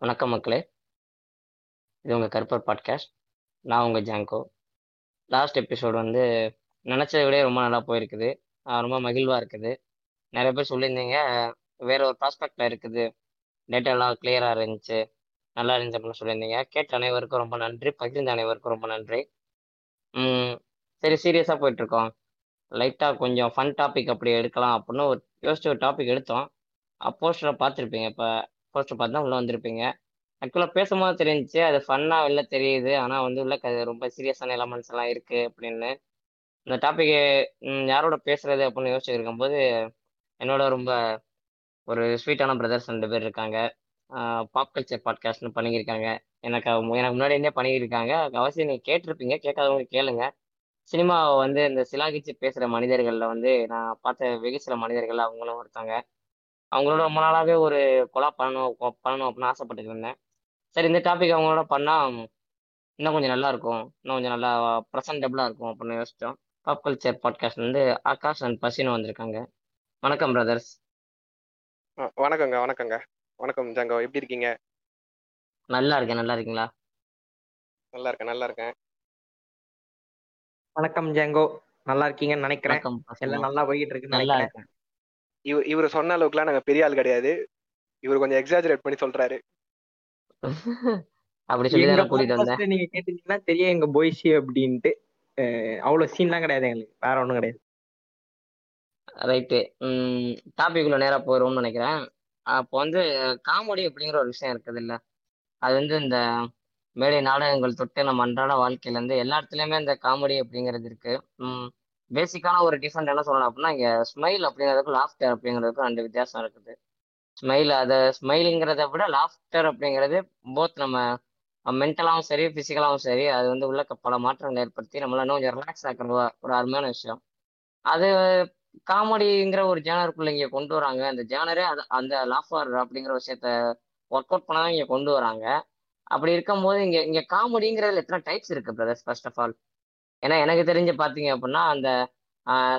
வணக்கம் மக்களே. இது உங்கள் கருப்பர் பாட்காஸ்ட். நான் உங்கள் ஜாங்கோ. லாஸ்ட் எபிசோடு வந்து நினச்சதை விட ரொம்ப நல்லா போயிருக்குது. ரொம்ப மகிழ்வாக இருக்குது. நிறைய பேர் சொல்லியிருந்தீங்க வேற ஒரு ப்ராஸ்பெக்டில் இருக்குது. டேட்டாலாம் கிளியராக இருந்துச்சு நல்லா இருந்துச்சு அப்படின்னு சொல்லியிருந்தீங்க. கேட்ட அனைவருக்கும் ரொம்ப நன்றி பகிர்ந்த அனைவருக்கும் ரொம்ப நன்றி. சரி சீரியஸாக போயிட்டுருக்கோம். லைட்டாக கொஞ்சம் ஃபன் டாபிக் அப்படி எடுக்கலாம் அப்படின்னு ஒரு யோசிச்ச ஒரு டாபிக் எடுத்தோம். அப்போஸ்டரை பார்த்துருப்பீங்க இப்போ போஸ்டர் பார்த்து தான் உள்ளே வந்திருப்பீங்க. ஆக்சுவலாக பேசும்போது தெரிஞ்சுச்சு அது ஃபன்னாக வெளில தெரியுது. ஆனால் வந்து உள்ள அது ரொம்ப சீரியஸான எலமெண்ட்ஸ் எல்லாம் இருக்குது அப்படின்னு. இந்த டாபிக் யாரோட பேசுறது அப்படின்னு யோசிச்சு இருக்கும்போது என்னோட ரொம்ப ஒரு ஸ்வீட்டான பிரதர்ஸ் ரெண்டு பேர் இருக்காங்க. பாப் கல்ச்சர் பாட்காஸ்ட்னு பண்ணியிருக்காங்க. எனக்கு எனக்கு முன்னாடி என்ன பண்ணியிருக்காங்க. அவசியம் நீங்கள் கேட்டிருப்பீங்க கேட்காதவங்க கேளுங்க. சினிமாவை வந்து இந்த சிலாகிச்சு பேசுகிற மனிதர்களில் வந்து நான் பார்த்த வெகு சில மனிதர்கள் அவங்களும் ஒருத்தாங்க அவங்களோட ரொம்ப நாளாகவே ஒரு கொலா பண்ணணும் கொ- பண்ணணும் அப்படின்னு ஆசைப்பட்டுட்டு இருந்தேன். சரி இந்த டாபிக் அவங்களோட பண்ணால் இன்னும் கொஞ்சம் நல்லா இருக்கும் இன்னும் கொஞ்சம் நல்லா ப்ரெசன்டபுளாக இருக்கும் அப்படின்னு யோசிச்சோம். பாப் கல்ச்சர் பாட்காஸ்ட் வந்து ஆகாஷ் அண்ட் பசினு வந்திருக்காங்க. வணக்கம் பிரதர்ஸ் வணக்கங்க வணக்கங்க. வணக்கம் ஜங்கோ. எப்படி இருக்கீங்க? நல்லா இருக்கேன் நல்லா இருக்கீங்களா? நல்லா இருக்கேன் நல்லா இருக்கேன். வணக்கம் ஜாங்கோ. நல்லா இருக்கீங்கன்னு நினைக்கிறேன். எல்லாம் நல்லா போயிட்டு இருக்குன்னு நல்லா இருக்கேன். இவ இவர் சொன்ன அளவுக்குலாம் நாங்க பெரிய ஆள் கிடையாது. இவர் கொஞ்சம் எக்ஸாஜரேட் பண்ணி சொல்றாரு. அப்படி சொல்லி நீங்க கேட்டீங்கன்னா தெரியும் எங்க போய்ஸி அப்படின்ட்டு. அவ்வளவு சீன்லாம் கிடையாது எங்களுக்கு. வேற ஒண்ணும் கிடையாது. ரைட்டு டாபிக் உள்ள நேராக போயிடும்னு நினைக்கிறேன். அப்போ வந்து காமெடி அப்படிங்கிற ஒரு விஷயம் இருக்குது இல்ல அது வந்து இந்த மேடை நாடகங்கள் தொட்டு நம்ம அன்றாட வாழ்க்கையில இருந்து எல்லா இடத்துலயுமே இந்த காமெடி அப்படிங்கிறது இருக்கு. பேசிக்கான ஒரு டிஃபரெண்ட் என்ன சொல்லணும் அப்படின்னா இங்கே ஸ்மைல் அப்படிங்கிறதுக்கும் லாஃப்டர் அப்படிங்கிறதுக்கும் ரெண்டு வித்தியாசம் இருக்குது. ஸ்மைல் அதை ஸ்மைலிங்கிறத விட லாஃப்டர் அப்படிங்கிறது போத் நம்ம மென்டலாகவும் சரி ஃபிசிக்கலாகவும் சரி அது வந்து உள்ள பல மாற்றங்களை ஏற்படுத்தி நம்மள இன்னும் கொஞ்சம் ரிலாக்ஸ் ஆக்குற ஒரு அருமையான விஷயம். அது காமெடிங்கிற ஒரு ஜேனருக்குள்ள இங்கே கொண்டு வராங்க. அந்த ஜேனரே அது அந்த லாஃபர் அப்படிங்கிற விஷயத்த ஒர்க் அவுட் பண்ண இங்கே கொண்டு வராங்க. அப்படி இருக்கும்போது இங்கே இங்கே காமெடிங்கிறதுல எத்தனை டைப்ஸ் இருக்கு பிரதர்ஸ் ஃபர்ஸ்ட் ஆஃப் ஆல் ஏன்னா எனக்கு தெரிஞ்சு பார்த்தீங்க அப்படின்னா அந்த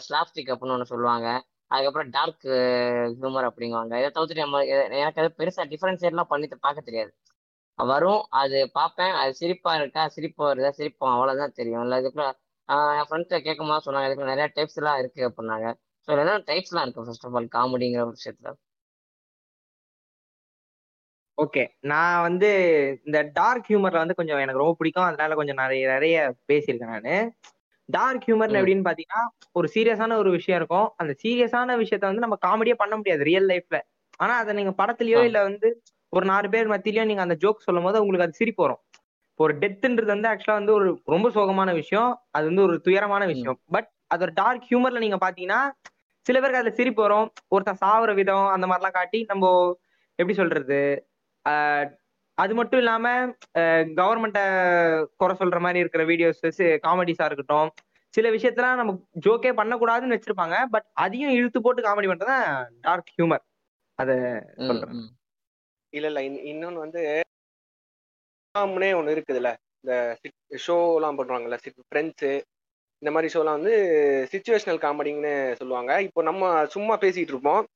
ஸ்லாப்ஸ்டிக் அப்படின்னு ஒன்று சொல்லுவாங்க. அதுக்கப்புறம் டார்க் ஹியூமர் அப்படிங்குவாங்க. இதை தவிர்த்துட்டு நம்ம எனக்கு அது பெருசாக டிஃபரன்ஷியேட்லாம் பண்ணி பார்க்க தெரியாது. வரும் அது பார்ப்பேன் அது சிரிப்பா இருக்கா சிரிப்பா வருதா சிரிப்போம். அவ்வளோதான் தெரியும். இல்லை இதுக்குள்ள என் ஃப்ரெண்ட்ஸை கேட்கும் போது சொன்னாங்க இதுக்குள்ள நிறைய டைப்ஸ் எல்லாம் இருக்கு அப்படின்னாங்க. ஸோ என்ன டைப்ஸ்லாம் இருக்கு ஃபர்ஸ்ட் ஆஃப் ஆல் காமெடிங்கிற ஒரு விஷயத்துல? ஓகே நான் வந்து இந்த டார்க் ஹியூமர்ல வந்து கொஞ்சம் எனக்கு ரொம்ப பிடிக்கும். அதனால கொஞ்சம் நிறைய நிறைய பேசியிருக்கேன் நானு. டார்க் ஹியூமர் ம். எப்படின்னு பாத்தீங்கன்னா ஒரு சீரியஸான ஒரு விஷயம் இருக்கும். அந்த சீரியஸான விஷயத்த வந்து நம்ம காமெடியா பண்ண முடியாது ரியல் லைஃப்ல ஆனா அதை நீங்க படத்துலயோ. இல்ல வந்து ஒரு நாலு பேர் மத்தியிலயோ நீங்க அந்த ஜோக் சொல்லும் போது உங்களுக்கு அது சிரிப்பு வரும். இப்போ ஒரு டெத்துன்றது வந்து ஆக்சுவலா வந்து ஒரு ரொம்ப சோகமான விஷயம். அது வந்து ஒரு துயரமான விஷயம். பட் அது ஒரு டார்க் ஹியூமர்ல நீங்க பாத்தீங்கன்னா சில பேருக்கு அதுல சிரிப்பு வரும். ஒருத்தன் சாவுற விதம் அந்த மாதிரிலாம் காட்டி நம்ம எப்படி சொல்றது? அது மட்டும் இல்லாம கவர்மெண்ட்டை குறை சொல்ற மாதிரி இருக்கிற வீடியோஸ் காமெடிஸா இருக்கட்டும் சில விஷயத்தெல்லாம் நம்ம ஜோக்கே பண்ணக்கூடாதுன்னு வச்சிருப்பாங்க. பட் அதையும் இழுத்து போட்டு காமெடி பண்றதுதான் டார்க் ஹியூமர் அத சொல்றேன். இல்ல இல்ல. இன்- இன்னொன்னு வந்து காம்னே ஒண்ணு இருக்குதுல்ல. இந்த ஷோ எல்லாம் பண்றாங்கல்ல ஃப்ரெண்ட்ஸ் இந்த மாதிரி ஷோலாம் வந்து சுச்சுவேஷனல் காமெடின்னு சொல்லுவாங்க. இப்போ நம்ம சும்மா பேசிட்டு இருப்போம்.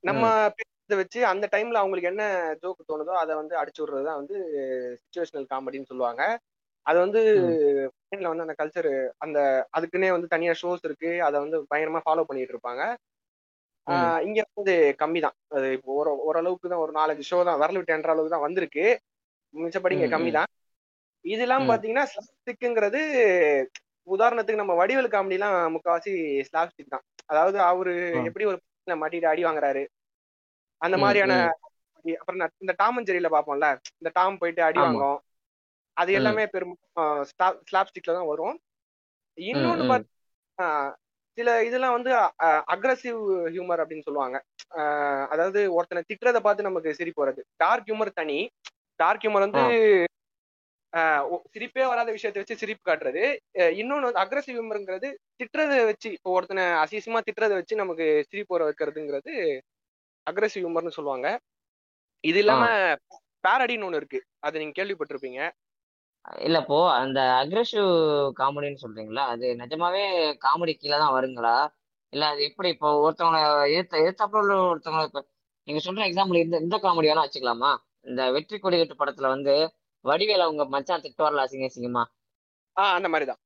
நம்ம பேசுறத வச்சு அந்த டைம்ல அவங்களுக்கு என்ன ஜோக் தோணுதோ அதை வந்து அடிச்சு விடுறது தான் வந்து சுச்சுவேஷனல் காமெடின்னு சொல்லுவாங்க. அது வந்து வந்து அந்த கல்ச்சர் அந்த அதுக்குன்னே வந்து தனியா ஷோஸ் இருக்கு. அதை வந்து பயங்கரமா ஃபாலோ பண்ணிட்டு இருப்பாங்க. இங்க வந்து கம்மி தான் அது இப்போ ஒரு ஓரளவுக்கு தான் ஒரு நாலஞ்சு ஷோ தான் வரல விட்டு என்ற அளவுக்கு தான் வந்திருக்கு. மிச்சப்படி இங்க கம்மி தான் இதெல்லாம். பாத்தீங்கன்னா ஸ்லாப்ஸ்டிக்ங்கிறது உதாரணத்துக்கு நம்ம வடிவேல் காமெடிலாம் முக்காவாசி ஸ்லாப்ஸ்டிக் தான். அதாவது அவரு. எப்படி ஒரு மாட்டிட்டு அடி வாங்குறாரு அந்த மாதிரியான. அப்புறம் இந்த டாம் அண்ட் ஜெரியில பாப்போம்ல இந்த டாம் போயிட்டு அடி. வாங்கும் அது. எல்லாமே பெரும் ஸ்லாப்ஸ்டிக்ல தான் வரும் இன்னொன்னு. பாத்தீங்கன்னா சில இதெல்லாம் வந்து அக்ரஸிவ் ஹியூமர் அப்படின்னு சொல்லுவாங்க அதாவது ஒருத்தனை திட்டுறதை பார்த்து நமக்கு சிரிப்பு வருது டார்க் ஹியூமர் தனி டார்க் ஹியூமர் வந்து சிரிப்பே வராத விஷயத்தை வச்சு சிரிப்பு காட்டுறது இன்னொன்னு வந்து அக்ரஸிவ் ஹியூமருங்கிறது திட்டுறதை வச்சு இப்போ ஒருத்தனை அசிசமா திட்டுறதை வச்சு நமக்கு சிரிப்பு வர வைக்கிறதுங்கிறது அக்ரஸிவ் ஹியூமர்னு சொல்லுவாங்க. இது இல்லாம பேரடின்னு ஒண்ணு இருக்கு. அது நீங்க கேள்விப்பட்டிருப்பீங்க. இல்ல இப்போ அந்த அக்ரெசிவ் காமெடின்னு சொல்றீங்களா அது நிஜமாவே காமெடி கீழே தான் வருங்களா? இல்ல அது எப்படி இப்போ ஒருத்தவங்க எதிர்த்த எதிர்த்தாப்புல உள்ள ஒருத்தவங்க இப்ப நீங்க சொல்ற எக்ஸாம்பிள் இந்த இந்த காமெடி வேணா வச்சுக்கலாமா? இந்த வெற்றி கொடிகட்டு படத்துல வந்து வடிவேல அவங்க மச்சான் திட்டுவார்ல அசிங்க அசிங்கமா? ஆ அந்த மாதிரி தான்.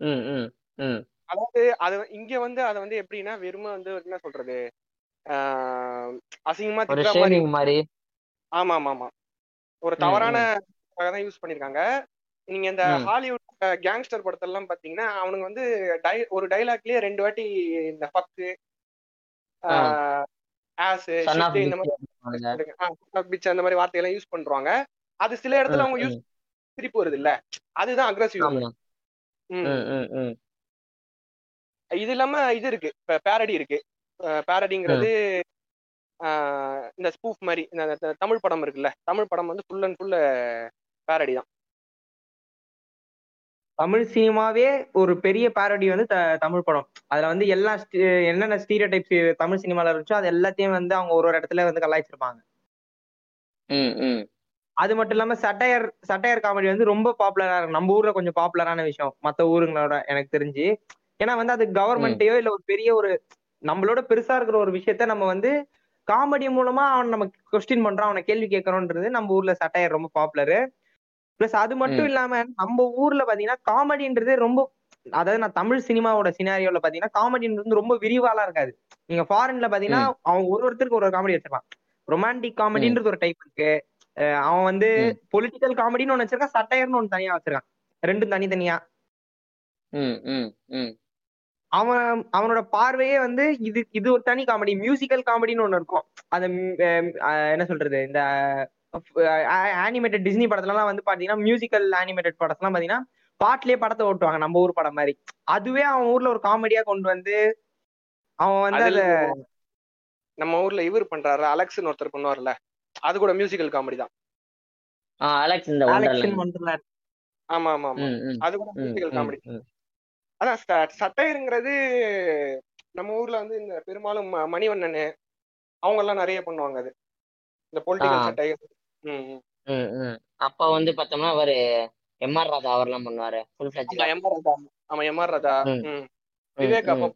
ம் ம் ம். அதாவது அது இங்க வந்து அதை வந்து எப்படின்னா வெறுமை வந்து என்ன சொல்றது? ஆஹ் அசிங்கமா திட்டுற மாதிரி. ஆமா ஆமா ஆமா. ஒரு தவறான தான் யூஸ் பண்ணிருக்காங்க. நீங்க இந்த. ஹாலிவுட் கேங்ஸ்டர் படத்தெல்லாம் பாத்தீங்கன்னா அவனுங்க வந்து டை ஒரு டைலாக்லயே ரெண்டு வாட்டி இந்த ஃபக்கு ஆ. ஆஸ் இந்த மாதிரி அந்த மாதிரி வார்த்தையெல்லாம் யூஸ் பண்றாங்க. அது சில இடத்துல அவங்க யூஸ் சிரிப்பு வருது இல்ல அதுதான் அக்ரஸிவ் இது இல்லாம இது இருக்கு. பேரடி இருக்கு. பேரடிங்கிறது இந்த ஸ்பூஃப் மாதிரி இந்த தமிழ் படம் இருக்குல்ல தமிழ் படம் வந்து ஃபுல் அண்ட் ஃபுல் பேரடி தான். தமிழ் சினிமாவே ஒரு பெரிய பாரடி வந்து த- தமிழ் படம். அதுல வந்து எல்லா என்னென்ன ஸ்டீரியோ டைப்ஸ் தமிழ் சினிமால இருந்துச்சோ அது எல்லாத்தையும் வந்து அவங்க ஒரு ஒரு இடத்துல வந்து கலாய்ச்சிருப்பாங்க. ம் ம். அது மட்டும் இல்லாம சட்டையர் சட்டையர் காமெடி வந்து ரொம்ப பாப்புலரா இருக்கு. நம்ம ஊர்ல கொஞ்சம் பாப்புலரான விஷயம். மத்த ஊருங்களோட எனக்கு தெரிஞ்சு. ஏன்னா வந்து அது கவர்மெண்ட்டையோ இல்ல ஒரு பெரிய ஒரு நம்மளோட பெருசா இருக்கிற ஒரு விஷயத்த நம்ம வந்து காமெடி மூலமா அவன் நம்ம கொஸ்டின் பண்றோம் அவனை கேள்வி கேட்கறோன்றது நம்ம ஊர்ல சட்டையர் ரொம்ப பாப்புலரு பிளஸ் அது மட்டும். இல்லாம நம்ம ஊர்ல பாத்தீங்கன்னா காமெடின்றது ரொம்ப அதாவது நான் தமிழ் சினிமாவோட சினாரியோல பாத்தீங்கன்னா காமெடின்றது ரொம்ப விரிவாலாம் இருக்காது. நீங்க ஃபாரின்ல பாத்தீங்கன்னா அவன் ஒரு ஒருத்தருக்கு ஒரு ஒரு காமெடி வச்சிருப்பான். ரொமான்டிக் காமெடின்றது ஒரு டைப் இருக்கு. அவன் வந்து. பொலிட்டிக்கல் காமெடின்னு ஒண்ணு வச்சிருக்கான் சட்டையர்னு ஒண்ணு தனியா வச்சிருக்கான். ரெண்டும் தனித்தனியா. அவன் அவனோட பார்வையே வந்து இது இது ஒரு தனி காமெடி மியூசிக்கல் காமெடின்னு ஒண்ணு இருக்கும். அது என்ன சொல்றது இந்த ஆனிமேட்டட் டிஸ்னி படத்துலலாம் வந்து பாத்தீங்கன்னா மியூசிக்கல் ஆனிமேட்டட் படத்துலாம் பாத்தீங்கன்னா பாட்டுலயே படத்தை ஓட்டுவாங்க நம்ம ஊர் படம் மாதிரி. அதுவே அவன் ஊர்ல ஒரு காமெடியா கொண்டு வந்து அவன் வந்து அதுல அத நம்ம ஊர்ல இவர் பண்றாரு அலெக்ஸ்னு ஒருத்தர் பண்ணுவார்ல அது கூட மியூசிக்கல் காமெடி தான். அலெக்ஸ் இந்த ஆமா ஆமா ஆமா. அது கூட மியூசிக்கல் காமெடி அதான் ச- சட்டையருங்கிறது நம்ம ஊர்ல வந்து இந்த பெரும்பாலும் மணிவண்ணன் அவங்க எல்லாம் நிறைய பண்ணுவாங்க அது. இந்த பொலிட்டிக்கல். சட்டையர் அப்ப வந்து பார்த்தோம்னா அவரு எம்ஆர் ராதா அவர்லாம் பண்ணுவாரு. ஃபுல் ஆமா ஃபிளட்ஜ்ல எம் ஆர் ராதா. ஆமா எம் ஆர் ராதா. விவேக் அப்போ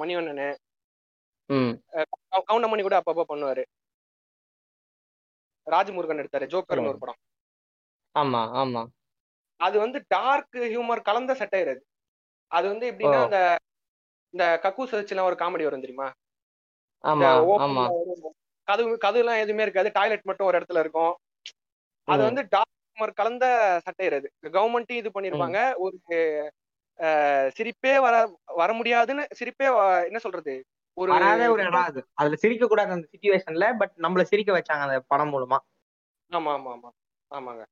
மணிவண்ணன். கவுண்டமணி கூட அப்பப்போ பண்ணுவாரு. ராஜமுருகன் எடுத்தாரு. ஜோக்கர்னு ஒரு படம். ஆமா ஆமா. அது வந்து டார்க் ஹியூமர் கலந்த சட்டையர் அது. அது வந்து எப்படின்னா. அந்த இந்த கக்கூஸ் வச்சுலாம் ஒரு காமெடி வரும் தெரியுமா? ஒரு கதவு கதவுலாம் எதுவுமே இருக்காது. டாய்லெட் மட்டும் ஒரு இடத்துல இருக்கும். அது வந்து டார்க் ஹியூமர் கலந்த சட்டையர் அது. கவர்மெண்ட்டும் இது பண்ணிருப்பாங்க. ஒரு சிரிப்பே வர வர முடியாதுன்னு சிரிப்பே என்ன சொல்றது? ஒரு ஒரு இடம் அது. அதுல சிரிக்க கூடாது அந்த சுச்சுவேஷன்ல பட் நம்மள சிரிக்க வச்சாங்க அந்த படம் மூலமா. ஆமா ஆமா ஆமா. ஆமாங்க.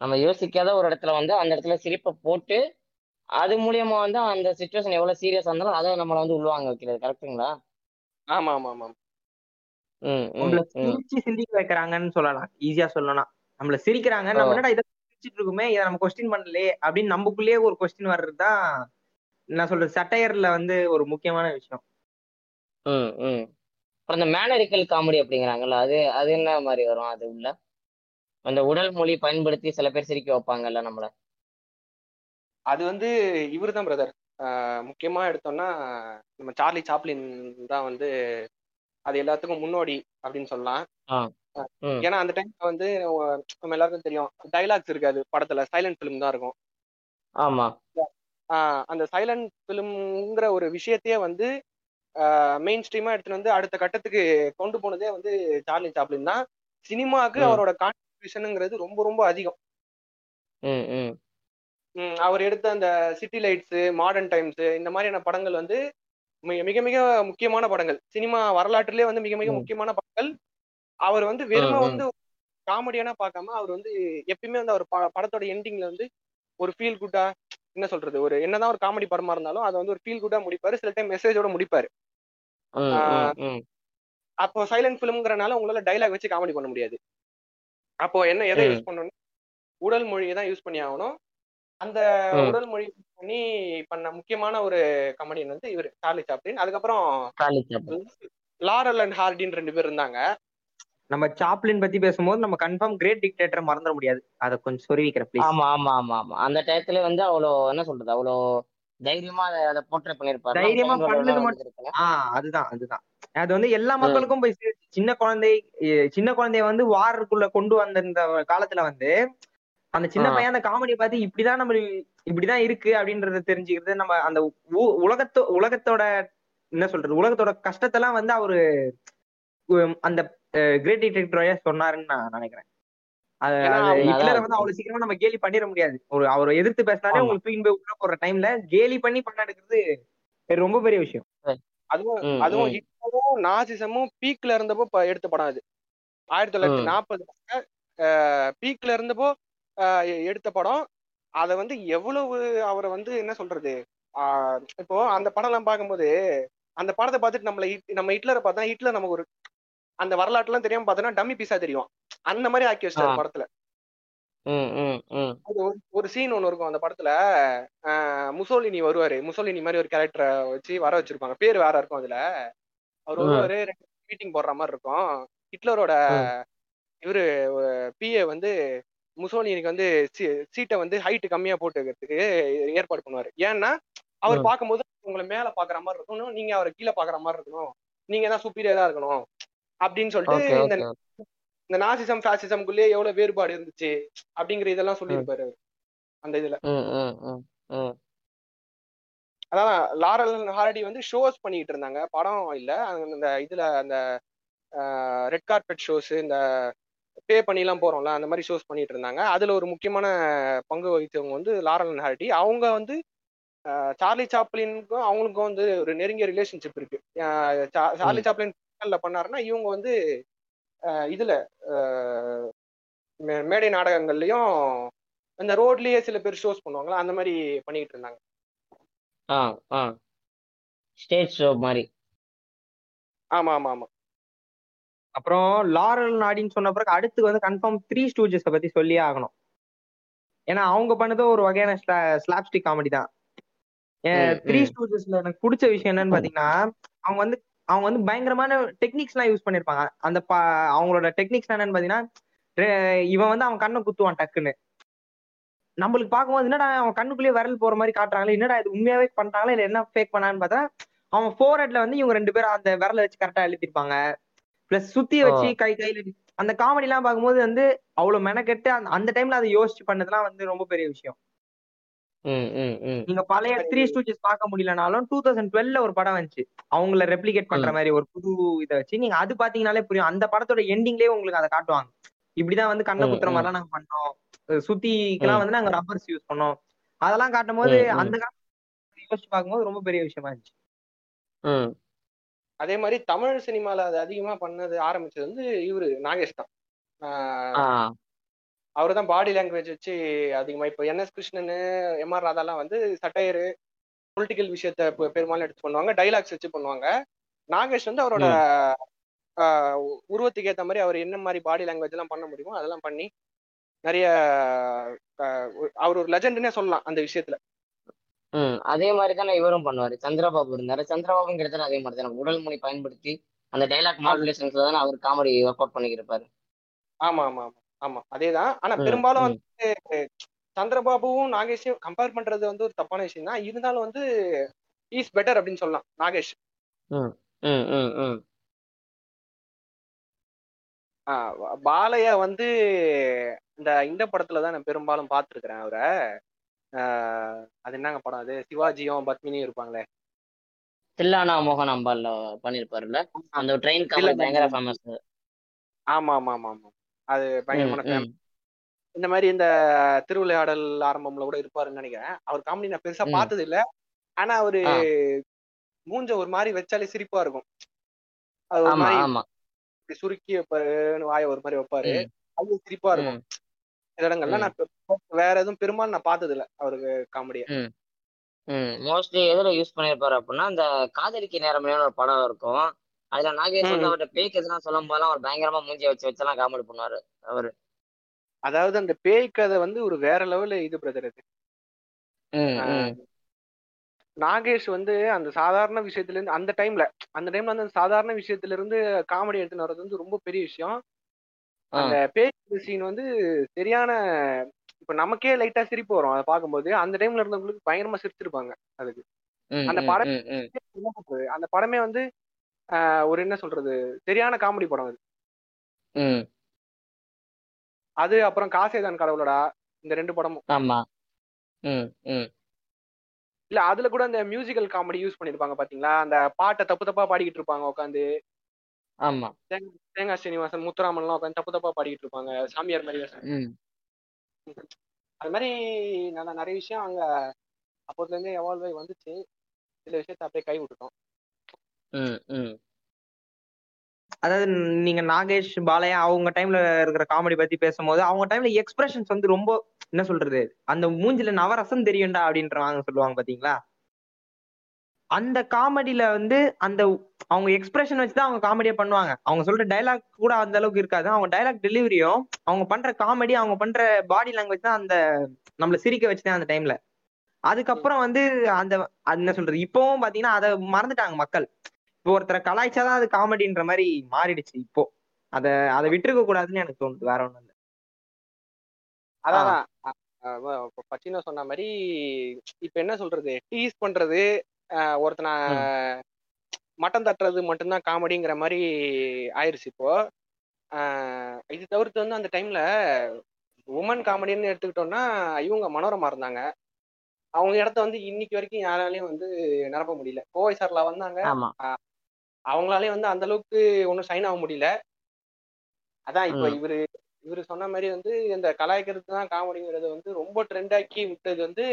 நம்ம யோசிக்காத ஒரு இடத்துல வந்து அந்த இடத்துல சிரிப்பை போட்டு அது மூலியமா வந்து அந்த சுச்சுவேஷன் எவ்வளவு சீரியஸா இருந்தாலும் அதை நம்மள வந்து உள்வாங்க வைக்கிறது கரெக்ட்டுங்களா ஆமா ஆமா ஆமா. சிந்திக்க வைக்கிறாங்கன்னு சொல்லலாம். ஈஸியா சொல்லலாம் நம்மள சிரிக்கிறாங்க நம்ம. என்னடா இதை சிரிச்சிட்டு இருக்குமே இதை நம்ம கொஸ்டின் பண்ணலையே அப்படின்னு நமக்குள்ளேயே ஒரு கொஸ்டின் வர்றதுதான் நான் சொல்றது சட்டையர்ல வந்து ஒரு முக்கியமான விஷயம். ம் ம். அப்புறம் இந்த மேனரிக்கல் காமெடி அப்படிங்கிறாங்கல்ல அது அது என்ன மாதிரி வரும்? அது உள்ள? அந்த உடல் மொழி பயன்படுத்தி சில பேர் சிரிக்க வைப்பாங்கல்ல நம்மள. அது வந்து இவர் தான் பிரதர் முக்கியமா எடுத்தோம்னா நம்ம சார்லி சாப்ளின் தான் வந்து அது எல்லாத்துக்கும் முன்னோடி அப்படின்னு சொல்லலாம். ஏன்னா அந்த டைம்ல வந்து நம்ம எல்லாருக்கும் தெரியும் டைலாக்ஸ் இருக்காது படத்துல. சைலண்ட் ஃபிலிம் தான் இருக்கும். ஆமா. ஆஹ் அந்த சைலண்ட் ஃபிலிம்ங்கிற ஒரு விஷயத்தையே வந்து மெயின் ஸ்ட்ரீமா எடுத்துட்டு வந்து அடுத்த கட்டத்துக்கு கொண்டு போனதே வந்து சார்லி சாப்ளின் தான். சினிமாவுக்கு. அவரோட கான்ட்ரிபியூஷனுங்கிறது ரொம்ப ரொம்ப அதிகம். அவர் எடுத்த அந்த சிட்டி லைட்ஸ் மாடர்ன் டைம்ஸ் இந்த மாதிரியான படங்கள் வந்து மிக மிக மிக முக்கியமான படங்கள். சினிமா வரலாற்றிலே வந்து மிக மிக. முக்கியமான படங்கள். அவர் வந்து வெறுமை. வந்து காமெடியானா பார்க்காம அவர் வந்து எப்பயுமே வந்து அவர் படத்தோட எண்டிங்ல வந்து ஒரு ஃபீல் குட்டா என்ன சொல்றது ஒரு என்னதான் ஒரு காமெடி படமா இருந்தாலும் அதை வந்து ஒரு ஃபீல் குட்டா முடிப்பாரு. சில டைம் மெசேஜோட முடிப்பாரு. அப்போ சைலண்ட் ஃபிலிம்ங்கிறனால உங்களால டைலாக் வச்சு காமெடி பண்ண முடியாது. அப்போ என்ன எதை. யூஸ் பண்ணணும்? உடல் மொழியை தான் யூஸ் பண்ணி ஆகணும். அந்த. உடல் மொழி use பண்ணி பண்ண முக்கியமான ஒரு கமெடியன் வந்து இவர் சார்லி சாப்ளின். அதுக்கப்புறம் Charlie Chaplin. Laurel and heart ரெண்டு பேர் இருந்தாங்க. நம்ம சாப்ளின் பத்தி பேசும்போது நம்ம கன்ஃபார்ம் கிரேட் டிக்டேட்டர் மறந்துட முடியாது. அதை கொஞ்சம் சொருவிக்கிற ப்ளீஸ் ஆமா ஆமா ஆமா ஆமா. அந்த டயத்துல வந்து அவ்வளோ என்ன சொல்றது அவ்வளோ தைரியமா அதை போர்ட்ரேட் பண்ணிருப்பாரு தைரியமா பண்ணது மட்டும் ஆஹ் அதுதான் அதுதான். அது வந்து எல்லா மக்களுக்கும் போய் சேர்த்து சின்ன குழந்தை சின்ன குழந்தைய வந்து வாருக்குள்ள கொண்டு வந்த இந்த காலத்துல வந்து அந்த சின்ன. பையன் அந்த காமெடியை பார்த்து இப்படிதான் நம்ம இப்படிதான் இருக்கு அப்படின்றத தெரிஞ்சுக்கிறது நம்ம அந்த உலகத்தோ உலகத்தோட என்ன சொல்றது உலகத்தோட கஷ்டத்தெல்லாம் வந்து அவரு அந்த கிரேட் டிடெக்டர் வழியா சொன்னாருன்னு நான் நினைக்கிறேன். ஹிட்லரை வந்து அவ்வளவு சீக்கிரமா நம்ம கேலி பண்ணிட முடியாது. ஒரு அவரை எதிர்த்து பேசினாலே உங்களுக்கு தூக்கி போய் உள்ள போற டைம்ல கேலி பண்ணி பண்ண எடுக்கிறது ரொம்ப பெரிய விஷயம். அதுவும் அதுவும் ஹிட்லரும் நாசிசமும் பீக்ல இருந்தப்போ எடுத்த படம் அது. ஆயிரத்தி தொள்ளாயிரத்தி ம். நாற்பது பீக்ல இருந்தப்போ எடுத்த படம். அதை வந்து எவ்வளவு அவரை வந்து என்ன சொல்றது? ஆஹ் இப்போ அந்த படம் எல்லாம் பார்க்கும்போது அந்த படத்தை பார்த்துட்டு நம்மள நம்ம ஹிட்லரை பார்த்தா ஹிட்லர் நமக்கு ஒரு அந்த வரலாற்றுலாம் தெரியாம பார்த்தோன்னா டம்மி பீஸா தெரியும். அந்த மாதிரி ஆக்கி வச்சிட்டாரு படத்துல. அது ஒரு ஒரு சீன் ஒன்று இருக்கும் அந்த படத்துல. முசோலினி வருவாரு. முசோலினி மாதிரி ஒரு கேரக்டரை வச்சு வர வச்சிருப்பாங்க. பேர் வேற இருக்கும் அதுல. அவர் வருவாரு மீட்டிங் போடுற மாதிரி இருக்கும். ஹிட்லரோட இவரு பிஏ வந்து முசோலினிக்கு வந்து சீட்டை வந்து ஹைட் கம்மியா போட்டு வைக்கிறதுக்கு ஏற்பாடு பண்ணுவாரு. ஏன்னா அவர் பார்க்கும்போது உங்களை மேல பாக்குற மாதிரி இருக்கணும். நீங்க அவரை கீழே பாக்குற மாதிரி இருக்கணும். நீங்க தான் சுப்பீரியரா இருக்கணும். அப்படின்னு சொல்லிட்டு இந்த இந்த நாசிசம் ஃபேசிசம்குள்ளேயே எவ்வளவு வேறுபாடு இருந்துச்சு அப்படிங்கிற இதெல்லாம் சொல்லியிருப்பாரு அவரு. அந்த இதுல. அதான் லாரல் ஹாரடி வந்து ஷோஸ் பண்ணிட்டு இருந்தாங்க. படம் இல்ல. அந்த இதுல அந்த ரெட் கார்பெட் ஷோஸ் இந்த பே பண்ணிலாம் போறோம்ல அந்த மாதிரி ஷோஸ் பண்ணிட்டு இருந்தாங்க. அதுல ஒரு முக்கியமான பங்கு வகித்தவங்க வந்து லாரல் ஹாரடி. அவங்க வந்து சார்லி சாப்ளினுக்கும் அவங்களுக்கும் வந்து ஒரு நெருங்கிய ரிலேஷன்ஷிப் இருக்கு. சார்லி சாப்ளின் பண்ணாருன்னா இவங்க வந்து இதுல மேடை நாடகங்கள்லயும் இந்த ரோட்லயே சில பேர் ஷோஸ் பண்ணுவாங்களா? அந்த மாதிரி பண்ணிட்டு இருந்தாங்க. ஆ ஆ. ஸ்டேஜ் ஷோ மாதிரி. ஆமா ஆமா ஆமா. அப்புறம் லாரல் நாடின்னு சொன்ன பிறகு அடுத்து வந்து கன்ஃபார்ம் த்ரீ ஸ்டூஜஸை பத்தி சொல்லியே ஆகணும். ஏன்னா அவங்க பண்ணதும் ஒரு வகையான ஸ்லாப்ஸ்டிக் காமெடி தான். த்ரீ ஸ்டூஜஸ்ல எனக்கு பிடிச்ச விஷயம் என்னன்னு பாத்தீங்கன்னா அவங்க வந்து அவங்க வந்து பயங்கரமான டெக்னிக்ஸ் எல்லாம் யூஸ் பண்ணிருப்பாங்க. அந்த ப- அவங்களோட டெக்னிக்ஸ் என்னன்னு பாத்தீங்கன்னா ரெ- இவன் வந்து அவன் கண்ணை குத்துவான் டக்குன்னு. நம்மளுக்கு பார்க்கும்போது என்னடா அவன் கண்ணுக்குள்ளேயே விரல் போற மாதிரி காட்டுறாங்களே என்னடா இது உண்மையாவே பண்றாங்களா இல்ல என்ன ஃபேக் பண்ணான்னு பார்த்தா அவன் ஃபோர் ஹெட்ல வந்து இவங்க ரெண்டு பேரும் அந்த விரலை வச்சு கரெக்டா எழுதிருப்பாங்க பிளஸ் சுத்தி வச்சு கை கையில அந்த காமெடி எல்லாம் பார்க்கும்போது வந்து அவ்வளவு மெனக்கெட்டு அந்த அந்த டைம்ல அதை யோசிச்சு பண்ணதெல்லாம் வந்து ரொம்ப பெரிய விஷயம். நீங்க பழைய த்ரீ ஸ்டூச்சஸ் பார்க்க முடியலனாலும் டூ தௌசண்ட் டுவெல்ல ஒரு படம் வந்துச்சு. அவங்கள ரெப்ளிகேட் பண்ற மாதிரி ஒரு புது இதை வச்சு. நீங்க அது பாத்தீங்கன்னாலே புரியும். அந்த படத்தோட எண்டிங்லயே உங்களுக்கு அதை காட்டுவாங்க. இப்படிதான் வந்து கண்ணை குத்துற மாதிரிலாம் நாங்க பண்ணோம். சுத்திக்கெல்லாம் வந்து நாங்க ரப்பர்ஸ் யூஸ் பண்ணோம். அதெல்லாம் காட்டும் போது அந்த காலத்துல யோசிச்சு பார்க்கும்போது ரொம்ப பெரிய விஷயமா இருந்துச்சு. ம். அதே மாதிரி தமிழ் சினிமால அது அதிகமா பண்ணது ஆரம்பிச்சது வந்து இவரு நாகேஷ் தான். ஆ. அவர் தான் பாடி லாங்குவேஜ் வச்சு அதிகமா இப்போ என்எஸ் கிருஷ்ணன் எம்ஆர் ராதாலாம் வந்து சட்டையரு பொலிட்டிக்கல் விஷயத்த பெரும்பாலும் எடுத்து பண்ணுவாங்க டைலாக்ஸ் வச்சு பண்ணுவாங்க. நாகேஷ் வந்து அவரோட உருவத்துக்கு ஏத்த மாதிரி அவர் என்ன மாதிரி பாடி லாங்குவேஜ் எல்லாம் பண்ண முடியுமோ அதெல்லாம் பண்ணி நிறைய அவர் ஒரு லெஜெண்ட்னே சொல்லலாம் அந்த விஷயத்துல. ம் அதே மாதிரி தானே இவரும் பண்ணுவாரு. சந்திரபாபு இருந்தாரு. சந்திரபாபும் கிட்டத்தட்ட அதே மாதிரி தானே. உடல் மொழி பயன்படுத்தி அந்த டைலாக் மாடுலேஷன்ஸ்ல தானே அவர் காமெடி ஒர்க் அவுட் பண்ணிக்கிருப்பாரு ஆமா ஆமா ஆமா. ஆமா அதேதான். ஆனா பெரும்பாலும் வந்து சந்திரபாபுவும் நாகேஷையும் கம்பேர் பண்றது வந்து ஒரு தப்பான விஷயம் தான். இருந்தாலும் வந்து இஸ் பெட்டர் அப்படின்னு சொல்லலாம் நாகேஷ். பாலையா வந்து இந்த இந்த படத்துல தான் நான் பெரும்பாலும் பார்த்துருக்கிறேன் அவரை. அது என்னங்க படம் அது? சிவாஜியும் பத்மினியும் இருப்பாங்களே. தில்லானா மோகன் அம்பால்ல பண்ணிருப்பாருல்ல? அந்த ட்ரெயின் பயங்கர ஃபேமஸ் ஆமா ஆமா ஆமா ஆமா. அது பயங்கரமான இந்த மாதிரி இந்த திருவிளையாடல் ஆரம்பம்ல கூட இருப்பாருன்னு நினைக்கிறேன். அவர் காமெடி நான் பெருசா பார்த்தது இல்ல ஆனா அவரு மூஞ்ச ஒரு மாதிரி வச்சாலே சிரிப்பா இருக்கும். அது ஒரு மாதிரி சுருக்கி வைப்பாரு வாய ஒரு மாதிரி வைப்பாரு. அது சிரிப்பா இருக்கும். சில இடங்கள்ல நான் வேற எதுவும் பெரும்பாலும் நான் பார்த்தது இல்ல அவருக்கு காமெடிய மோஸ்ட்லி எதுல யூஸ் பண்ணிருப்பாரு அப்படின்னா இந்த காதலிக்கு நேரமையான ஒரு படம் இருக்கும். அதுல நாகேஷ் வந்து அவர்கிட்ட பேய்க்கு எதுனா சொல்லும் போதெல்லாம் அவர் பயங்கரமா மூஞ்சிய வச்சு வச்செல்லாம் காமெடி பண்ணுவாரு அவரு. அதாவது அந்த பேய் கதை வந்து ஒரு வேற லெவல்ல இது பிரதர் அது. நாகேஷ் வந்து அந்த சாதாரண விஷயத்துல இருந்து அந்த டைம்ல அந்த டைம்ல வந்து அந்த சாதாரண விஷயத்துல இருந்து காமெடி எடுத்துன்னு வர்றது வந்து ரொம்ப பெரிய விஷயம். அந்த பேய் சீன் வந்து சரியான இப்ப நமக்கே லைட்டா சிரிப்பு வரும் அதை பார்க்கும்போது. அந்த டைம்ல இருந்தவங்களுக்கு பயங்கரமா சிரிச்சிருப்பாங்க அதுக்கு. அந்த படம் அந்த படமே வந்து ஒரு என்ன சொல்றது? சரியான காமெடி படம் அது. அது அப்புறம் காசேதான் கடவுளடா இந்த ரெண்டு படமும். ஆமா. இல்ல அதுல கூட அந்த மியூசிக்கல் காமெடி யூஸ் பண்ணிருப்பாங்க பாத்தீங்களா? அந்த பாட்டை தப்பு தப்பா பாடிக்கிட்டு இருப்பாங்க உட்காந்து ஆமா. தேங்காய் ஸ்ரீனிவாசன் முத்துராமன்லாம் உட்காந்து தப்பு தப்பா பாடிக்கிட்டு இருப்பாங்க சாமியார் மாதிரி அது மாதிரி நல்ல நிறைய விஷயம் அங்க அப்போதுல இருந்தே எவால்வ் ஆகி வந்துச்சு. சில விஷயத்த அப்படியே கை விட்டுட்டோம் அதாவது நீங்க நாகேஷ் பாலையா அவங்க டைம்ல இருக்கிற காமெடி பத்தி பேசும்போது அவங்க டைம்ல எக்ஸ்பிரஷன்ஸ் வந்து ரொம்ப என்ன சொல்றது அந்த மூஞ்சில நவரசம் தெரியும்டா அப்படின்றவாங்க சொல்லுவாங்க பாத்தீங்களா? அந்த காமெடியில வந்து அந்த அவங்க எக்ஸ்பிரஷன் வச்சு தான் அவங்க காமெடியா பண்ணுவாங்க. அவங்க சொல்ற டைலாக் கூட அந்த அளவுக்கு இருக்காது. அவங்க டைலாக் டெலிவரியும் அவங்க பண்ற காமெடி அவங்க பண்ற பாடி லாங்குவேஜ் தான் அந்த நம்மள சிரிக்க வச்சுதான் அந்த டைம்ல அதுக்கப்புறம் வந்து அந்த என்ன சொல்றது இப்பவும் பாத்தீங்கன்னா அதை மறந்துட்டாங்க மக்கள். இப்போ ஒருத்தரை கலாய்ச்சாதான் அது காமெடின்ற மாதிரி மாறிடுச்சு இப்போ. அத அதை விட்டுருக்க கூடாதுன்னு எனக்கு தோணுது. வேற ஒண்ணும் இல்ல. அதான் பச்சினோ சொன்ன மாதிரி இப்ப என்ன சொல்றது? டீஸ் பண்றது ஒருத்தனை மட்டம் தட்டுறது மட்டும்தான் காமெடிங்கிற மாதிரி ஆயிருச்சு இப்போ. இது தவிர்த்து வந்து அந்த டைம்ல உமன் காமெடின்னு எடுத்துக்கிட்டோம்னா இவங்க மனோரமா இருந்தாங்க. அவங்க இடத்த வந்து இன்னைக்கு வரைக்கும் யாராலையும் வந்து நிரப்ப முடியல. கோவை சார்ல வந்தாங்க. ஆமா அவங்களாலையும் வந்து அந்த அளவுக்கு ஒன்றும் சைன் ஆக முடியல அதான் இப்போ. இவரு இவரு சொன்ன மாதிரி வந்து இந்த கலாய்க்கிறது தான் காமெடிங்கிறது வந்து ரொம்ப ட்ரெண்ட் ஆக்கி விட்டது வந்து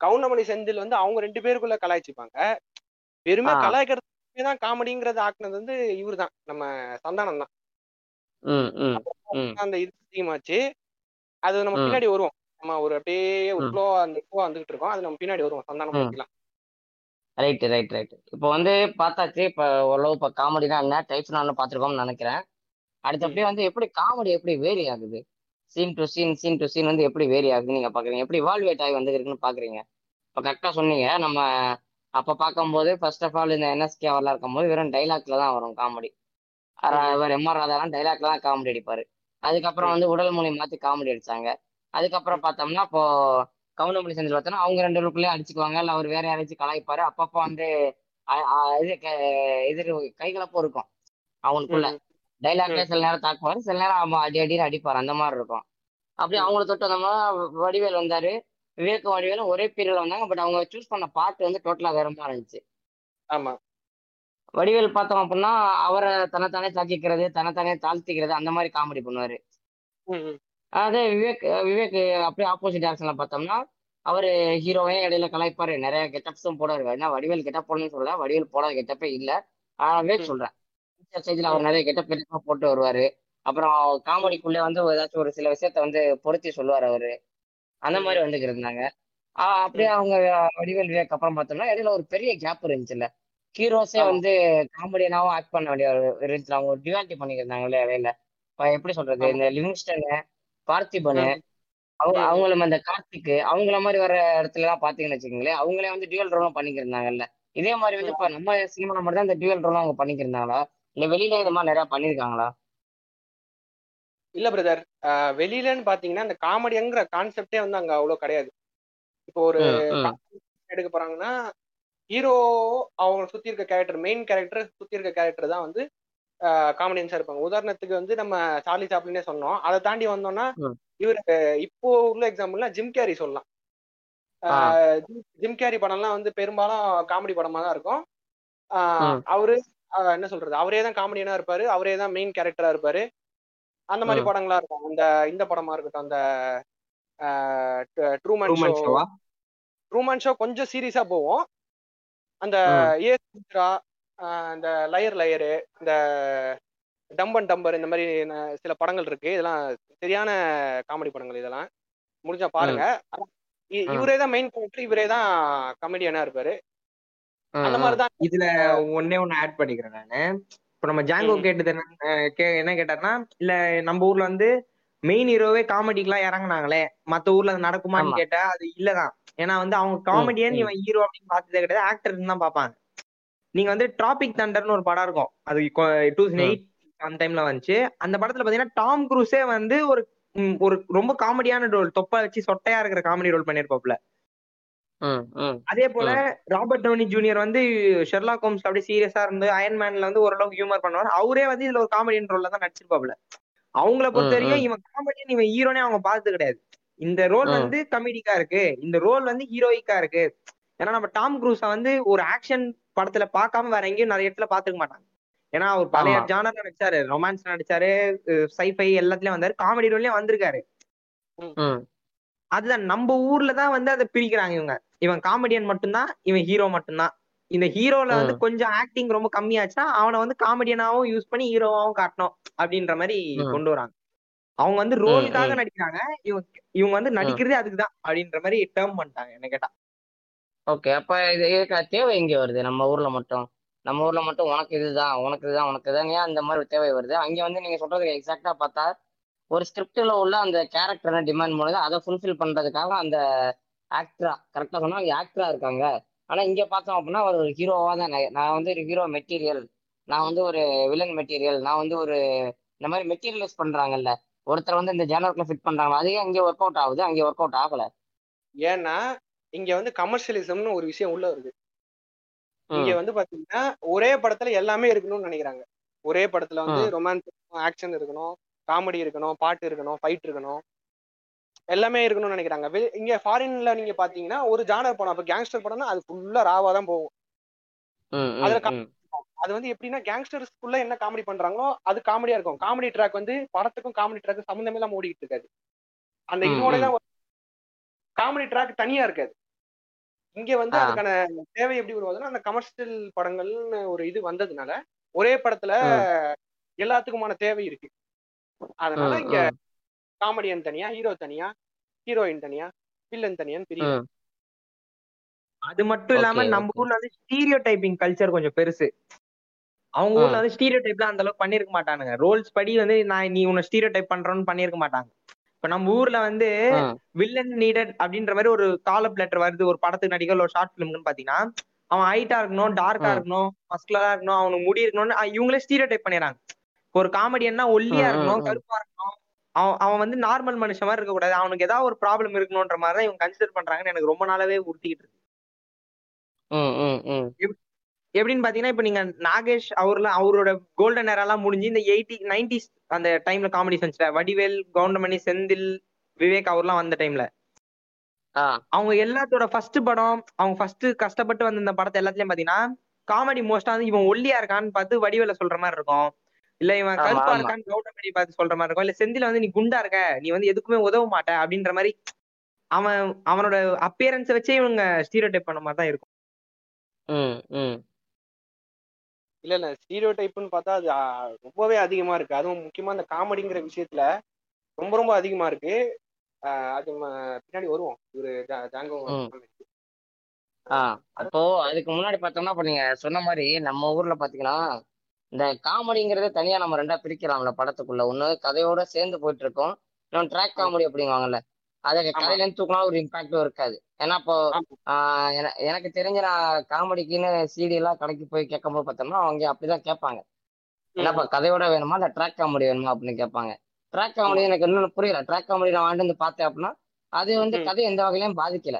கவுண்டமணி செந்தில் வந்து அவங்க ரெண்டு பேருக்குள்ள கலாய்ச்சிப்பாங்க வெறுமே ஆ. கலாய்க்கிறது தான் காமெடிங்கிறது ஆக்குனது வந்து இவரு தான் நம்ம சந்தானம் தான் அந்த இது அதிகமாச்சு அது நம்ம. பின்னாடி வருவோம் நம்ம ஒரு அப்படியே ஒரு. ஃப்ளோ அந்த ஃப்ளோ வந்துகிட்டு இருக்கோம் அது நம்ம பின்னாடி வருவோம் சந்தானம் ம். பத்திலாம் ரைட் ரைட் இப்போ வந்து பார்த்தாச்சு இப்போ ஓரளவு இப்போ காமெடினா என்ன டைப்ஸ் நான் பார்த்துருக்கோம்னு நினைக்கிறேன். அடுத்து அப்படியே வந்து எப்படி காமெடி எப்படி வேரி ஆகுது? Scene to scene scene to scene வந்து எப்படி வேரி ஆகுது நீங்க பாக்குறீங்க எப்படி வால்வேட் ஆகி வந்துருக்குன்னு பாக்குறீங்க இப்போ கரெக்டா சொன்னீங்க நம்ம அப்ப பார்க்கும்போது ஃபர்ஸ்ட் ஆஃப் ஆல் இந்த என்எஸ்கே அவர்லாம் இருக்கும்போது வெறும் டைலாக்ல தான் வரும் காமெடி இவர் எம் ஆர் ராதாலாம் டைலாக்ல தான் காமெடி அடிப்பாரு. அதுக்கப்புறம் வந்து உடல் மொழி மாத்தி காமெடி அடிச்சாங்க. அதுக்கப்புறம் பார்த்தோம்னா இப்போ கவுண்டமணி செஞ்சு பார்த்தோம்னா அவங்க ரெண்டு பேருக்குள்ளேயே அடிச்சுக்குவாங்க. இல்ல அவர் வேற யாராச்சும் கலாய்ப்பாரு. அப்பப்போ வந்து இது இது கைகலப்பும் இருக்கும். அவனுக்குள்ள. டைலாக்ல சில நேரம் தாக்குவாரு. சில நேரம் அவன் அடி அடின்னு அடிப்பாரு. அந்த மாதிரி இருக்கும். அப்படி. அவங்கள தொட்டு வந்தோம்னா வடிவேல் வந்தாரு. விவேக் வடிவேலும் ஒரே பீரியட்ல வந்தாங்க. பட் அவங்க சூஸ் பண்ண பாட்டு வந்து டோட்டலா வேற மாதிரி இருந்துச்சு. ஆமா. வடிவேல் பார்த்தோம் அப்படின்னா அவரை தன்னைத்தானே தாக்கிக்கிறது தன்னைத்தானே தாழ்த்திக்கிறது அந்த மாதிரி காமெடி பண்ணுவாரு. அதே விவேக் விவேக் அப்படியே ஆப்போசிட் டேரக்ஷன்ல பார்த்தோம்னா அவரு ஹீரோவையும் இடையில கலாய்ப்பாரு. நிறைய கெட்டப்ஸும் போடுவாரு. ஏன்னா வடிவேல் கெட்டப் போடணும்னு சொல்ல வடிவேல் போடாத கெட்டப்பே இல்ல. ஆனா விவேக் ம். சொல்றேன். ஸ்டேஜ்ல அவர் நிறைய கெட்டப் கெட்டப்பா போட்டு வருவாரு. அப்புறம் காமெடிக்குள்ளே வந்து ஏதாச்சும் ஒரு சில விஷயத்த வந்து பொருத்தி சொல்லுவார் அவரு. அந்த மாதிரி வந்துட்டு இருந்தாங்க. அப்படியே அவங்க வடிவேல் விவேக் அப்புறம் பார்த்தோம்னா இடையில ஒரு பெரிய கேப் இருந்துச்சுல்ல. ஹீரோஸே. வந்து காமெடியனாவும் ஆக்ட் பண்ண வேண்டிய இருந்துச்சு அவங்க டிவாலிட்டி பண்ணியிருந்தாங்களே இடையில. இப்ப எப்படி சொல்றது. இந்த லிவிங்ஸ்டனு பார்த்திபனு. அவங்க. அவங்கள அந்த கார்த்திக் அவங்கள மாதிரி வர இடத்துல எல்லாம் பாத்தீங்கன்னு வச்சுக்கோங்களேன் அவங்களே வந்து டியூவல் ரோலும் பண்ணிக்கிருந்தாங்கல்ல. இதே மாதிரி வந்து இப்ப நம்ம சினிமால மட்டும் தான் இந்த டியூவல் ரோலும் அவங்க பண்ணிக்கிருந்தாங்களா? இல்ல வெளியில இந்த மாதிரி நிறைய பண்ணிருக்காங்களா இல்ல பிரதர் வெளியிலன்னு பாத்தீங்கன்னா இந்த காமெடிங்கிற கான்செப்டே வந்து அங்க அவ்வளவு கிடையாது. இப்போ ஒரு எடுக்க போறாங்கன்னா ஹீரோ அவங்க சுத்தி இருக்க கேரக்டர் மெயின் கேரக்டர் சுத்தி இருக்க கேரக்டர் தான் வந்து காமெடியன்ஸா இருப்பாங்க. உதாரணத்துக்கு வந்து நம்ம சார்லி சாப்ளினே சொன்னோம். அதை தாண்டி வந்தோம்னா. இவர் இப்போ உள்ள எக்ஸாம்பிள்னா ஜிம் கேரி சொல்லலாம். ஜிம்- கேரி படம்லாம் வந்து பெரும்பாலும் காமெடி படமா தான் இருக்கும். அவரு என்ன சொல்றது? அவரே தான் காமெடியனா இருப்பாரு. அவரே தான் மெயின் கேரக்டரா இருப்பாரு. அந்த மாதிரி. படங்களா இருக்கும். அந்த இந்த படமா இருக்கட்டும். அந்த ட்ரூமன் ஷோ? ட்ரூமன் ஷோ கொஞ்சம் சீரியஸா போவோம் அந்த. ஏ சுத்ரா இந்த லயர் லயரு இந்த டம்பன் டம்பர் இந்த மாதிரி சில படங்கள் இருக்கு இதெல்லாம் சரியான காமெடி படங்கள் இதெல்லாம் முடிஞ்சா பாருங்க. இவரே தான் மெயின் கேரக்டர் இவரே தான் கமெடியனா இருப்பாரு அந்த. மாதிரி தான் இதுல ஒன்னே ஒண்ணு ஆட் பண்ணிக்கிறேன் நானு இப்ப நம்ம ஜாங்கோ. கேட்டது என்ன என்ன கேட்டாருன்னா இல்ல நம்ம ஊர்ல வந்து மெயின் ஹீரோவே காமெடிக்கெல்லாம் இறங்குனாங்களே மத்த ஊர்ல அது நடக்குமான்னு. கேட்டா அது இல்லதான் ஏன்னா வந்து அவங்க காமெடியன். இவன் ஹீரோ அப்படின்னு பார்த்ததே கிடையாது ஆக்டர் தான் பார்ப்பாங்க நீங்க வந்து டிராபிக் தண்டர்னு ஒரு படம் இருக்கும். அது டூ தௌசண்ட் எயிட் அந்த டைம்ல வந்துச்சு. அந்த படத்துல பாத்தீங்கன்னா டாம் குரூஸே வந்து ஒரு ஒரு ரொம்ப காமெடியான ரோல் தொப்பை வச்சு சொட்டையா இருக்கிற காமெடி ரோல் பண்ணிருப்பாப்ல அதே போல ராபர்ட் டவுனி ஜூனியர் வந்து ஷெர்லாக் ஹோம்ஸ் அப்படியே சீரியஸா இருந்து அயன்மேன்ல வந்து ஓரளவுக்கு ஹியூமர் பண்ணுவார். அவரே வந்து இதுல ஒரு காமெடியன் ரோல்ல தான் நடிச்சிருப்பாப்ல அவங்கள பொறுத்த வரைக்கும் இவன் காமெடியன் இவன் ஹீரோனே அவங்க பார்த்தது கிடையாது. இந்த ரோல். வந்து கமெடிக்கா இருக்கு. இந்த ரோல் வந்து ஹீரோயிக்கா இருக்கு. ஏன்னா நம்ம டாம் க்ரூஸ வந்து ஒரு ஆக்ஷன் படத்துல பார்க்காம வேற எங்கேயும் நிறைய இடத்துல பாத்துக்க மாட்டாங்க. ஏன்னா அவர் பழைய. ஜானர் நடிச்சாரு ரொமான்ஸ் நடிச்சாரு சைஃபை எல்லாத்துலயும் வந்தாரு காமெடி ரோல்லயும் வந்திருக்காரு. அதுதான் நம்ம ஊர்ல தான் வந்து அதை பிரிக்கிறாங்க இவங்க. இவன் காமெடியன் மட்டும்தான் இவன் ஹீரோ மட்டும்தான். இந்த ஹீரோல வந்து. கொஞ்சம் ஆக்டிங் ரொம்ப கம்மியாச்சுன்னா அவனை வந்து காமெடியனாவும் யூஸ் பண்ணி ஹீரோவாவும் காட்டணும் அப்படின்ற மாதிரி. கொண்டு வராங்க. அவங்க வந்து ரோலுக்காக. நடிக்கிறாங்க. இவங்க இவங்க வந்து நடிக்கிறதே அதுக்குதான் அப்படின்ற மாதிரி டேர்ம் பண்ணிட்டாங்க என்ன கேட்டா. ஓகே அப்ப இது இதுக்கு தேவை எங்க வருது? நம்ம ஊர்ல மட்டும். நம்ம ஊர்ல மட்டும் உனக்கு இதுதான் உனக்கு இதுதான் உனக்கு இதுதான். ஏன் அந்த மாதிரி ஒரு தேவை வருது? அங்க வந்து நீங்க சொல்றதுக்கு எக்ஸாக்டா பார்த்தா ஒரு ஸ்கிரிப்ட்ல உள்ள அந்த கேரக்டர் டிமாண்ட் பண்ணுது அதை ஃபுல்ஃபில் பண்றதுக்காக அந்த ஆக்டரா கரெக்டா சொன்னா அங்க ஆக்டரா இருக்காங்க. ஆனா இங்க பார்த்தோம் அப்படின்னா ஒரு ஹீரோவா தான். நான் நான் வந்து ஒரு ஹீரோ மெட்டீரியல் நான் வந்து ஒரு வில்லன் மெட்டீரியல் நான் வந்து ஒரு இந்த மாதிரி மெட்டீரியலைஸ் பண்றாங்கல்ல. ஒருத்தர் வந்து இந்த ஜேனருக்குள்ள ஃபிட் பண்றாங்க. அதே அங்கே ஒர்க் அவுட் ஆகுது? அங்கே ஒர்க் அவுட் ஆகல. ஏன்னா இங்க வந்து கமர்ஷியலிசம்னு ஒரு விஷயம் உள்ள வருது. இங்க வந்து பாத்தீங்கன்னா ஒரே படத்துல எல்லாமே இருக்கணும்னு நினைக்கிறாங்க. ஒரே படத்துல வந்து. ரொமான்ஸ் ஆக்ஷன் இருக்கணும் காமெடி இருக்கணும் பாட்டு இருக்கணும் ஃபைட் இருக்கணும். எல்லாமே இருக்கணும்னு நினைக்கிறாங்க. இங்க ஃபாரின்ல நீங்க பாத்தீங்கன்னா ஒரு ஜானர் படம் அப்ப கேங்ஸ்டர் படம்னா அது ஃபுல்லா ராவா தான் போகும். அதுல அது வந்து எப்படின்னா கேங்ஸ்டர்ஸ்குள்ள என்ன காமெடி பண்றாங்களோ அது காமெடியா இருக்கும். காமெடி ட்ராக் வந்து படத்துக்கும் காமெடி ட்ராக் சம்மந்தமே இல்லாம ஓடிக்கிட்டு இருக்காது. அந்த இதோட. தான் காமெடி ட்ராக் தனியா இருக்காது. இங்க வந்து. அதுக்கான தேவை எப்படி வருவதுன்னா அந்த கமர்ஷியல் படங்கள்னு ஒரு இது வந்ததுனால ஒரே படத்துல எல்லாத்துக்குமான தேவை இருக்கு அதனால இங்க காமெடியன் தனியா ஹீரோ தனியா ஹீரோயின் தனியா வில்லன் தனியான்னு பிரியும். அது மட்டும் இல்லாம நம்ம. ஊர்ல வந்து ஸ்டீரியோ டைப்பிங் கல்ச்சர் கொஞ்சம் பெருசு அவங்க ஊர்ல. வந்து ஸ்டீரியோ டைப்லாம் அந்த அளவுக்கு பண்ணிருக்க மாட்டானுங்க ரோல்ஸ் படி வந்து நான் நீ உன்னை ஸ்டீரியோ டைப் பண்றோன்னு பண்ணிருக்க மாட்டாங்க இப்ப நம்ம ஊர்ல வந்து வில்லன் நீடட் அப்படின்ற மாதிரி ஒரு காலப் லெட்டர் வருது ஒரு படத்துக்கு நடிக்க ஒரு ஷார்ட் பிலிம்னு பாத்தீங்கன்னா அவன் ஹைட்டா இருக்கணும் டார்க்கா. இருக்கணும் மஸ்குலரா இருக்கணும் அவனுக்கு முடி இருக்கணும்னு இவங்களே ஸ்டீரியோ டைப் பண்ணிடுறாங்க ஒரு காமெடியன்னா ஒல்லியா இருக்கணும். கருப்பா இருக்கணும் அவன் அவன் வந்து நார்மல் மனுஷன் மாதிரி இருக்க கூடாது அவனுக்கு ஏதாவது ஒரு ப்ராப்ளம் இருக்கணும்ன்ற மாதிரி தான் இவங்க கன்சிடர் பண்றாங்கன்னு எனக்கு ரொம்ப நாளாவே உறுத்திக்கிட்டு இருக்கு. எப்படின்னு பாத்தீங்கன்னா இப்ப நீங்க நாகேஷ் அவர்ல அவரோட கோல்டன் எல்லாம் முடிஞ்சு இந்த எயிட்டி நைன்டிஸ் அந்த டைம்ல காமெடி செஞ்சுட்ட வடிவேல் கவுண்டமணி செந்தில் விவேக் அவர்லாம் வந்த டைம்ல அவங்க எல்லாத்தோட ஃபர்ஸ்ட் படம் அவங்க ஃபர்ஸ்ட் கஷ்டப்பட்டு வந்த இந்த படத்தை எல்லாத்துலயும் பாத்தீங்கன்னா காமெடி மோஸ்டா வந்து இவன் ஒல்லியா இருக்கான்னு பார்த்து வடிவேல சொல்ற மாதிரி இருக்கும். இல்ல இவன் கருப்பா. இருக்கான்னு கவுண்டமணி பார்த்து சொல்ற மாதிரி இருக்கும். இல்ல செந்தில வந்து நீ குண்டா இருக்க. நீ வந்து எதுக்குமே உதவ மாட்ட. அப்படின்ற மாதிரி அவன் அவனோட அப்பியரன்ஸை வச்சே இவங்க ஸ்டீரியோ டைப் பண்ண மாதிரி தான் இருக்கும். இல்ல இல்ல. ஸ்டீரியோ டைப்னு பார்த்தா அது ரொம்பவே அதிகமா இருக்கு. அதுவும் முக்கியமா இந்த காமெடிங்கிற விஷயத்துல ரொம்ப ரொம்ப அதிகமா இருக்கு. அது பின்னாடி வருவோம். ஜா- ஜாங்கோ ம். ஆ அப்போ அதுக்கு முன்னாடி பார்த்தோம்னா இப்போ நீங்க சொன்ன மாதிரி நம்ம ஊர்ல பாத்தீங்கன்னா இந்த காமெடிங்கிறத தனியா நம்ம ரெண்டா பிரிக்கலாம்ல படத்துக்குள்ள. ஒண்ணு கதையோட சேர்ந்து போயிட்டு இருக்கோம். இன்னொன்று ட்ராக் காமெடி அப்படிங்குவாங்கல்ல அதை கதையில இருந்து ஒரு இம்பாக்டும் இருக்காது. ஏன்னா இப்போ எனக்கு தெரிஞ்ச நான் காமெடிக்குன்னு சிடி எல்லாம் கடைக்கு போய் கேட்கும்போது பார்த்தோம்னா அவங்க அப்படிதான் கேட்பாங்க. என்னப்பா கதையோட வேணுமா? இல்ல ட்ராக் காமெடி வேணுமா? அப்படின்னு கேட்பாங்க. ட்ராக் காமெடி எனக்கு இன்னொன்னு புரியல. ட்ராக் காமெடி நான் வாங்கிட்டு வந்து பார்த்தேன் அப்படின்னா அது வந்து. கதை எந்த வகையிலையும் பாதிக்கல.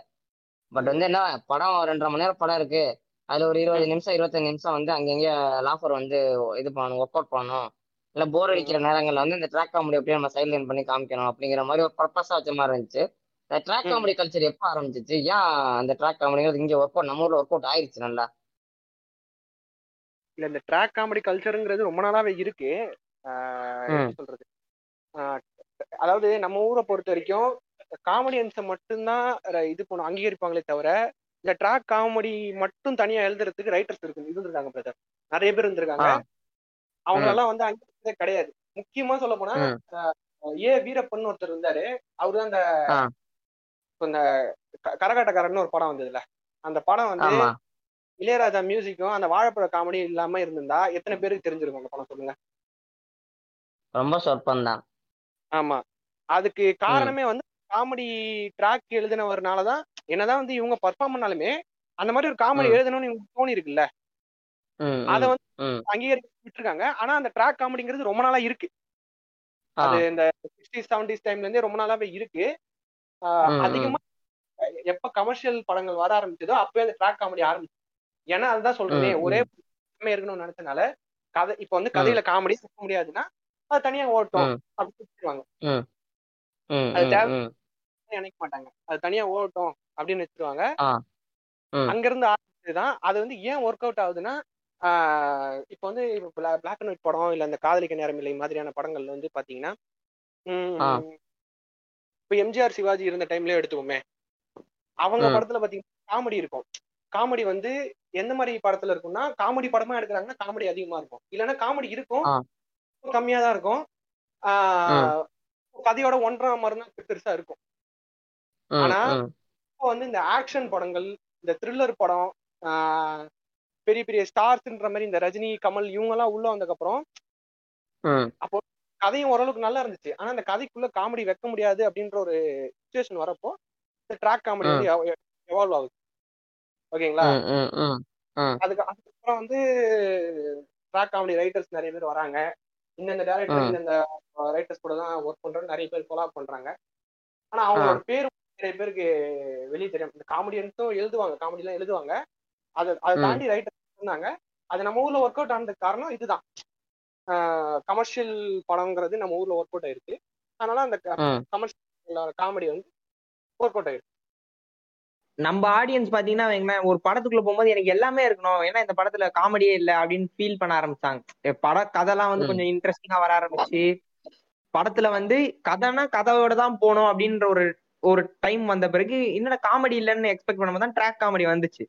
பட் வந்து என்ன படம் ரெண்டரை மணி நேரம் படம் இருக்கு. அதுல ஒரு இருபது நிமிஷம் இருபத்தஞ்சு நிமிஷம் வந்து அங்கங்க லாஃபர் வந்து இது பண்ணணும் ஒர்க் அவுட் பண்ணணும். இல்ல போர் அடிக்கிற நேரங்கள்ல வந்து இந்த ட்ராக் காமெடி அப்படியே நம்ம சைட் லைன் பண்ணி காமிக்கணும் அப்படிங்கிற மாதிரி ஒரு பர்பஸா வச்ச மாதிரி இருந்துச்சு. இந்த ட்ராக். காமெடி கல்ச்சர் எப்போ ஆரம்பிச்சிச்சு? ஏன் அந்த ட்ராக் காமெடிங்கிறது இங்க ஒர்க் அவுட் நம்ம ஊர்ல ஒர்க் அவுட் ஆயிருச்சு நல்லா? இல்ல இந்த ட்ராக் காமெடி கல்ச்சருங்கிறது ரொம்ப நாளாவே இருக்கு. சொல்றது? அதாவது நம்ம ஊரை பொறுத்த வரைக்கும் காமெடியன்ஸை மட்டும்தான் இது பண்ண அங்கீகரிப்பாங்களே தவிர இந்த ட்ராக் காமெடி மட்டும் தனியா எழுதுறதுக்கு ரைட்டர்ஸ் இருக்கு இருந்திருக்காங்க பிரதர் நிறைய பேர் இருந்திருக்காங்க. அவங்களெல்லாம் வந்து கிடையாது. முக்கியமா சொல்ல போனா. ஏ வீரப்பன் ஒருத்தர் இருந்தாரு. அவருதான் அந்த இந்த க- கரகாட்டக்காரன்னு ஒரு படம் வந்ததுல. அந்த படம் வந்து இளையராஜா மியூசிக்கும் அந்த வாழைப்பழ காமெடி இல்லாம இருந்திருந்தா எத்தனை பேருக்கு தெரிஞ்சிருக்கும் அந்த படம் சொல்லுங்க. ரொம்ப சொற்பம் தான் ஆமா. அதுக்கு காரணமே வந்து காமெடி ட்ராக் எழுதினவர்னாலதான் என்னதான் வந்து இவங்க பர்ஃபார்ம் பண்ணாலுமே அந்த மாதிரி ஒரு காமெடி. எழுதணும்னு இவங்களுக்கு தோணி இருக்குல்ல அத வந்து ம். அங்கீகரிச்சு விட்டுருக்காங்க. ஆனா அந்த ட்ராக் காமெடிங்கிறது ரொம்ப நாளா இருக்கு. அது இந்த சிக்ஸ்டீஸ் செவன்டிஸ் டைம்ல இருந்தே ரொம்ப நாளாவே இருக்கு. அதிகமா எப்ப கமர்ஷியல் படங்கள் வர ஆரம்பிச்சதோ அப்பவே அந்த ட்ராக் காமெடி ஆரம்பிச்சு. ஏன்னா அதுதான் சொல்றேனே ஒரே இருக்கணும்னு நினைச்சனால கதை இப்ப வந்து கதையில காமெடி இருக்க முடியாதுன்னா அது தனியா ஓட்டும். அப்படின்னு அது தேவை-. நினைக்க மாட்டாங்க. அது தனியா ஓட்டும் அப்படின்னு வச்சிருவாங்க. அங்க இருந்து ஆரம்பிச்சுதான் அது வந்து ஏன் ஒர்க் அவுட் ஆகுதுன்னா இப்ப வந்து பிளாக் அண்ட் ஒயிட் படம் இல்ல அந்த காதலிக்க நேரமில்லை மாதிரியான படங்கள்ல வந்து ஆ. இப்ப எம்ஜிஆர் சிவாஜி இருந்த டைம்லயே எடுத்துக்கோமே அவங்க. படத்துல பாத்தீங்கன்னா காமெடி இருக்கும் காமெடி வந்து எந்த மாதிரி படத்துல இருக்கும்னா காமெடி படமா எடுக்கிறாங்கன்னா காமெடி அதிகமா இருக்கும் இல்லைன்னா காமெடி இருக்கும். கம்மியா தான் இருக்கும் கதையோட ஒன்றாம் மரம் தான் பெருசா இருக்கும் ஆனா. இப்போ வந்து இந்த ஆக்ஷன் படங்கள் இந்த த்ரில்லர் படம் ஆஹ் பெரிய பெரிய ஸ்டார்ஸ்ன்ற மாதிரி இந்த ரஜினி கமல் இவங்க எல்லாம் உள்ள வந்ததுக்கு அப்புறம் ம். கதையும் ஓரளவுக்கு நல்லா இருந்துச்சு. ஆனா அந்த கதைக்குள்ள காமெடி வைக்க முடியாது அப்படின்ற ஒரு சுச்சுவேஷன் வரப்போ இந்த ட்ராக் காமெடி வந்து எவால்வ் ஆகுது. ஓகேங்களா. அதுக்கு அதுக்கப்புறம் வந்து ட்ராக் காமெடி ரைட்டர்ஸ் நிறைய பேர் வராங்க. இந்தந்த டேரக்டர். இந்தந்த ரைட்டர்ஸ் கூட தான் ஒர்க் பண்றோம் நிறைய பேர் கொலாப் பண்றாங்க. ஆனா அவங்களோட பேர் நிறைய பேருக்கு வெளியே தெரியும் இந்த காமெடியன்ஸும் எழுதுவாங்க. காமெடி எல்லாம் எழுதுவாங்க. அதை அதை. தாண்டி ரைட்டர் இருந்தாங்க அது நம்ம ஊர்ல ஒர்க் அவுட் ஆனதுக்கு காரணம் இதுதான். கமர்ஷியல் படம்ங்கிறது நம்ம ஊர்ல ஒர்க் அவுட் ஆயிருக்கு. அதனால அந்த. கமர்ஷியல் காமெடி வந்து ஒர்க் அவுட் ஆயிருக்கு. நம்ம ஆடியன்ஸ் பாத்தீங்கன்னா வைங்களேன், ஒரு படத்துக்குள்ள போகும்போது எனக்கு எல்லாமே இருக்கணும். ஏன்னா இந்த படத்துல காமெடியே இல்ல அப்படின்னு ஃபீல் பண்ண ஆரம்பிச்சாங்க. பட கதைலாம் வந்து. கொஞ்சம் இன்ட்ரெஸ்டிங்கா வர ஆரம்பிச்சு படத்துல வந்து கதைனா கதையோட தான் போகணும் அப்படின்ற ஒரு ஒரு டைம் வந்த பிறகு என்னடா காமெடி இல்லைன்னு எக்ஸ்பெக்ட் பண்ணும்போது தான் ட்ராக் காமெடி வந்துச்சு.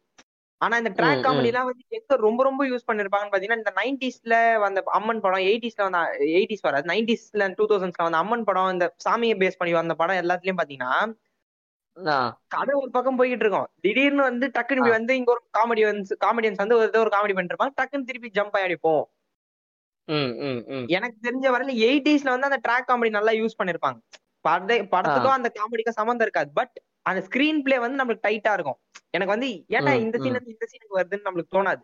ஆனா இந்த ட்ராக். காமெடி எல்லாம் வந்து எங்க ரொம்ப ரொம்ப யூஸ் பண்ணிருப்பாங்கன்னு பாத்தீங்கன்னா இந்த நைன்டிஸ்ல வந்த அம்மன் படம் எயிட்டிஸ்ல வந்த எயிட்டிஸ் வராது நைன்டிஸ்ல டூ தௌசண்ட்ஸ்ல வந்த அம்மன் படம் இந்த சாமியை பேஸ் பண்ணி வந்த படம் எல்லாத்துலயும் பாத்தீங்கன்னா. கதை ஒரு பக்கம் போய்கிட்டு இருக்கும். திடீர்னு வந்து டக்குன்னு வந்து இங்க ஒரு காமெடி வந்து காமெடியன்ஸ் வந்து ஒரு ஏதோ ஒரு காமெடி பண்ணிட்டு இருப்பாங்க டக்குன்னு திருப்பி ஜம்ப் ம். எனக்கு தெரிஞ்ச வரையில எயிட்டிஸ்ல வந்து அந்த ட்ராக் காமெடி நல்லா யூஸ் பண்ணிருப்பாங்க. பட படத்துக்கும் அந்த காமெடிக்கும் சம்மந்தம் இருக்காது. பட் அந்த ஸ்கிரீன் பிளே வந்து நம்மளுக்கு டைட்டா இருக்கும் எனக்கு வந்து ஏன்டா ம், இந்த. சீன் இந்த சீனுக்கு வருதுன்னு நம்மளுக்கு தோணாது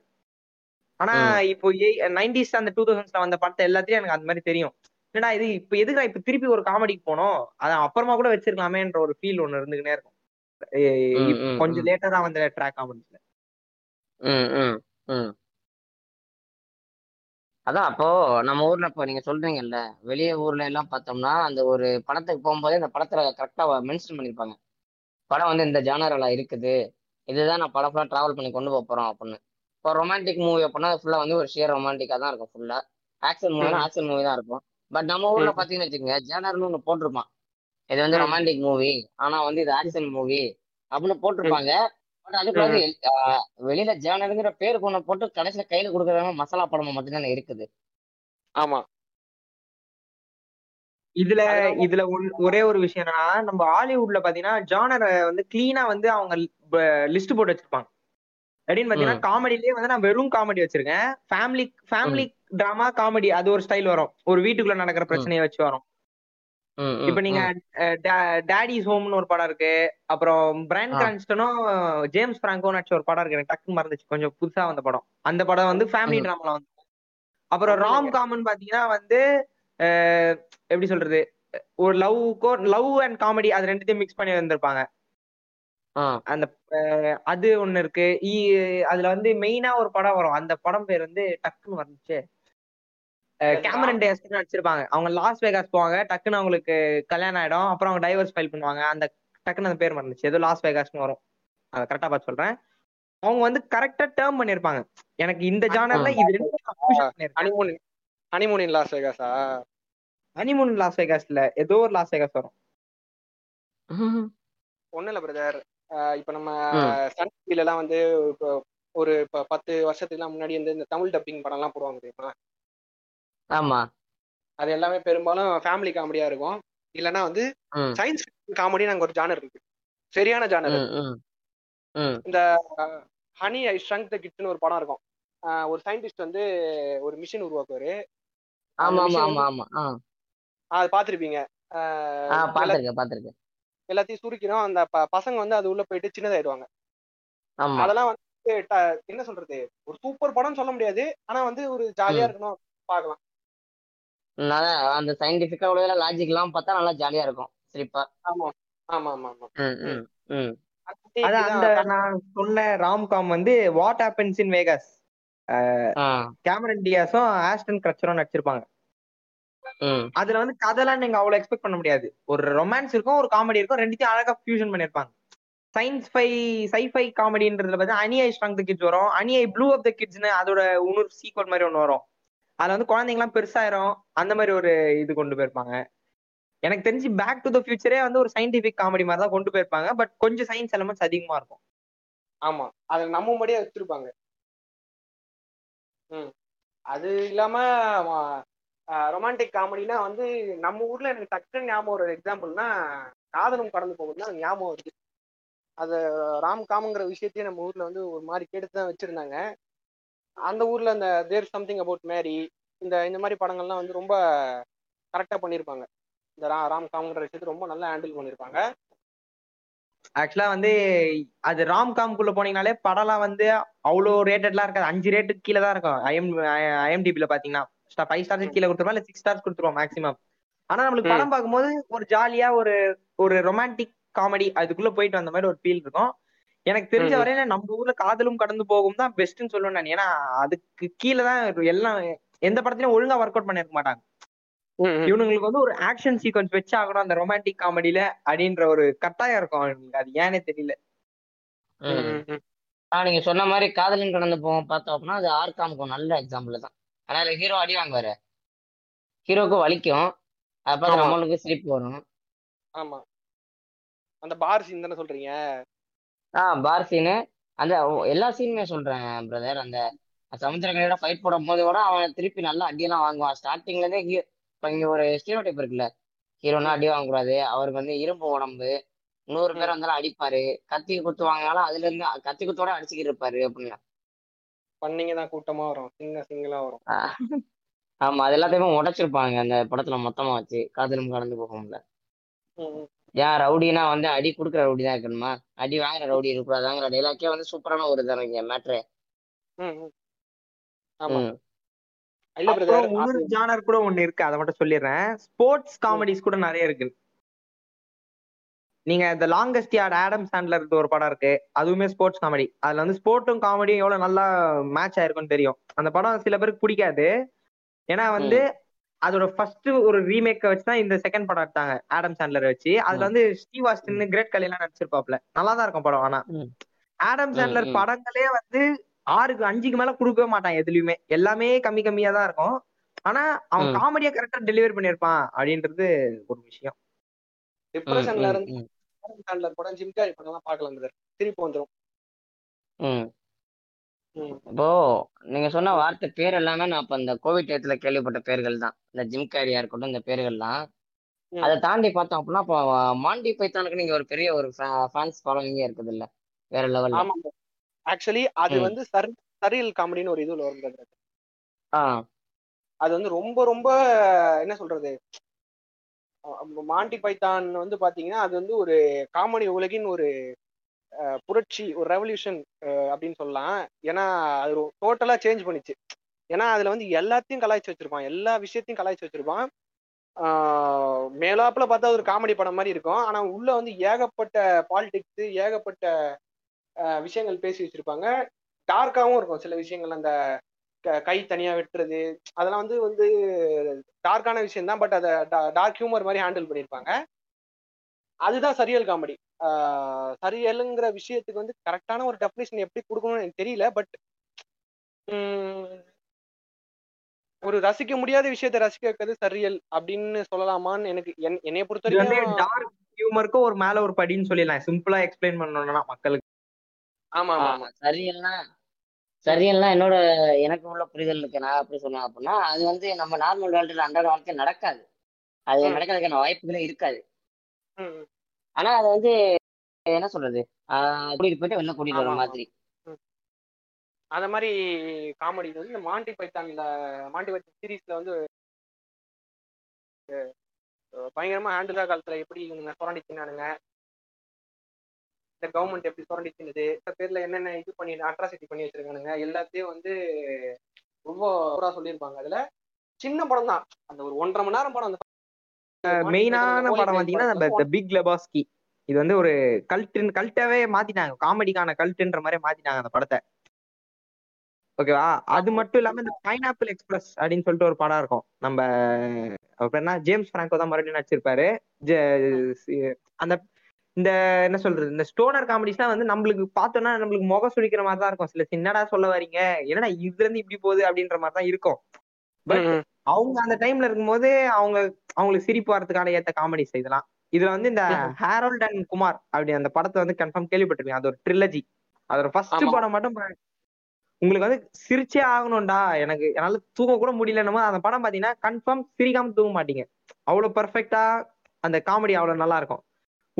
ஆனா. இப்போ நைன்டிஸ் அந்த டூ தௌசண்ட்ஸ்ல வந்த படத்தை எல்லாத்தையும் எனக்கு அந்த மாதிரி தெரியும் என்னடா இது இப்ப எதுக்குடா இப்ப திருப்பி ஒரு காமெடிக்கு போனோம் அதை அப்புறமா கூட வச்சிருக்கலாமேன்ற ஒரு ஃபீல் ஒண்ணு இருந்துகிட்டே இருக்கும் கொஞ்சம். லேட்டரா வந்த ட்ராக் காமெடிஸ்ல. அதான் அப்போ நம்ம ஊர்ல இப்போ நீங்க சொல்றீங்கல்ல வெளிய ஊர்ல எல்லாம் பார்த்தோம்னா அந்த ஒரு படத்துக்கு போகும்போதே அந்த படத்துல கரெக்டா மென்ஷன் பண்ணிருப்பாங்க படம் வந்து இந்த ஜானரில் இருக்குது. இதுதான் நான் படம் ஃபுல்லாக ட்ராவல் பண்ணி கொண்டு போக போறோம் அப்படின்னு. இப்போ ரொமான்டிக் மூவி அப்படின்னா ஃபுல்லாக வந்து ஒரு ஷியர் ரொமான்டிக்காக தான் இருக்கும் ஃபுல்லா ஆக்ஷன் மூவினா. ஆக்ஷன் மூவி தான் இருக்கும். பட் நம்ம ஊர்ல. பார்த்தீங்கன்னு வச்சுக்கோங்க ஜேனர்னு ஒன்று போட்டிருப்பான். இது வந்து. ரொமான்டிக் மூவி ஆனா வந்து இது ஆக்ஷன் மூவி அப்படின்னு போட்டிருப்பாங்க. பட் அதுக்குள்ள வந்து வெளியில ஜேனருங்கிற பேருக்கு ஒன்று போட்டு கடைசியில கையில கொடுக்குறவங்க மசாலா படமா மட்டும்தானே இருக்குது. ஆமா. இதுல இதுல ஒன்- ஒரே ஒரு விஷயம் என்னன்னா நம்ம ஹாலிவுட்ல பாத்தீங்கன்னா ஜானரை வந்து கிளீனா வந்து அவங்க லிஸ்ட் போட்டு வச்சிருப்பாங்க. அப்படின்னு பாத்தீங்கன்னா காமெடிலேயே வந்து நான் வெறும் காமெடி வச்சிருக்கேன். ஃபேமிலி ஃபேமிலி டிராமா காமெடி அது ஒரு ஸ்டைல் வரும். ஒரு வீட்டுக்குள்ள நடக்கிற பிரச்சனையை வச்சு வரும். இப்ப நீங்க டேடிஸ் ஹோம்னு ஒரு படம் இருக்கு. அப்புறம் பிரைன் ஆ. கிரான்ஸ்டனும் ஜேம்ஸ் பிராங்கோ நடிச்ச ஒரு படம் இருக்கு. எனக்கு டக்குன்னு மறந்துச்சு. கொஞ்சம் புதுசா வந்த படம். அந்த படம் வந்து ஃபேமிலி. டிராமால வந்து. அப்புறம் ராம் காமன் பாத்தீங்கன்னா வந்து எப்படி சொல்றது? ஒரு லவ்க்கோ லவ் அண்ட் காமெடி அது ரெண்டுத்தையும் மிக்ஸ் பண்ணி வந்திருப்பாங்க. அந்த அது ஒண்ணு இருக்கு. அதுல வந்து மெயினா ஒரு படம் வரும். அந்த படம் பேர் வந்து டக்குன்னு வந்துச்சு. கேமரன் டேஸ் நடிச்சிருப்பாங்க. அவங்க லாஸ் வேகாஸ் போவாங்க. டக்குன்னு அவங்களுக்கு கல்யாணம் ஆயிடும். அப்புறம் அவங்க டைவர்ஸ் ஃபைல் பண்ணுவாங்க. அந்த டக்குன்னு அந்த பேர் மறந்துச்சு. ஏதோ லாஸ் வேகாஸ்னு வரும். அதை கரெக்டா பார்த்து சொல்றேன். அவங்க வந்து கரெக்டா டேர்ம் பண்ணிருப்பாங்க எனக்கு இந்த ஜானர்ல இது ரெண்டு ஹனிமூன் ஹனிமூன் லாஸ் வேகாஸா ஹனிமூன் லாஸ் வேகாஸ் இல்ல ஏதோ ஒரு லாஸ் வேகாஸ் வரும். ம். ஒண்ணும் இல்ல பிரதர் இப்ப நம்ம ம். சன் டிவில எல்லாம் வந்து ஒரு பத்து வருஷத்துக்குலாம் முன்னாடி வந்து இந்த தமிழ் டப்பிங் படம் எல்லாம் போடுவாங்க தெரியுமா? ஆமா. அது எல்லாமே பெரும்பாலும் ஃபேமிலி காமெடியா இருக்கும். இல்லைன்னா வந்து சயின்ஸ் காமெடி நாங்க ஒரு ஜானர் இருக்கு. சரியான ஜானர் இந்த ஹனி ஐ ஷ்ரங்க் த கிட்ஸ்னு ஒரு படம் இருக்கும். ஆஹ் ஒரு சயின்டிஸ்ட் வந்து ஒரு மிஷின் உருவாக்குவாரு. ஆமா ஆமா ஆமா ஆமா. அது ஆஹ் பாத்திருக்கேன் பாத்திருக்கேன். எல்லாத்தையும் சுருக்கிறோம் அந்த ப- பசங்க வந்து அது உள்ள போயிட்டு சின்னதாயிடுவாங்க. ஆமா. அதெல்லாம் வந்து என்ன சொல்றது? ஒரு சூப்பர் படம் சொல்ல முடியாது. ஆனா வந்து ஒரு ஜாலியா. இருக்கணும் பார்க்கலாம் நல்லா அந்த சயின்டிபிக்கா உள்ள லாஜிக் எல்லாம் பார்த்தா நல்லா ஜாலியா இருக்கும். சிரிப்பா ஆமா. ஆமா ஆமா ஆமா. ம், ம், ம். அதான் அந்த நான் சொன்ன ராம்காம் வந்து what happens in Vegas Cameron டியாஸும் Ashton கிரச்சரும் நடிச்சிருப்பாங்க. அதுல வந்து கதைலாம் நீங்க அவ்வளவு எக்ஸ்பெக்ட் பண்ண முடியாது. ஒரு ரொமான்ஸ் இருக்கும் ஒரு காமெடி இருக்கும் ரெண்டுத்தையும் அழகா ஃபியூஷன் பண்ணிருப்பாங்க சயின்ஸ் ஃபை சைஃபை காமெடின்றதுல பார்த்தா அனிஐ ஸ்ட்ராங் த கிட்ஸ் வரும். அனிஐ ப்ளூ ஆஃப் த கிட்ஸ்னு அதோட இன்னொரு சீக்வல் மாதிரி ஒன்று வரும். அதுல வந்து குழந்தைங்கலாம் பெருசாயிரும். அந்த மாதிரி ஒரு இது கொண்டு போயிருப்பாங்க. எனக்கு தெரிஞ்சு பேக் டு த ஃபியூச்சரே வந்து ஒரு சயின்டிபிக் காமெடி மாதிரி தான் கொண்டு போயிருப்பாங்க. பட் கொஞ்சம் சயின்ஸ் எலமெண்ட்ஸ் அதிகமா இருக்கும். ஆமா. அதை நம்பும்படியா வச்சிருப்பாங்க. ம். அது இல்லாம ரொமான்டிக் காமெடினா வந்து நம்ம ஊர்ல எனக்கு டக்குன்னு ஞாபகம் ஒரு எக்ஸாம்பிள்னா காதலும் கடந்து போகுதுன்னா ஞாபகம் வருது. அது ராம் காமுங்கிற விஷயத்தையும் நம்ம ஊர்ல வந்து ஒரு மாதிரி கேட்டு தான் வச்சிருந்தாங்க. அந்த ஊர்ல அந்த தேர் சம்திங் அபவுட் மேரி இந்த இந்த மாதிரி படங்கள்லாம் வந்து ரொம்ப கரெக்டா பண்ணியிருப்பாங்க இந்த ரா ராம் காம்ங்கிற விஷயத்தை ரொம்ப நல்லா ஹேண்டில் பண்ணியிருப்பாங்க ஆக்சுவலா வந்து அது ராம் காம்குள்ள போனீங்கனாலே படம்லாம் வந்து அவ்வளோ ரேட்டட்லாம் இருக்காது. அஞ்சு ரேட்டுக்கு கீழே தான் இருக்கும் ஐஎம் ஐஎம்டிபியில் பார்த்தீங்கன்னா ஃபைவ் ஸ்டார்ஸ் கீழே கொடுத்துருவோம் இல்ல சிக்ஸ் ஸ்டார்ஸ் கொடுத்துருவோம் மேக்ஸிமம் ஆனா நம்மளுக்கு படம் பார்க்கும்போது ஒரு ஜாலியா ஒரு ஒரு ரொமான்டிக் காமெடி அதுக்குள்ள போயிட்டு வந்த மாதிரி ஒரு ஃபீல் இருக்கும். எனக்கு தெரிஞ்ச. வரையில நம்ம ஊர்ல காதலும் கடந்து போகும் தான் பெஸ்ட்னு சொல்லுவேன் நான். ஏன்னா அதுக்கு கீழே தான் எல்லாம் எந்த படத்துலயும் ஒழுங்கா ஒர்க் அவுட் பண்ணிருக்க மாட்டாங்க. இவனுங்களுக்கு வந்து ஒரு ஆக்ஷன் சீக்வன்ஸ் வச்சு ஆகணும் அந்த ரொமான்டிக் காமெடியில அப்படின்ற ஒரு கட்டாயம் இருக்கும் அவனுங்களுக்கு. அது ஏனே தெரியல. ம், ம் ம், ம். ஆ நீங்க சொன்ன மாதிரி காதலின் கடந்து போவோம் பார்த்தோம் அப்படின்னா அது ஆர்காமுக்கு நல்ல எக்ஸாம்பிள் தான். ஆனா இதுல ஹீரோ அடி வாங்குவாரு. ஹீரோக்கு வலிக்கும். ஆமா. நம்மளுக்கு சிரிப்பு வரும். ஆமா. அந்த பார் சீன் தானே சொல்றீங்க? ஆ பார் சீனு அந்த எல்லா சீனுமே சொல்றேன் பிரதர் அந்த சமுத்திரக்கரையோட ஃபைட் போடும் போது கூட அவன் திருப்பி நல்லா அடியெல்லாம் வாங்குவான். ஸ்டார்டிங்ல இருந்தே ஹீ இப்போ இங்க ஒரு ஸ்டீரியோ டைப் இருக்குல்ல ஹீரோனா அடி வாங்கக்கூடாது. அவருக்கு வந்து இரும்பு உடம்பு. நூறு பேர் வந்தாலும் அடிப்பாரு. கத்தி குத்து வாங்கினாலும் அதுல இருந்து கத்தி குத்தோட அடிச்சுக்கிட்டு இருப்பாரு அப்படின்னு. பண்ணீங்க தான் கூட்டமா வரும். சிங்க சிங்கிளா வரும். ஆமா அது எல்லாத்தையுமே உடைச்சிருப்பாங்க அந்த படத்துல மொத்தமா வச்சு. காதலும் கடந்து போகும்ல. ஏன் ரவுடினா வந்து அடி கொடுக்குற ரவுடி தான் இருக்கணுமா? அடி வாங்குற ரவுடி இருக்கக்கூடாதாங்கிற டைலாக்கே வந்து சூப்பரான ஒரு தானே இங்க மேட்ரு ஜானர் கூட ஒண்ணு இருக்கு அதை மட்டும் சொல்லிடுறேன். ஸ்போர்ட்ஸ் காமெடிஸ் கூட நிறைய இருக்கு. நீங்க இந்த லாங்கஸ்ட் யார்ட் ஆடம் சாண்ட்லர் ஒரு படம் இருக்கு. அதுவுமே ஸ்போர்ட்ஸ் காமெடி அதுல வந்து ஸ்போர்ட்டும் காமெடியும் எவ்வளவு நல்லா மேட்ச் ஆயிருக்கும்னு தெரியும். அந்த படம் சில பேருக்கு பிடிக்காது. ஏன்னா வந்து அதோட ஃபர்ஸ்ட் ஒரு ரீமேக்க வச்சு தான் இந்த செகண்ட் படம் எடுத்தாங்க ஆடம் சாண்ட்லர் வச்சு. அதுல. வந்து ஸ்டீவ் ஆஸ்டின் கிரேட் கலி எல்லாம் நடிச்சிருப்பாப்ல. நல்லா தான் இருக்கும் படம். ஆனா. Adam Sandler. படங்களே வந்து ஆறுக்கு அஞ்சுக்கு மேல கொடுக்கவே மாட்டான் எதுலயுமே. எல்லாமே கம்மி கம்மியா தான் இருக்கும். ஆனா அவன். காமெடியா கரெக்டா டெலிவரி பண்ணிருப்பான் அப்படின்றது ஒரு விஷயம். டிப்ரெஷன்ல இருந்து ம், சாண்ட்லர் படம் ஜிம் கேரி படம் எல்லாம் பார்க்கலாம் பிரதர் திருப்பி வந்துரும் ம். ம். இப்போ நீங்க சொன்ன வார்த்தை பேர் எல்லாமே நான் இப்ப இந்த கோவிட் டயத்துல கேள்விப்பட்ட பேர்கள் தான் இந்த ஜிம் கேரியா இருக்கட்டும் இந்த பேர்கள்லாம். அதை தாண்டி பார்த்தோம் அப்படின்னா இப்போ மாண்டி பைத்தானுக்கு நீங்க ஒரு பெரிய ஒரு ஃபேன்ஸ் ஃபாலோவிங்கே இருக்குது இல்ல வேற லெவல்ல ஆமா ஆக்சுவலி அது. வந்து சர் சரியல் காமெடின்னு ஒரு இதுல. ஆ அது வந்து ரொம்ப ரொம்ப என்ன சொல்றது மாண்டி பைத்தான் வந்து பாத்தீங்கன்னா அது வந்து ஒரு காமெடி உலகின் ஒரு புரட்சி ஒரு ரெவல்யூஷன் அப்படின்னு சொல்லலாம். ஏன்னா அது டோட்டலா சேஞ்ச் பண்ணிச்சு. ஏன்னா அதுல வந்து எல்லாத்தையும் கலாய்ச்சி வச்சிருப்பான். எல்லா விஷயத்தையும் கலாய்ச்சி வச்சிருப்பான். மேலாப்பில் மேலாப்புல பார்த்தா ஒரு காமெடி படம் மாதிரி இருக்கும். ஆனா உள்ள வந்து ஏகப்பட்ட பாலிடிக்ஸ் ஏகப்பட்ட விஷயங்கள் பேசி வச்சிருப்பாங்க. டார்க்காவும் இருக்கும். சில விஷயங்கள் அந்த க- தனியா வெட்டுறது அதெல்லாம் வந்து வந்து டார்க்கான விஷயம் தான். பட் அதை டார்க் ஹியூமர் மாதிரி ஹேண்டில் பண்ணியிருப்பாங்க அதுதான் சரியல் காமெடி. சரியலுங்கிற விஷயத்துக்கு வந்து கரெக்டான ஒரு டெஃபினேஷன் எப்படி கொடுக்கணும்னு எனக்கு தெரியல. பட் ஒரு ரசிக்க முடியாத விஷயத்தை ரசிக்க வைக்கிறது சரியல் அப்படின்னு சொல்லலாமான்னு எனக்கு என்- என்னைய பொறுத்த இது வந்து வரைக்கும் டார்க் ஹியூமருக்கும் ஒரு மேல ஒரு படின்னு சொல்லிடலாம். சிம்பிளா எக்ஸ்பிளைன் பண்ணணும்னா மக்களுக்கு. ஆமா ஆமா ஆமா. சரியெல்லாம் என்னோட எனக்கு உள்ள புரிதலுக்கு நான் எப்படி சொன்னேன் அப்படின்னா அது வந்து நம்ம நார்மல் வேர்ல்டுல அன்றாட வாழ்க்கை நடக்காது. அது. நடக்கிறதுக்கான வாய்ப்புகளே இருக்காது. ஆனா அது வந்து என்ன சொல்றது? கூட்டிட்டு போயிட்டு வெளில கூட்டிட்டு வர. மாதிரி. அந்த மாதிரி காமெடி வந்து இந்த மாண்டி பைத்தான்ல மாண்டி பைத்தான் சீரீஸ்ல வந்து பயங்கரமா ஹேண்டிலா காலத்துல எப்படி இவங்க சுரண்டி தின்னானுங்க. இந்த கவர்மெண்ட் எப்படி சுரண்டி தின்னுது இந்த பேர்ல என்னென்ன இது பண்ணி அட்ராசிட்டி பண்ணி வச்சிருக்கானுங்க எல்லாத்தையும் வந்து ரொம்ப சொல்லியிருப்பாங்க. அதுல சின்ன படம் தான். அந்த ஒரு ஒன்றரை மணி நேரம் படம் அந்த மெயினான படம் பாத்தீங்கன்னா நம்ம பிக் லெபாஸ்கி இது வந்து ஒரு கல்ட்டுன்னு கல்ட்டாவே மாத்திட்டாங்க. காமெடிக்கான கல்ட்டுன்ற மாதிரி மாத்திட்டாங்க அந்த படத்தை. ஓகேவா அது மட்டும் இல்லாம இந்த பைனாப்பிள் எக்ஸ்பிரஸ் அப்படின்னு சொல்லிட்டு ஒரு படம் இருக்கும். நம்ம என்ன? ஜேம்ஸ் பிராங்கோ தான் மறுபடியும் நடிச்சிருப்பாரு. அந்த இந்த என்ன சொல்றது இந்த ஸ்டோனர் காமெடிஸ்லாம் வந்து நம்மளுக்கு பார்த்தோம்னா நம்மளுக்கு முகம் சுழிக்கிற மாதிரி தான் இருக்கும். சில என்னடா சொல்ல வரீங்க என்னடா இதுல இருந்து இப்படி போகுது அப்படின்ற மாதிரி தான் இருக்கும் பட். அவங்க அந்த டைம்ல இருக்கும்போது அவங்க அவங்களுக்கு சிரிப்பு வரதுக்கான ஏத்த காமெடிஸ் இதெல்லாம். இதுல வந்து இந்த. ஹேரோல்ட் அண்ட் குமார் அப்படி அந்த படத்தை வந்து கன்ஃபார்ம் கேள்விப்பட்டிருக்கீங்க. அது ஒரு ட்ரிலஜி அதோட ஃபர்ஸ்ட். படம் மட்டும். உங்களுக்கு வந்து சிரிச்சே ஆகணும்டா. எனக்கு என்னால தூங்க கூட முடியலன்னு அந்த படம் பாத்தீங்கன்னா கன்ஃபார்ம் சிரிக்காம தூங்க மாட்டீங்க. அவ்வளவு பெர்ஃபெக்ட்டா அந்த காமெடி அவ்வளவு நல்லா இருக்கும்.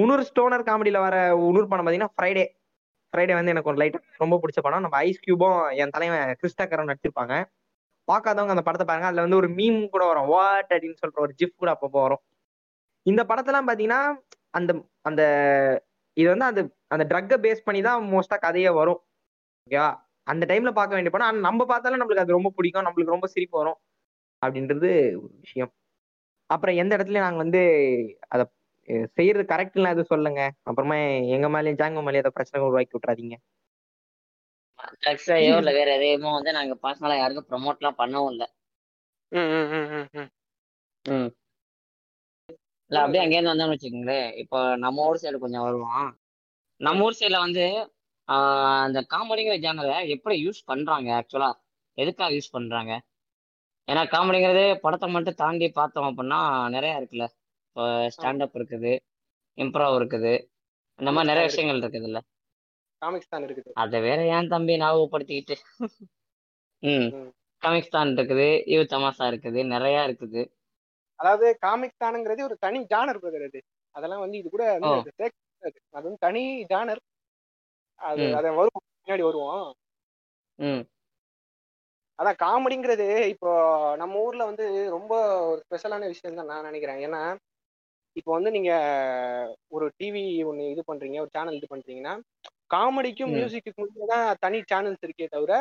உணூர் ஸ்டோனர் காமெடியில வர உணூர் படம் பாத்தீங்கன்னா ஃப்ரைடே ஃப்ரைடே வந்து எனக்கு ஒரு லைட் ரொம்ப பிடிச்ச படம். நம்ம ஐஸ் கியூபும் என் தலைவன் கிறிஸ்டாக்கரும் நடிச்சிருப்பாங்க. பார்க்காதவங்க அந்த படத்தை பாருங்க. அதுல வந்து ஒரு மீம் கூட வரும். வாட் அப்படின்னு சொல்ற ஒரு ஜிஃப் கூட அப்பப்போ வரும். இந்த படத்தெல்லாம் பாத்தீங்கன்னா அந்த அந்த இது வந்து அந்த அந்த ட்ரக்கை பேஸ் பண்ணி தான் மோஸ்டா கதையே வரும். ஓகேவா அந்த டைம்ல பார்க்க வேண்டிய படம். ஆனா நம்ம பார்த்தாலும் நம்மளுக்கு அது ரொம்ப பிடிக்கும். நம்மளுக்கு ரொம்ப சிரிப்பு வரும். அப்படின்றது ஒரு விஷயம். அப்புறம் எந்த இடத்துல நாங்க வந்து அதை செய்யறது கரெக்ட்லாம் எதுவும் சொல்லுங்க அப்புறமா எங்க மேலேயும் ஜாங்க மேலேயும் அதை பிரச்சனை உருவாக்கி விட்றாதீங்க ட்ரக்ஸையோ இல்ல வேற எதையுமோ வந்து நாங்க பர்சனலா யாருக்கும் ப்ரமோட்லாம் பண்ணவும் இல்ல. ம், ம், ம், ம், ம். ம். இல்ல அப்படியே அங்கேருந்து வந்தோம்னு வச்சுக்கோங்களேன் இப்போ நம்ம ஊர் சைடு கொஞ்சம் வருவோம். நம்ம ஊர் சைடுல வந்து அந்த காமெடிங்கிற ஜானரை எப்படி யூஸ் பண்றாங்க ஆக்சுவலா எதுக்காக யூஸ் பண்றாங்க? ஏன்னா காமெடிங்கிறது படத்தை மட்டும் தாண்டி பார்த்தோம் அப்படின்னா நிறைய இருக்குல்ல. ஸ்டாண்டப் இருக்குது இம்ப்ரோவ் இருக்குது. இந்த மாதிரி நிறைய விஷயங்கள் இருக்குதுல்ல. காமிக்ஸ் தான் இருக்குது. அதை வேற ஏன் தம்பி ஞாபகப்படுத்திக்கிட்டு? ம். காமிக்ஸ் தான் இருக்குது யூ தமாசா இருக்குது நிறைய இருக்குது. அதாவது காமிக்ஸ் தானுங்கிறது ஒரு தனி ஜானர் பிரதர் அது. அதெல்லாம் வந்து இது கூட. அது வந்து தனி ஜானர் அது. அதை வருவோம் பின்னாடி வருவோம். ம். அதான் காமெடிங்கிறது இப்போ நம்ம ஊர்ல வந்து ரொம்ப ஒரு ஸ்பெஷலான விஷயம் தான் நான் நினைக்கிறேன். ஏன்னா இப்போ வந்து நீங்க ஒரு டிவி ஒன்று இது பண்றீங்க ஒரு சேனல் இது பண்றீங்கன்னா காமெடிக்கும் ம். மியூசிக்கும் தான் தனி சேனல்ஸ் இருக்கே தவிர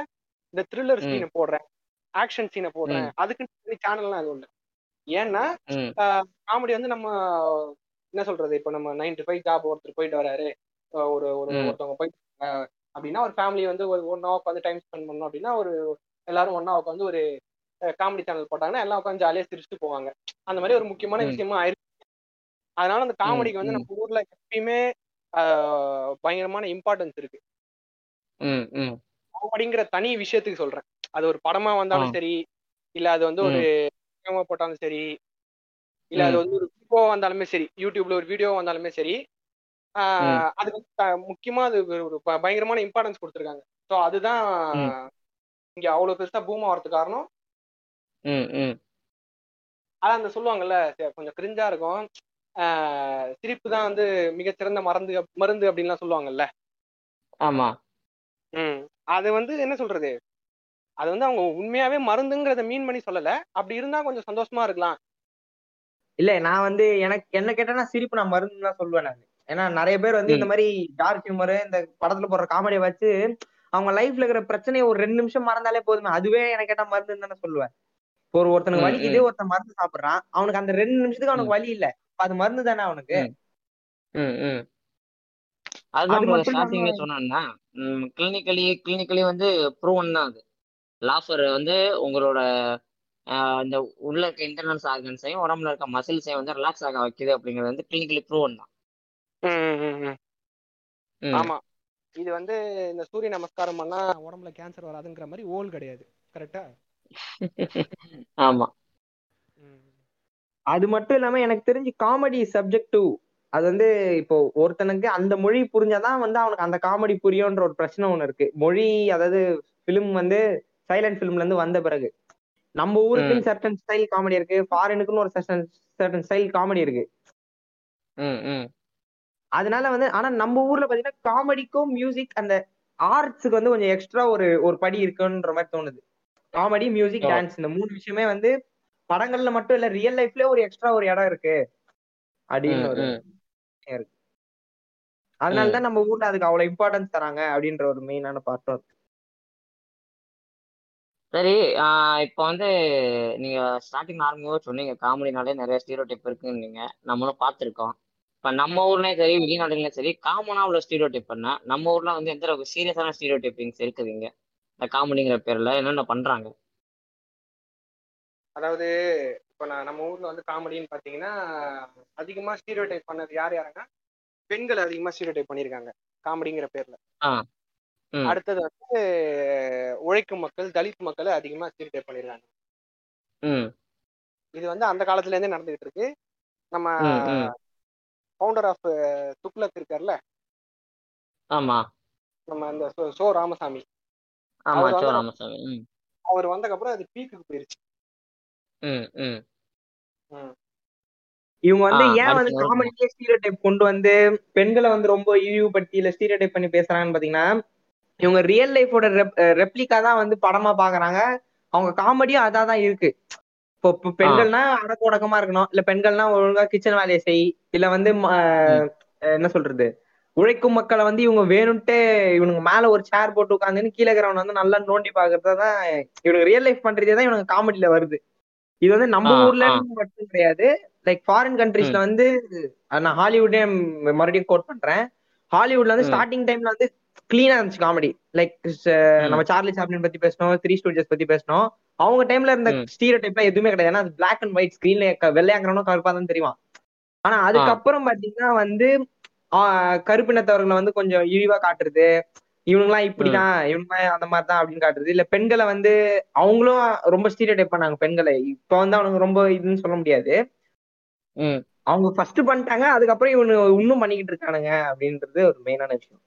இந்த த்ரில்லர். சீனை போடுறேன் ஆக்ஷன் சீனை போடுறேன் அதுக்கு சேனல்லாம் அது ஒண்ணு ஏன்னா காமெடி வந்து நம்ம என்ன சொல்றது இப்போ நம்ம நைன் டு ஃபைவ் ஜாப் ஒருத்தர் போயிட்டு வராரு ஒரு ஒரு. ஒருத்தவங்க போயிட்டு அப்படின்னா ஒரு ஃபேமிலி வந்து ஒரு ஒன் ஹவர் உட்காந்து டைம் ஸ்பெண்ட் பண்ணணும் அப்படின்னா ஒரு எல்லாரும் ஒன்னா உட்காந்து ஒரு காமெடி சேனல் போட்டாங்கன்னா எல்லாம் உட்காந்து ஜாலியா சிரிச்சுட்டு போவாங்க அந்த மாதிரி ஒரு முக்கியமான. விஷயமா ஆயிருக்கு அதனால அந்த காமெடிக்கு வந்து. நம்ம ஊர்ல எப்பயுமே பயங்கரமான இம்பார்ட்டன்ஸ் இருக்கு. காமெடிங்கிற தனி விஷயத்துக்கு சொல்றேன். அது ஒரு படமா வந்தாலும். சரி இல்ல அது வந்து ஒரு போட்டாலும் சரி இல்ல அது. வந்து ஒரு வீடியோ வந்தாலுமே சரி யூடியூப்ல ஒரு வீடியோ வந்தாலுமே சரி அதுக்கு வந்து முக்கியமா அது ஒரு பயங்கரமான இம்பார்ட்டன்ஸ் கொடுத்துருக்காங்க. ஸோ அதுதான். இங்க அவ்வளவு பெருசா பூம் ஆகிறதுக்கு காரணம். அதான் அந்த சொல்லுவாங்கல்ல கொஞ்சம் கிரிஞ்சா இருக்கும். சிரிப்பு தான் வந்து மிகச்சிறந்த மருந்து மருந்து அப்படின்லாம் சொல்லுவாங்கல்ல. ஆமா. ம். அது வந்து என்ன சொல்றது? அது வந்து அவங்க உண்மையாவே மருந்துங்கிறத மீன் பண்ணி சொல்லல. அப்படி இருந்தா கொஞ்சம் சந்தோஷமா இருக்கலாம். இல்ல நான் வந்து எனக்கு என்ன கேட்டா சிரிப்பு நான் மருந்து தான் சொல்லுவேன் நான். ஏன்னா நிறைய பேர் வந்து இந்த மாதிரி டார்க் ஹியூமர் இந்த படத்துல போடுற காமெடியை வச்சு அவங்க லைஃப்ல இருக்கிற பிரச்சனையை ஒரு ரெண்டு நிமிஷம் மறந்தாலே போதுமே. அதுவே எனக்கு கேட்டா மருந்துன்னு தானே சொல்லுவேன். ஒரு ஒருத்தனுக்கு வலிக்குது ஒருத்தன் மருந்து சாப்பிடுறான். அவனுக்கு அந்த ரெண்டு நிமிஷத்துக்கு அவனுக்கு வலி இல்ல. அது மருந்து தானே அவனுக்கு? அதுதான் ஸ்டார்டிங்ல சொன்னேன்னா கிளினிக்கலி கிளினிக்கலி வந்து ப்ரூவன் தான் அது. லாஃபர் வந்து உங்களோட இந்த உள்ள இருக்க இன்டர்னல்ஸ் ஆர்கன்ஸையும் உடம்புல இருக்க மசில்ஸையும் வந்து ரிலாக்ஸ் ஆக வைக்குது அப்படிங்கிறது வந்து கிளினிக்கலி ப்ரூவன் தான். ஆமா. இது வந்து இந்த சூரிய நமஸ்காரம் பண்ணா உடம்புல கேன்சர் வராதுங்கிற மாதிரி ஓல் கிடையாது. கரெக்டா ஆமா. அது மட்டும் இல்லாம எனக்கு தெரிஞ்சு காமெடி சப்ஜெக்டிவ் அது வந்து இப்போ ஒருத்தனுக்கு அந்த மொழி புரிஞ்சாதான் வந்து அவனுக்கு அந்த காமெடி புரியும்ன்ற ஒரு பிரச்சனை ஒண்ணு இருக்கு. மொழி அதாவது பிலிம் வந்து சைலண்ட் பிலிம்ல இருந்து வந்த பிறகு. நம்ம ஊருக்குன்னு சர்டன் ஸ்டைல் காமெடி இருக்கு. ஃபாரினுக்குன்னு ஒரு சர்டன் ஸ்டைல் காமெடி இருக்கு. அதனால வந்து ஆனா நம்ம ஊர்ல பாத்தீங்கன்னா காமெடிக்கும் மியூசிக் அந்த ஆர்ட்ஸுக்கு வந்து கொஞ்சம் எக்ஸ்ட்ரா ஒரு ஒரு படி இருக்குன்ற மாதிரி தோணுது. Comedy music. டான்ஸ் இந்த மூணு விஷயமே வந்து படங்கள்ல மட்டும் இல்ல ரியல் லைஃப்ல ஒரு எக்ஸ்ட்ரா ஒரு இடம் இருக்கு. அப்படின்னு ஒரு ம். அதனால தான் நம்ம ஊர்ல அதுக்கு அவ்வளவு இம்பார்ட்டன்ஸ் தராங்க அப்படின்ற ஒரு மெயினான பார்ட்டும் இருக்கு சரி இப்போ வந்து நீங்க ஸ்டார்டிங் ஆரம்பிக்கும் சொன்னீங்க காமெடினாலே நிறைய ஸ்டீரியோ டைப் இருக்குன்னீங்க. நம்மளும் பார்த்துருக்கோம். இப்ப நம்ம ஊர்லயும் சரி வெளிநாடுலயும் சரி காமனா உள்ள ஸ்டீரியோ டைப்னா நம்ம ஊர்ல வந்து எந்த அளவுக்கு சீரியஸான ஸ்டீரியோ டைப்பிங்ஸ் இருக்குதுங்க? இந்த காமெடிங்கிற பேர்ல என்னென்ன பண்றாங்க? அதாவது இப்போ நான் நம்ம ஊர்ல வந்து காமெடின்னு பாத்தீங்கன்னா அதிகமா ஸ்டீரியோ டைப் பண்ணது யார் யாருன்னா பெண்கள் அதிகமா ஸ்டீரியோ டைப் பண்ணியிருக்காங்க காமெடிங்கிற பேர்ல. அடுத்தது வந்து உழைக்கும் மக்கள் தலித் மக்களை அதிகமா ஸ்டீரியோ டைப் பண்ணியிருக்காங்க இது வந்து அந்த காலத்துல இருந்தே நடந்துகிட்டு இருக்கு. நம்ம ஃபவுண்டர் ஆஃப் துக்ளக் இருக்கார்ல? ஆமா. நம்ம அந்த சோ- ராமசாமி. ஆமா அவர் ராமசாமி அவர் வந்ததுக்கப்புறம் அது பீக்குக்கு போயிருச்சு. இவங்க வந்து ஏன் வந்து. காமெடியே ஸ்டீரியோ டைப் கொண்டு வந்து பெண்களை வந்து ரொம்ப இழிவுபடுத்தி இல்ல ஸ்டீரியோ டைப் பண்ணி பேசுறாங்கன்னு பாத்தீங்கன்னா இவங்க ரியல் லைஃபோட ரெப்ளிகா தான் வந்து படமா பாக்குறாங்க. அவங்க காமெடியும் அதான் தான் இருக்கு. இப்போ பெண்கள்னா அடக்க உடக்கமா இருக்கணும். இல்ல பெண்கள்னா ஒழுங்கா கிச்சன் வேலையை செய். இல்ல வந்து. என்ன சொல்றது? உழைக்கும் மக்களை வந்து இவங்க வேணும்ட்டு இவனுங்க மேல ஒரு சேர் போட்டு உட்காந்துன்னு கீழே இருக்கிறவன் வந்து நல்லா நோண்டி பாக்குறதுதான் இவனுக்கு ரியல் லைஃப் பண்றதே தான் இவனுக்கு காமெடியில வருது. இது வந்து நம்ம ஊர்ல. மட்டும் கிடையாது. லைக் ஃபாரின் கண்ட்ரீஸ்ல வந்து நான் ஹாலிவுட்டே மறுபடியும் கோட் பண்றேன். ஹாலிவுட்ல வந்து. ஸ்டார்டிங் டைம்ல வந்து கிளீனா இருந்துச்சு காமெடி லைக் நம்ம சார்லி சாப்ளின் பத்தி பேசணும் த்ரீ ஸ்டூடியோஸ் பத்தி பேசணும் அவங்க டைம்ல இருந்த ம். ஸ்டீரியோ டைப்லாம் எதுவுமே கிடையாது. ஏன்னா அது பிளாக் அண்ட் ஒயிட் ஸ்கிரீன்ல வெள்ளையாங்கிறவனும் கருப்பா தான் தெரியும்? ஆனா அதுக்கப்புறம் பாத்தீங்கன்னா வந்து ஆஹ் கருப்பினத்தவர்களை வந்து கொஞ்சம் இழிவா காட்டுறது இவனுங்களாம் இப்படிதான் இவனுங்க அந்த மாதிரி தான் அப்படின்னு காட்டுறது. இல்ல பெண்களை வந்து அவங்களும் ரொம்ப ஸ்டீரியோ டைப் பண்ணாங்க பெண்களை. இப்ப வந்து அவனுங்க ரொம்ப இதுன்னு சொல்ல முடியாது. அவங்க ஃபர்ஸ்ட் பண்ணிட்டாங்க அதுக்கப்புறம் இவனு இன்னும் பண்ணிக்கிட்டு இருக்கானுங்க அப்படின்றது ஒரு மெயினான விஷயம்.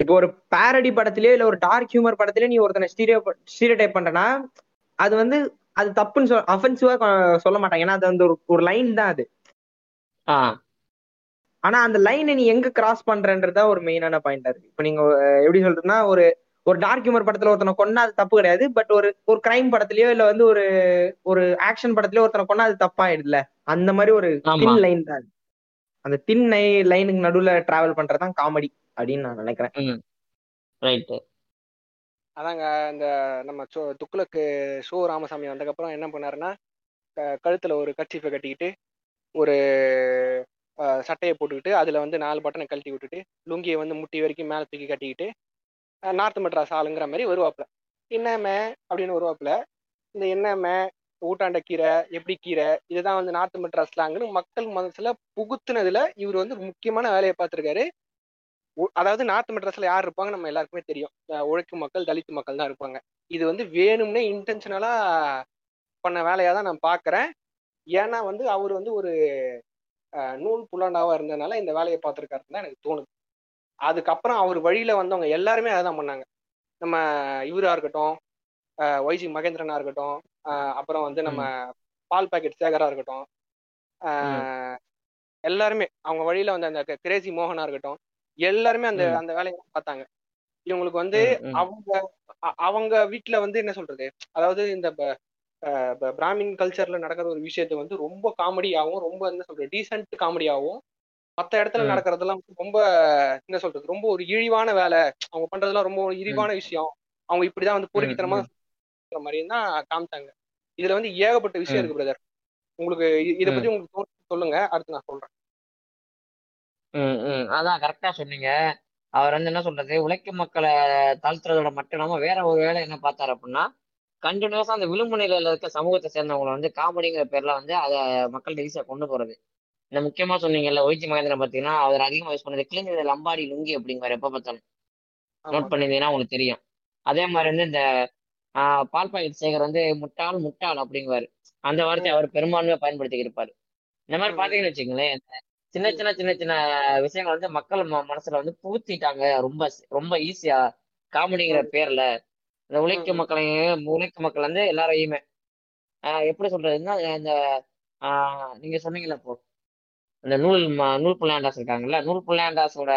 இப்போ ஒரு பேரடி படத்திலயோ இல்ல ஒரு டார்க் ஹியூமர் படத்திலயோ நீ ஒருத்தனை ஸ்டீரியோ ஸ்டீரியோ டைப் பண்றனா அது வந்து அது தப்புன்னு சொல் அஃபென்சிவா சொல்ல மாட்டாங்க. ஏன்னா அது வந்து ஒரு ஒரு லைன் தான் அது. ஆனா அந்த லைனை நீ எங்க கிராஸ் பண்றன்றதா ஒரு மெயினான பாயிண்டா இருக்கு. இப்போ நீங்க எப்படி சொல்றதுன்னா ஒரு ஒரு டார்க் ஹியூமர் படத்துல ஒருத்தனை கொன்னா அது தப்பு கிடையாது. பட் ஒரு ஒரு கிரைம் படத்துலயோ இல்ல வந்து ஒரு ஒரு ஆக்ஷன் படத்துலயோ ஒருத்தனை கொன்னா அது தப்பாயிடுதுல அந்த மாதிரி ஒரு. தின் லைன் தான். அந்த தின் லைனுக்கு நடுவுல டிராவல் பண்றதுதான் காமெடி அப்படின்னு நான் நினைக்கிறேன். ம். ரைட்டு அதாங்க இந்த நம்ம சோ துக்ளக்கு ஷோ ராமசாமி வந்ததுக்கப்புறம் என்ன பண்ணாருன்னா கழுத்துல ஒரு கர்ச்சீஃபை கட்டிக்கிட்டு ஒரு சட்டையை போட்டுக்கிட்டு அதில் வந்து நாலு பட்டனை கழட்டி விட்டுட்டு லுங்கியை வந்து முட்டி வரைக்கும் மேலே தூக்கி கட்டிக்கிட்டு நார்த் மெட்ராஸ் ஆளுங்கிற மாதிரி வருவாப்புல. என்னமே அப்படின்னு வருவாப்புல இந்த என்னமே ஊட்டாண்ட கீரை எப்படி கீரை இதுதான் வந்து நார்த் மெட்ராஸ் ஸ்லாங்னு மக்கள் மனசுல புகுத்துனதுல இவர் வந்து முக்கியமான வேலையை பார்த்துருக்காரு. அதாவது நார்த் மெட்ராஸ்ல யார் இருப்பாங்க நம்ம எல்லாருக்குமே தெரியும். உழைக்கும் மக்கள் தலித்து மக்கள் தான் இருப்பாங்க. இது வந்து வேணும்னே இன்டென்ஷனலா பண்ண வேலையா தான் நான் பார்க்குறேன். ஏன்னா வந்து அவர் வந்து ஒரு நூல் புல்லாண்டாவா இருந்ததுனால இந்த வேலையை பார்த்துருக்காருன்னு தான் எனக்கு தோணுது. அதுக்கப்புறம் அவர் வழியில வந்தவங்க எல்லாருமே அதான் பண்ணாங்க. நம்ம இவரா இருக்கட்டும் ஒய்ஜி மகேந்திரனா இருக்கட்டும் அப்புறம் வந்து நம்ம பால் பாக்கெட் சேகரா இருக்கட்டும் எல்லாருமே அவங்க வழியில வந்த அந்த கிரேசி மோகனா இருக்கட்டும் எல்லாருமே அந்த. அந்த வேலையை பார்த்தாங்க. இவங்களுக்கு வந்து. அவங்க அவங்க வீட்ல வந்து என்ன சொல்றது? அதாவது இந்த பிராமின் கல்ச்சர்ல நடக்கிற ஒரு விஷயத்த வந்து ரொம்ப காமெடியாவும் ரொம்ப என்ன சொல்றது டீசென்ட் காமெடியாவும் மத்த இடத்துல. நடக்கிறதெல்லாம் ரொம்ப என்ன சொல்றது ரொம்ப ஒரு இழிவான வேலை. அவங்க பண்றதெல்லாம் ரொம்ப ஒரு இழிவான விஷயம். அவங்க இப்படிதான் வந்து பொறுக்கித்தனமா மாதிரியும் தான் காமிச்சாங்க. இதுல வந்து ஏகப்பட்ட விஷயம். இருக்கு பிரதர் உங்களுக்கு இத பத்தி உங்களுக்கு சொல்லுங்க. அடுத்து நான் சொல்றேன். அதான் கரெக்டா சொன்னீங்க. அவர் வந்து என்ன சொல்றது உழைக்கும் மக்களை தாழ்த்துறதோட மட்டும் இல்லாம வேற ஒரு வேலை என்ன பார்த்தாரு அப்படின்னா கண்டினியூஸா அந்த விளிம்பு நிலையில இருக்க சமூகத்தை சேர்ந்தவங்களை வந்து காமெடிங்கிற பேர்ல வந்து அதை மக்கள்கிட்ட ஈஸியா கொண்டு போறது. இந்த முக்கியமா சொன்னீங்கல்ல ஒய்ஜி மகேந்திரன் பாத்தீங்கன்னா அவர் அதிகமா யூஸ் பண்ணது கிளீன் லம்பாடி லுங்கி அப்படிங்கிற எப்ப பார்த்தாலும். நோட் பண்ணியிருந்தீங்கன்னா உங்களுக்கு தெரியும். அதே மாதிரி வந்து இந்த ஆஹ், பால் பாக்கெட் சேகர் வந்து முட்டாள் முட்டாள் அப்படிங்குவாரு. அந்த வார்த்தையை அவர் பெரும்பான்மையா பயன்படுத்தி இருப்பாரு இந்த மாதிரி. பாத்தீங்கன்னு வச்சுங்களேன் இந்த சின்ன சின்ன சின்ன சின்ன விஷயங்கள் வந்து மக்கள் மனசுல வந்து புகுத்திட்டாங்க. ரொம்ப ரொம்ப ஈஸியா காமெடிங்கிற. பேர்ல. இந்த உழைக்கும். மக்களையும் உழைக்கும் மக்கள் வந்து எல்லாரையுமே. எப்படி சொல்றதுன்னா இந்த நீங்க சொன்னீங்கல்ல இப்போ இந்த நூல் நூல் புல்லாண்டாஸ் இருக்காங்கல்ல நூல் புல்லாண்டாஸோட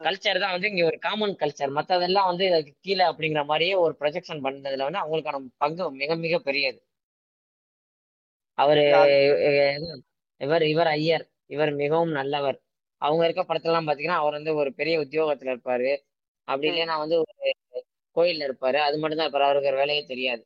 கல்ச்சர் தான் வந்து இங்க ஒரு காமன் கல்ச்சர் மத்ததெல்லாம் வந்து இதுக்கு கீழே அப்படிங்கிற மாதிரியே ஒரு ப்ரொஜெக்ஷன் பண்ணதுல வந்து அவங்களுக்கான பங்கு மிக மிக பெரியது. அவரு இவர் இவர் ஐயர். இவர் மிகவும் நல்லவர். அவங்க இருக்க படத்துலலாம் பாத்தீங்கன்னா அவர் வந்து ஒரு பெரிய உத்தியோகத்துல இருப்பாரு. அப்படி. இல்லைன்னா வந்து ஒரு கோயில்ல இருப்பாரு. அது மட்டும் தான் இருப்பாரு அவருக்கு வேலையே தெரியாது.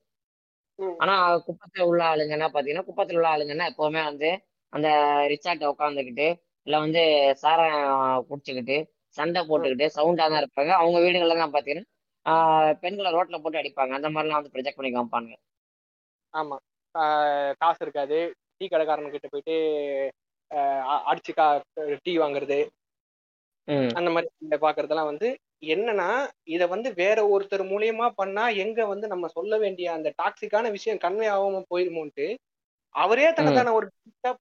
ஆனா குப்பத்துல உள்ள ஆளுங்கன்னா பாத்தீங்கன்னா குப்பத்துல உள்ள ஆளுங்கன்னா எப்பவுமே வந்து அந்த ரிச்சார்ட்ட உட்காந்துக்கிட்டு இல்ல வந்து சாராயம் குடிச்சுக்கிட்டு சண்டை போட்டுக்கிட்டு சவுண்டா தான் இருப்பாங்க. அவங்க வீடுகள்ல தான் பாத்தீங்கன்னா பெண்களை ரோட்ல போட்டு அடிப்பாங்க. அந்த மாதிரிலாம் வந்து ப்ரொஜெக்ட் பண்ணி காமிப்பாங்க ஆமா. காசு இருக்காது. டீ கடைக்காரன் கிட்ட போயிட்டு அடிச்சு கா டீ வாங்குறது. அந்த மாதிரி பாக்குறதெல்லாம் வந்து என்னன்னா இத வந்து வேற ஒருத்தர் மூலியமா பண்ணா எங்க வந்து நம்ம சொல்ல வேண்டிய அந்த டாக்ஸிக்கான விஷயம் கன்வே ஆகாம போயிருமோன்ட்டு அவரே தனதான ஒரு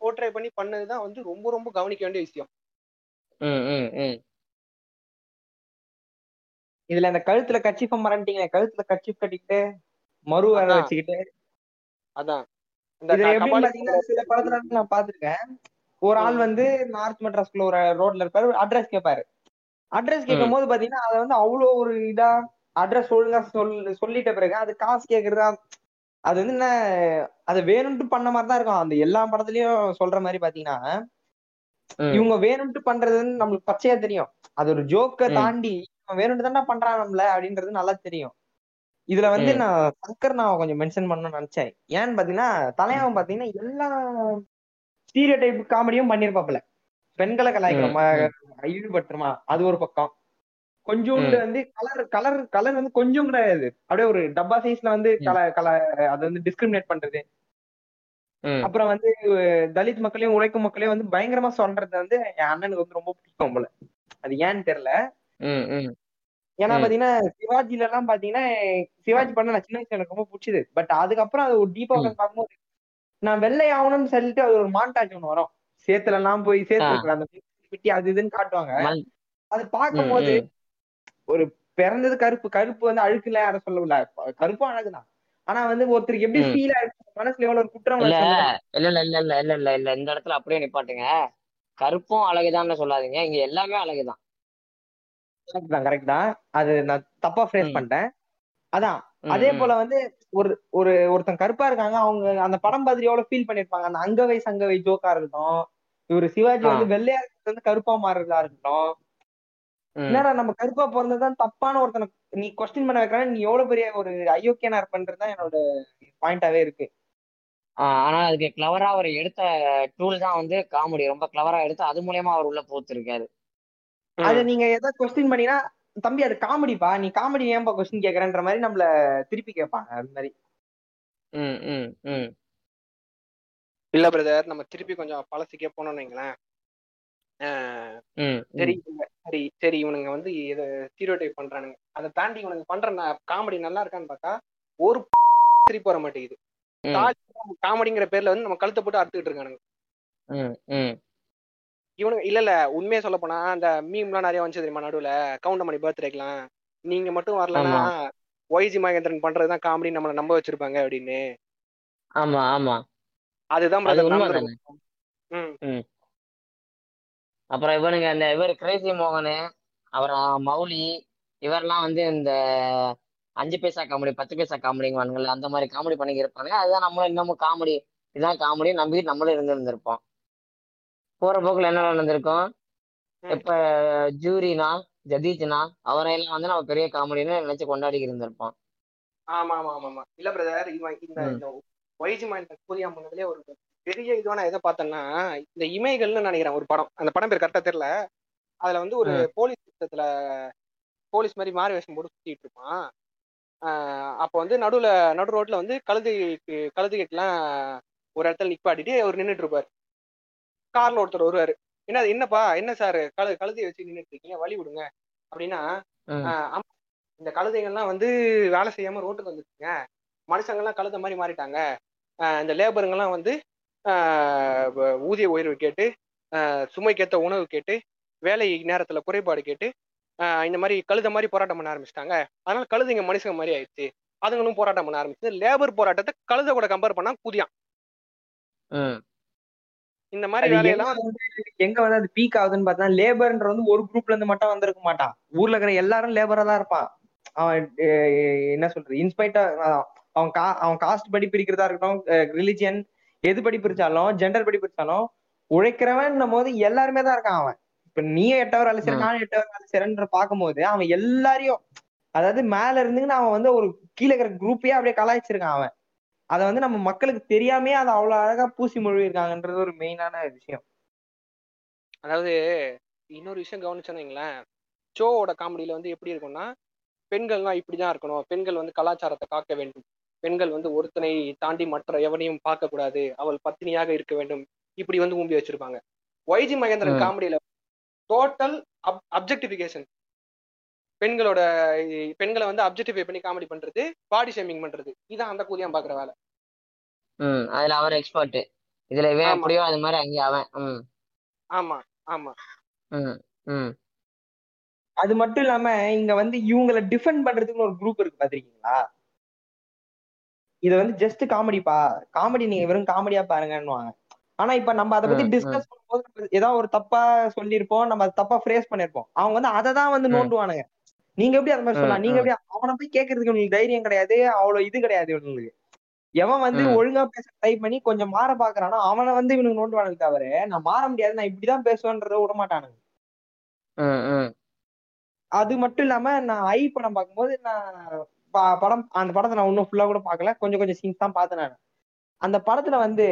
போர்ட்ரே பண்ணி பண்ணதுதான் வந்து ரொம்ப ரொம்ப கவனிக்க வேண்டிய விஷயம். ம் ம் ம். இதுல இந்த கழுத்துல கச்சிஃப மறந்துட்டீங்க கழுத்துல கச்சிஃப் கட்டிக்கிட்டு மறு வேற அதான். வச்சுக்கிட்டு. அதான். சில படத்துல நான் பாத்திருக்கேன் ஒரு ஆள் வந்து நார்த் மெட்ராஸ்குள்ள ஒரு ரோட்ல இருப்பாரு அட்ரஸ் கேட்பாரு அட்ரஸ் கேட்கும் போது பாத்தீங்கன்னா அதை வந்து அவ்வளோ ஒரு இதா அட்ரஸ் ஒழுங்கா சொல் சொல்லிட்ட பிறகு அது காசு கேக்குறதா அது வந்து என்ன அது வேணும்ட்டு பண்ண மாதிரி தான் இருக்கும். அந்த எல்லா படத்துலயும் சொல்ற மாதிரி பாத்தீங்கன்னா இவங்க வேணும்ட்டு பண்றதுன்னு நம்மளுக்கு பச்சையா தெரியும். அது ஒரு ஜோக்க தாண்டி இவன் வேணும்ட்டு தானே பண்றான் நம்மள அப்படின்றது நல்லா தெரியும். இதுல வந்து நான் சங்கர் நான் கொஞ்சம் மென்ஷன் பண்ணணும்னு நினைச்சேன். ஏன்னு பாத்தீங்கன்னா தலைவன் பாத்தீங்கன்னா எல்லா ஸ்டீரியோ டைப் காமெடியும் பண்ணிருப்பாப்ல பெண்களை கலாய்க்கிற ஈடுபட்டுருமா அது ஒரு பக்கம். கொஞ்சோண்டு வந்து கலர் கலர் கலர் வந்து கொஞ்சம் கிடையாது. அப்படியே ஒரு டப்பா சைஸ்ல வந்து கல கல அதை வந்து டிஸ்கிரிமினேட் பண்றது. அப்புறம் வந்து தலித் மக்களையும் உழைக்கும் மக்களையும் வந்து பயங்கரமா சொல்றது வந்து என் அண்ணனுக்கு வந்து ரொம்ப பிடிக்கும் போல. அது ஏன்னு தெரியல. ஏன்னா பாத்தீங்கன்னா சிவாஜில எல்லாம் பாத்தீங்கன்னா சிவாஜி பண்ண நான் சின்ன வயசுல எனக்கு ரொம்ப பிடிச்சது. பட் அதுக்கப்புறம் அது ஒரு டீப்பா பார்க்கும்போது நான் வெள்ளை ஆகணும்னு சொல்லிட்டு அது ஒரு மாண்டாஜ் ஒண்ணு வரும். சேத்துல எல்லாம் போய் சேர்த்து அந்த பிட்டி அது இதுன்னு காட்டுவாங்க. அது ம் பார்க்கும்போது ம் ஒரு பிறந்தது கருப்பு கருப்பு வந்து அழுக்குல யாரும் சொல்லல கருப்பும் அழகுதான். ஆனா வந்து ஒருத்தருக்கு எப்படி ஃபீல் ஆயிருக்கு மனசுல எவ்வளவு ஒரு குற்ற இல்ல இல்ல இல்ல இல்ல இல்ல இல்ல இல்ல. இந்த இடத்துல அப்படியே நிப்பாட்டுங்க. கருப்பும் அழகுதான்னு சொல்லாதீங்க. இங்க எல்லாமே அழகுதான். கரெக்ட் தான் அது நான் தப்பா ஃப்ரேஸ் பண்ணிட்டேன். அதான். அதே போல வந்து ஒரு ஒரு ஒருத்தன் கருப்பா இருக்காங்க. அவங்க அந்த படம் பார்த்துட்டு எவ்வளவு ஃபீல் பண்ணிருப்பாங்க. அந்த அங்கவை சங்கவை ஜோக்கா இருக்கட்டும். இவரு சிவாஜி வந்து வெள்ளையா வந்து கருப்பா மாறுறதா இருக்கட்டும். என்னடா நம்ம கருப்பா பிறந்ததுதான் தப்பான ஒருத்தனை நீ கொஸ்டின் பண்ண வைக்கிறேன் நீ எவ்வளவு பெரிய ஒரு அயோக்கியனா இருப்பன்றதுதான் என்னோட பாயிண்டாவே இருக்கு. ஆனா அதுக்கு கிளவரா அவர் எடுத்த டூல் தான் வந்து காமெடி ரொம்ப கிளவரா எடுத்து அது மூலியமா அவர் உள்ள போத்திருக்காரு. அது. நீங்க எதாவது கொஸ்டின் பண்ணீங்கன்னா தம்பி அது காமெடிப்பா நீ காமெடி ஏன்பா கொஸ்டின் கேக்குறன்ற மாதிரி நம்மள திருப்பி கேட்பாங்க அது மாதிரி. ம் ம் ம். இல்ல பிரதர் நம்ம திருப்பி கொஞ்சம் பழசுக்கே போனோம்னு வைங்களேன். சரி சரி சரி இவனுங்க வந்து இதை ஸ்டீரியோ டைப் பண்றானுங்க. அதை தாண்டி இவனுங்க பண்ற காமெடி நல்லா இருக்கான்னு பார்த்தா ஒரு சிரிப்பு வர மாட்டேங்குது. காமெடிங்கிற பேர்ல வந்து நம்ம கழுத்தை போட்டு அறுத்துக்கிட்டு இருக்கானுங்க. இவனுங்க இல்ல இல்ல உண்மையா சொல்ல போனா அந்த மீம்லாம் நிறைய வந்துச்சு தெரியுமா நடுவுல? கவுண்டமணி பர்த்டேக்கெல்லாம் நீங்க மட்டும் வரலன்னா ஒய்ஜி மகேந்திரன் பண்றதுதான் காமெடி நம்மளை நம்ப வச்சிருப்பாங்க அப்படின்னு. ஆமா ஆமா. அதுதான் அது பிரதர் உண்மை நடந்திருக்கும் ம் ம் அப்புறம் இவனுங்க இந்த இவர் கிரேசி மோகனு அப்புறம் மௌலி இவரெல்லாம் வந்து இந்த அஞ்சு பைசா காமெடி பத்து பைசா காமெடிங்குவானுங்கல்ல அந்த மாதிரி காமெடி பண்ணி இருப்பாங்க. அதுதான் நம்மளும் இன்னமும் காமெடி இதுதான் காமெடி நம்பி நம்மளும் இருந்து இருந்திருப்போம். போற போக்குல என்ன நடந்திருக்கும். இப்ப ஜூரினா ஜதீஜ்னா அவரையெல்லாம் வந்து நம்ம பெரிய காமெடின்னு நினைச்சு கொண்டாடி இருந்திருப்போம். ஆமா ஆமா ஆமா ஆமா. இல்ல பிரதர் இவன் இந்த ஒய்ஜி மகேந்திரன் புரியா பண்ணதுலயே ஒரு பெரிய இதுவா நான் எதை பார்த்தேன்னா இந்த இமைகள்னு நினைக்கிறேன் ஒரு படம். அந்த படம் பேர் கரெக்டா தெரியல. அதுல வந்து ஒரு போலீஸ் சிஸ்டத்துல போலீஸ் மாதிரி மாறு வேஷம் போட்டு சுத்திட்டு இருப்பான். அப்போ வந்து நடுவுல நடு ரோட்ல வந்து கழுதை கழுதைகிட்டலாம் ஒரு இடத்துல நிப்பாட்டிட்டு அவர் நின்னுட்டு இருப்பாரு. கார்ல ஒருத்தர் வருவாரு. என்ன என்னப்பா என்ன சார்? கழு கழுதையை வச்சு நின்னுட்டு இருக்கீங்க வழி விடுங்க. அப்படின்னா இந்த கழுதைகள்லாம் வந்து வேலை செய்யாம ரோட்டுக்கு வந்துருக்குங்க மனுஷங்கள்லாம் கழுதை மாதிரி மாறிட்டாங்க. இந்த லேபருங்கெல்லாம் வந்து ஊதிய உயர்வு கேட்டு ஆஹ் சுமைக்கேத்த உணவு கேட்டு வேலை நேரத்துல குறைபாடு கேட்டு ஆஹ் இந்த மாதிரி கழுதை மாதிரி போராட்டம் பண்ண ஆரம்பிச்சிட்டாங்க. அதனால கழுதைங்க மனுஷங்க மாதிரி ஆயிடுச்சு. அதுங்களும் போராட்டம் பண்ண ஆரம்பிச்சு. லேபர் போராட்டத்தை கழுதை கூட கம்பேர் பண்ணா குதியான். இந்த மாதிரி வேலையெல்லாம் வந்து எங்க வந்து அது பீக் ஆகுதுன்னு பார்த்தா லேபர்ன்ற வந்து ஒரு குரூப்ல இருந்து மட்டும் வந்திருக்க மாட்டான். ஊர்ல இருக்கிற எல்லாரும் லேபரா தான் இருப்பான். அவன் என்ன சொல்றது? இன்ஸ்பைட்டா அவன் கா அவன் காஸ்ட் படி பிரிக்கிறதா இருக்கட்டும் ரிலிஜியன் எது படி பிரிச்சாலும் ஜெண்டர் படி பிரிச்சாலும் உழைக்கிறவன் போது எல்லாருமே தான் இருக்கான் அவன். இப்ப நீயே எட்டவர் வேலை நானும் எட்டவர் வேலை செய்யறன்ற பார்க்கும்போது அவன் எல்லாரையும் அதாவது மேல இருந்துன்னு அவன் வந்து ஒரு கீழே இருக்கிற குரூப்பையே அப்படியே கலாய்ச்சிருக்கான் அவன். அதை வந்து நம்ம மக்களுக்கு தெரியாமே அதை அவ்வளவு அழகா பூசி மொழியிருக்காங்கன்றது ஒரு மெயினான விஷயம். அதாவது இன்னொரு விஷயம் கவனிச்சோன்னு வைங்களேன். ஷோவோட காமெடியில வந்து எப்படி இருக்கும்னா பெண்கள்லாம் இப்படிதான் இருக்கணும். பெண்கள் வந்து கலாச்சாரத்தை காக்க வேண்டும். பெண்கள் வந்து ஒருத்தனை தாண்டி மற்ற எவனையும் பார்க்க கூடாது. அவள் பத்தினியாக இருக்க வேண்டும். இப்படி வந்து ஊம்பி வச்சிருப்பாங்க. Y G Mahendran. காமெடியில total objectification பெண்களோட பெண்களை வந்து அப்ஜெக்டிஃபை பண்ணி காமெடி பண்றது பாடி ஷேமிங் பண்றது. இதான் அந்த கூதியம் பாக்குற வேலை. ம் அதுல அவர் எக்ஸ்பர்ட் இதுல இவன் ஆமா. எப்படியோ அது மாதிரி அங்கே அவன். ம். ஆமா ஆமா. ம் ம். அது மட்டும் இல்லாம இங்க வந்து இவங்களை டிஃபெண்ட் பண்றதுக்கு ஒரு குரூப் இருக்கு பாத்திருக்கீங்களா? இது வந்து ஜஸ்ட் காமெடிப்பா காமெடி நீங்க வெறும் காமெடியா பாருங்கன்னுவாங்க ஆனா இப்ப நம்ம அதை பத்தி. டிஸ்கஸ் பண்ணும்போது ஏதாவது ஒரு தப்பா சொல்லியிருப்போம் நம்ம தப்பா ஃப்ரேஸ் பண்ணிருப்போம் அவங்க வந்து அதை தான் வந்து. நோண்டுவானுங்க நீங்க எப்படி அந்த மாதிரி சொல்லலாம் நீங்க. எப்படி அவனை போய் கேட்கறதுக்கு உங்களுக்கு தைரியம் கிடையாது அவ்வளவு இது கிடையாது இவனுங்களுக்கு எவன் வந்து. ஒழுங்கா பேச ட்ரை பண்ணி கொஞ்சம் மாற பாக்குறானோ அவனை வந்து இவனுக்கு நோண்டுவானுங்க தவிர நான் மாற முடியாது நான் இப்படிதான் பேசுவேன்றத விட மாட்டானுங்க அது மட்டும் இல்லாம நான் ஐ படம் பார்க்கும்போது நான் படம் அந்த படத்தை நான் இன்னும் ஃபுல்லா கூட பார்க்கல. கொஞ்சம் கொஞ்சம் சீன்ஸ் தான் பார்த்தேன் நான். அந்த படத்துல வந்து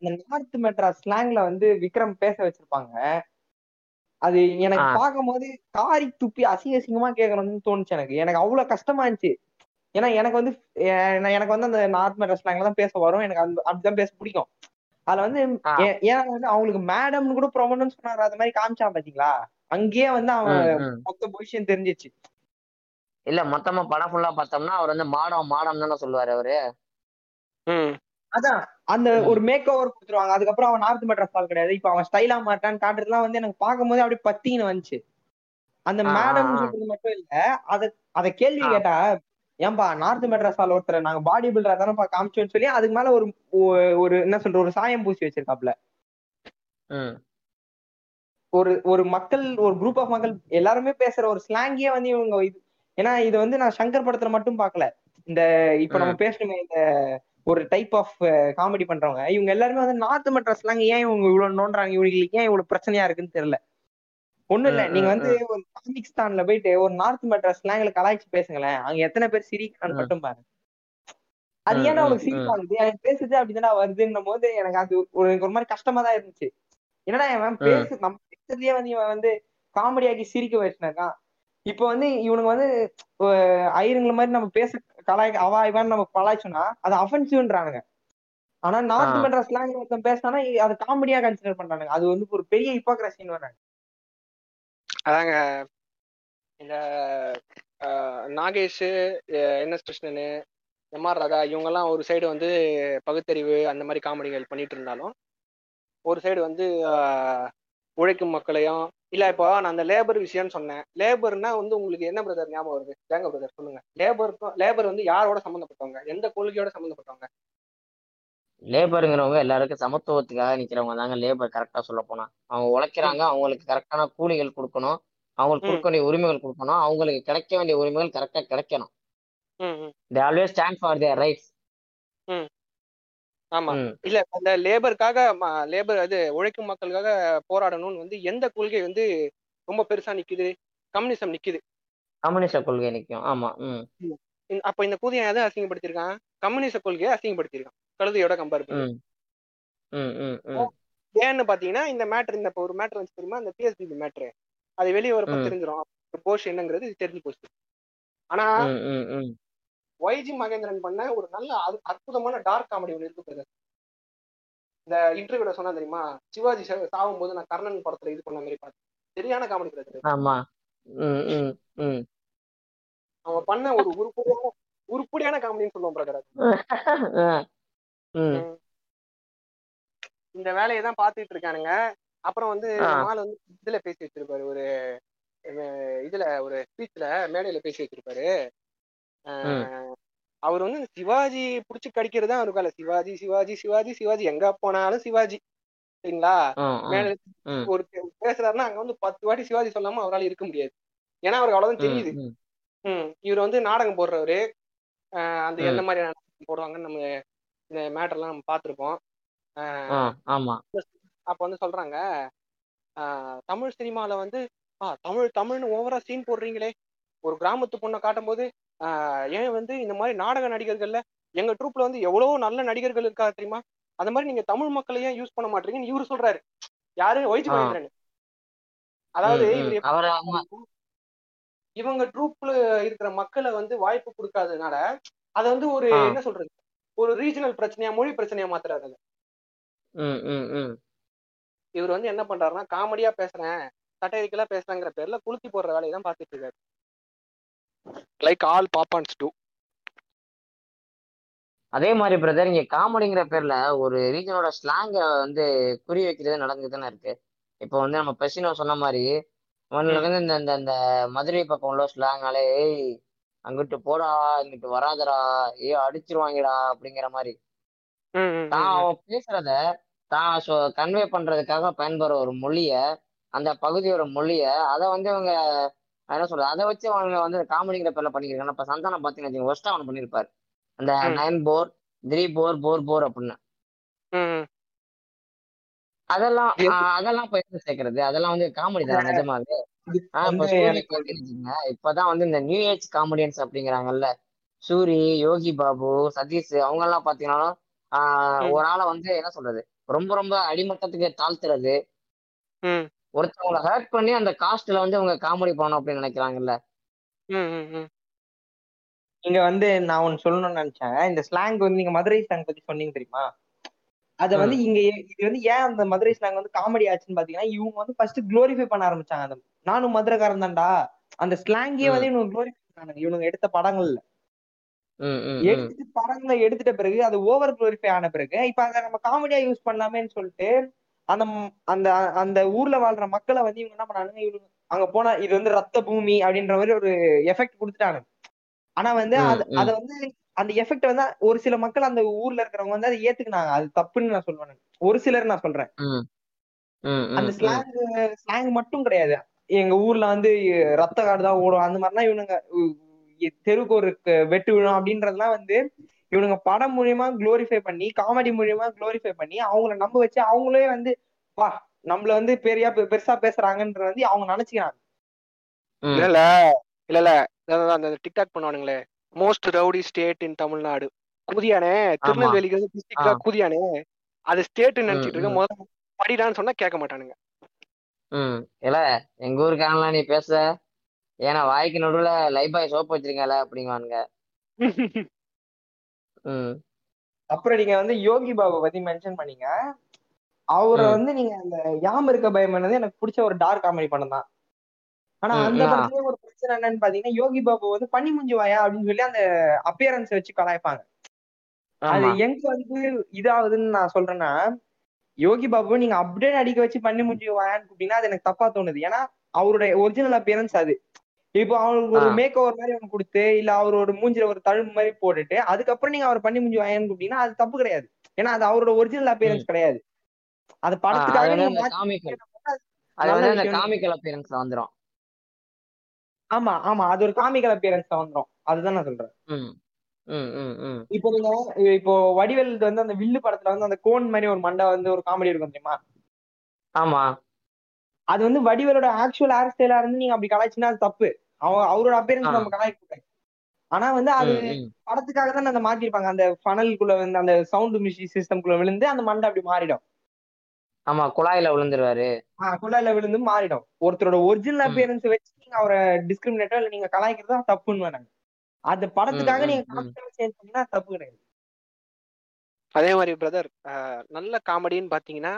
இந்த நார்த் மெட்ராஸ் ஸ்லாங்ல வந்து விக்ரம் பேச வச்சிருப்பாங்க. அது எனக்கு. பார்க்கும்போது காரி துப்பி அசிங்க அசிங்கமா கேட்கணும்னு தோணுச்சு எனக்கு. எனக்கு அவ்வளவு கஷ்டமா இருந்துச்சு. ஏன்னா எனக்கு வந்து எனக்கு வந்து அந்த நார்த் மெட்ராஸ் ஸ்லாங்ல தான் பேச வரும். எனக்கு அந்த அப்படிதான் பேச பிடிக்கும். அதுல வந்து ஏன்னா வந்து அவங்களுக்கு மேடம்னு கூட ப்ரொமோன்னு சொன்னாரு. அது மாதிரி காமிச்சான் பாத்தீங்களா? அங்கேயே வந்து அவன். மொத்த பொசிஷன் தெரிஞ்சிச்சு இல்ல மொத்தமா படம் ஃபுல்லா பார்த்தோம்னா அவர் வந்து மாடம் மாடம் தானே சொல்லுவாரு அவரு. ம். அதான் அந்த. ஒரு மேக் ஓவர் கொடுத்துருவாங்க. அதுக்கப்புறம் அவன் நார்த் மெட்ராஸ் ஆள் கிடையாது. இப்ப அவன் ஸ்டைலா மாட்டான்னு காட்டுறதுலாம் வந்து எனக்கு பார்க்கும்போது அப்படியே பத்தின்னு வந்துச்சு. அந்த மேடம். சொல்றது மட்டும் இல்ல அத அத கேள்வி. கேட்டா ஏன்பா நார்த் மெட்ராஸ் ஆள் ஒருத்தர் நாங்க பாடி பில்டரா தானேப்பா காமிச்சோன்னு சொல்லி அதுக்கு மேல ஒரு ஒ- ஒரு என்ன சொல்ற ஒரு சாயம் பூசி வச்சிருக்காப்ல. ம். ஒரு ஒரு மக்கள் ஒரு குரூப் ஆஃப் மக்கள் எல்லாருமே பேசுற ஒரு ஸ்லாங்கே வந்து இவங்க இது ஏன்னா இது வந்து நான் சங்கர் படத்துல மட்டும் பார்க்கல இந்த இப்ப நம்ம பேசணுமே இந்த ஒரு டைப் ஆஃப் காமெடி பண்றவங்க. இவங்க எல்லாருமே வந்து நார்த் மெட்ராஸ் ஸ்லாங் ஏன் இவங்க இவ்வளவு நோண்டுறாங்க? இவங்களுக்கு ஏன் இவ்வளவு பிரச்சனையா இருக்குன்னு தெரியல. ஒண்ணும் இல்ல. நீங்க வந்து ஒரு பாகிஸ்தான்ல போயிட்டு ஒரு நார்த் மெட்ராஸ் ஸ்லாங்ல கலாய்ச்சி பேசுங்களேன். அங்க எத்தனை பேர் சிரிக்கிறான்னு. மட்டும் பாருங்க. அது ஏன்னா ம், உனக்கு சிரிப்பா இருந்துச்சு எனக்கு பேசுது அப்படிதானே வருதுன்னும் போது எனக்கு அது ஒரு ஒரு மாதிரி கஷ்டமா தான் இருந்துச்சு. என்னடா இவன். பேசு நம்ம பேசுறதுலயே வந்து இவன் வந்து காமெடியாக்கி சிரிக்க வச்சுனாக்கான் இப்போ வந்து இவனுக்கு வந்து அஹ் ஐயருங்கள மாதிரி நம்ம பேச கலாய் அவா இவன் நம்ம கலாய்ச்சோம்னா அது அஃபென்சிவ்ன்றானுங்க ஆனா நார்த். மெட்ராஸ் ஸ்லாங் ஒருத்தன் பேசினானா அது காமெடியா கன்சிடர் பண்றானுங்க. அது வந்து ஒரு பெரிய ஹிப்போக்ரஸின்னு வராங்க அதாங்க இந்த நாகேஷ் என் எஸ் கிருஷ்ணனு எம் ஆர் ராதா இவங்கெல்லாம் ஒரு சைடு வந்து பகுத்தறிவு அந்த மாதிரி காமெடிகள் பண்ணிட்டு இருந்தாலும் ஒரு சைடு வந்து உழைக்கும் மக்களையும் இல்ல இப்போ நான் அந்த லேபர் விஷயம்னு சொன்னேன். லேபர்னா வந்து உங்களுக்கு என்ன பிரதர் ஞாபகம் வருது? தேங்க பிரதர் சொல்லுங்க. லேபருக்கும் லேபர் வந்து யாரோட சம்மந்தப்பட்டவங்க? எந்த கொள்கையோட சம்மந்தப்பட்டவங்க? லேபருங்கிறவங்க எல்லாருக்கும் சமத்துவத்துக்காக நிக்கிறவங்க தாங்க லேபர் கரெக்டா சொல்ல போனா. அவங்க உழைக்கிறாங்க அவங்களுக்கு கரெக்டான கூலிகள் கொடுக்கணும். அவங்களுக்கு. கொடுக்க வேண்டிய உரிமைகள் கொடுக்கணும். அவங்களுக்கு கிடைக்க வேண்டிய உரிமைகள் கரெக்டா கிடைக்கணும். They always stand for their rights ஆமா. இல்ல அந்த லேபருக்காக லேபர் அது உழைக்கும் மக்களுக்காக போராடணும்னு வந்து எந்த கொள்கை வந்து ரொம்ப பெருசா நிக்குது? கம்யூனிசம் நிக்குது. கம்யூனிஸ்ட கொள்கை நிற்கும் ஆமா. அப்ப இந்த கூதியன் எதை அசிங்கப்படுத்திருக்கான் கம்யூனிச கொள்கையை அசிங்கப்படுத்திருக்கான் கழுதையோட கம்பேர் ஏன்னு பாத்தீங்கன்னா இந்த மேட்ரு இந்த இப்ப ஒரு மேட்ரு வந்து தெரியுமா? இந்த பிஎஸ்பி மேட்ரு அது வெளியே வரப்ப. தெரிஞ்சிடும் போஷ் என்னங்கிறது தெரிஞ்சு போச்சு. ஆனா ஒய்ஜி மகேந்திரன் பண்ண ஒரு நல்ல அற்பு- அற்புதமான டார்க் காமெடி ஒன்று இருக்கு brother. இந்த இன்டர்வியூல சொன்னா தெரியுமா? சிவாஜி சாகும் போது நான் கர்ணன் படத்துல இது பண்ண மாதிரி பார்த்தேன். சரியான காமெடி பிரதர் ஆமா. அவன் பண்ண ஒரு உருப்படியான உருப்படியான காமெடின்னு சொல்லுவோம் பிரதர் ஆ. ம். இந்த வேலையை தான் பார்த்துட்டு இருக்கானுங்க. அப்புறம் வந்து மால் வந்து இதுல பேசி வச்சிருப்பாரு. ஒரு இதுல ஒரு ஸ்பீச்ல மேடையில பேசி வச்சிருப்பாரு. அவர் வந்து இந்த சிவாஜி புடிச்சு கடிக்கிறது தான் இருக்கால சிவாஜி சிவாஜி சிவாஜி சிவாஜி. எங்க போனாலும் சிவாஜி. சரிங்களா? மேல. ஒரு பேசுறாருன்னா அங்க வந்து பத்து வாட்டி சிவாஜி சொல்லாம அவரால் இருக்க முடியாது. ஏன்னா அவருக்கு அவ்வளவுதான் தெரியுது. ம், ம். ம் இவர் வந்து நாடகம் போடுறவரு. அந்த. எந்த மாதிரி நாடகம் போடுவாங்கன்னு நம்ம இந்த மேட்டர்லாம் நம்ம பார்த்திருப்போம். ஆ, ஆமா. அப்ப வந்து சொல்றாங்க ஆஹ் தமிழ் சினிமால வந்து ஆ தமிழ் தமிழ்னு ஓவரா சீன் போடுறீங்களே. ஒரு கிராமத்து பொண்ணை காட்டும் போது ஆஹ் ஏன் வந்து இந்த மாதிரி நாடக நடிகர்கள்ல எங்க ட்ரூப்ல வந்து எவ்வளவு நல்ல நடிகர்கள் இருக்கா தெரியுமா? அந்த மாதிரி நீங்க தமிழ் மக்களை ஏன் யூஸ் பண்ண மாட்டீங்கன்னு இவரு சொல்றாரு. யாரு? ஒய்ஜி. மகேந்திரன். அதாவது இவங்க ட்ரூப்ல இருக்கிற மக்களை வந்து வாய்ப்பு கொடுக்காததுனால அதை வந்து ஒரு. என்ன சொல்றது? ஒரு ரீஜனல் பிரச்சனையா மொழி பிரச்சனையா மாத்துறாரு இவர் வந்து என்ன பண்றாருன்னா காமெடியா பேசுறேன் சட்டைரிக்கலா பேசுறேங்கிற பேர்ல குளுத்தி போடுற வேலையை தான் பார்த்துட்டு இருக்காரு. லைக் ஆல் பாப்பான்ஸ் டூ அதே மாதிரி பிரதர் இங்க காமெடிங்கிற பேர்ல ஒரு ரீஜனோட ஸ்லாங்க வந்து குறி வைக்கிறது நடந்துட்டு தானே இருக்கு. இப்போ வந்து நம்ம பெசினோ சொன்ன மாதிரி வந்து இந்த இந்த இந்த மதுரை பக்கம் உள்ள ஸ்லாங்னாலே ஏய் அங்கிட்டு போடா இங்கிட்டு வராதடா ஏ அடிச்சிருவாங்கடா அப்படிங்கிற மாதிரி. தான் அவன் பேசுறத தான் கன்வே பண்றதுக்காக பயன்படுற ஒரு மொழிய அந்த பகுதியோட மொழிய அதை வந்து அவங்க என்ன சொல்றது அதை வச்சு அவங்க வந்து காமெடிங்கிற பேர்ல பண்ணிக்கிறாங்க இப்ப சந்தானம் பாத்தீங்கன்னா ஒஸ்ட் அவன் பண்ணிருப்பாரு. அந்த. நைன் போர் த்ரீ போர் போர் போர் அப்படின்னு. அதெல்லாம் அதெல்லாம் இப்ப எப்படி சேர்க்கறது? அதெல்லாம் வந்து காமெடி தான் நிஜமாவே. இப்பதான் வந்து இந்த நியூ ஏஜ் காமெடியன்ஸ் அப்படிங்கிறாங்கல்ல சூரி யோகி பாபு சதீஷ் அவங்க எல்லாம் பாத்தீங்கன்னா. ஒரு ஆளை வந்து என்ன சொல்றது? ரொம்ப ரொம்ப அடிமட்டத்துக்கு தாழ்த்துறது. ஒருத்தவங்களை ஹர்ட் பண்ணி அந்த காஸ்ட்ல வந்து அவங்க காமெடி பண்ணணும் அப்படின்னு நினைக்கிறாங்கல்ல. இங்க வந்து நான் ஒன்னு சொல்லணும்னு நினைச்சேன். இந்த ஸ்லாங் வந்து நீங்க மதுரை ஸ்லாங் பத்தி சொன்னீங்க தெரியுமா? அத வந்து இங்க இது வந்து ஏன் அந்த மதுரை ஸ்லாங் வந்து காமெடி ஆச்சுன்னு பாத்தீங்கன்னா இவங்க வந்து ஃபர்ஸ்ட் க்ளோரிஃபை பண்ண ஆரம்பிச்சாங்க அந்த நானும் மதுரைக்காரன் தான்டா. அந்த ஸ்லாங்கே. வந்து இவனுக்கு க்ளோரிஃபை பண்ணாங்க. இவனுங்க எடுத்த படங்கள்ல. எடுத்துட்டு படங்களை எடுத்துட்ட பிறகு அது ஓவர் க்ளோரிஃபை ஆன பிறகு இப்ப அதை நம்ம காமெடியா யூஸ் பண்ணலாமேன்னு சொல்லிட்டு அந்த அந்த அந்த ஊர்ல வாழ்ற மக்களை வந்து இவங்க என்ன பண்ணானுங்க இவங்க அங்க போனா இது வந்து ரத்த பூமி அப்படின்ற மாதிரி ஒரு எஃபெக்ட் கொடுத்துட்டானுங்க ஆனா வந்து அது வந்து அந்த எஃபெக்ட் வந்து ஒரு சில மக்கள் அந்த ஊர்ல இருக்கிறவங்க வந்து அதை ஏத்துக்கினாங்க. அது தப்புன்னு நான் சொல்லுவேன் ஒரு சிலர் நான் சொல்றேன். அந்த. ஸ்லாங் ஸ்லாங் மட்டும் கிடையாது. எங்க ஊர்ல வந்து ரத்த காடு தான் ஓடும். அந்த மாதிரிலாம் இவனுங்க தெருவுக்கு ஒரு வெட்டு விழும் அப்படின்றதெல்லாம் வந்து இவனுங்க படம் மூலியமா க்ளோரிஃபை பண்ணி காமெடி மூலியமா க்ளோரிஃபை பண்ணி அவங்கள நம்ப வச்சு அவங்களே வந்து வா நம்மள வந்து பெரியா பெ- பெருசா பேசுறாங்கன்ற வந்து அவங்க நினைச்சுக்கிறாங்க. இல்ல இல்ல இல்ல அந்த TikTok பண்ணுவானுங்களே. Most rowdy state in Tamil Nadu குதியானே திருநெல்வேலிக்கு வந்து டிஸ்ட்ரிக்டா. குதியானே அது ஸ்டேட் நினைச்சிட்டு இருக்க. முதல்ல படிடான்னு சொன்னா கேட்க மாட்டானுங்க. ம். இல்ல எங்க ஊருக்காரன்லாம் நீ பேச? ஏன்னா வாய்க்கு நடுவுல லைபாய் சோப்பு வச்சிருக்கல அப்படிங்குவானுங்க. அப்புறம் நீங்க வந்து யோகி பாபு பத்தி மென்ஷன் பண்ணீங்க. அவரை. வந்து நீங்க அந்த யாம் இருக்க பயம் பண்ணது எனக்கு பிடிச்ச ஒரு டார்க் காமெடி படம் தான். ஆனா அந்த. படத்துலயே ஒரு பிரச்சனை என்னன்னு பாத்தீங்கன்னா யோகி பாபு வந்து பண்ணி முஞ்சி வாயா அப்படின்னு சொல்லி அந்த அப்பியரன்ஸ் வச்சு கலாய்ப்பாங்க. அது எங்க வந்து இதாகுதுன்னு நான் சொல்றேன்னா யோகி பாபு நீங்க அப்படியே அடிக்க வச்சு பண்ணி முஞ்சி வாயான்னு கூப்பிட்டீங்கன்னா அது எனக்கு தப்பா தோணுது. ஏன்னா அவருடைய ஒரிஜினல் அப்பியரன்ஸ் அது. இப்போ அவருக்கு ஒரு. மேக் ஓவர் மாதிரி ஒன்று கொடுத்து இல்ல அவரோட மூஞ்சில ஒரு தழும்பு மாதிரி போட்டுட்டு அதுக்கப்புறம் நீங்க அவர் பண்ணி முஞ்சி வாயான்னு கூப்பிட்டீங்கன்னா அது தப்பு கிடையாது. ஏன்னா அது அவரோட ஒரிஜினல் அப்பியரன்ஸ் கிடையாது. அது படத்துக்காக காமிக்கல் அப்பியரன்ஸ்ல வந்துரும். ஆமா ஆமா. அது ஒரு காமிக்கல் அப்பியரன்ஸ் வந்துரும். அதுதான் நான் சொல்றேன். இப்போ நீங்க இப்போ வடிவேல் வந்து அந்த வில்லு படத்துல வந்து அந்த கோன் மாதிரி ஒரு மண்டை வந்து ஒரு காமெடி இருக்கும் தெரியுமா? ஆமா. அது வந்து வடிவேலோட ஆக்சுவல் ஹேர் ஸ்டைலா இருந்து நீங்க அப்படி கலாய்ச்சினா அது தப்பு. அவன் அவரோட அப்பியரன்ஸ் ஆ. நம்ம கலாய்க்க ஆனா வந்து அது. படத்துக்காக தான் அந்த மாத்திருப்பாங்க. அந்த ஃபனலுக்குள்ள வந்து அந்த சவுண்ட் மிஷின் சிஸ்டம்குள்ள விழுந்து அந்த மண்டை அப்படி மாறிடும். ஆமா குழாயில விழுந்துருவாரு. ஆஹ் குழாயில விழுந்து மாறிடும். ஒருத்தரோட ஒரிஜினல் ம். அப்பியரன்ஸ் வச்சு நீங்க அவரை டிஸ்கிரிமினேட்டோ இல்ல நீங்க கலாய்க்கிறது தான் தப்புன்னு வேணாங்க. அது படத்துக்காக நீங்க சேஞ்ச் தப்பு கிடையாது. அதே மாதிரி பிரதர் நல்ல காமெடின்னு பாத்தீங்கன்னா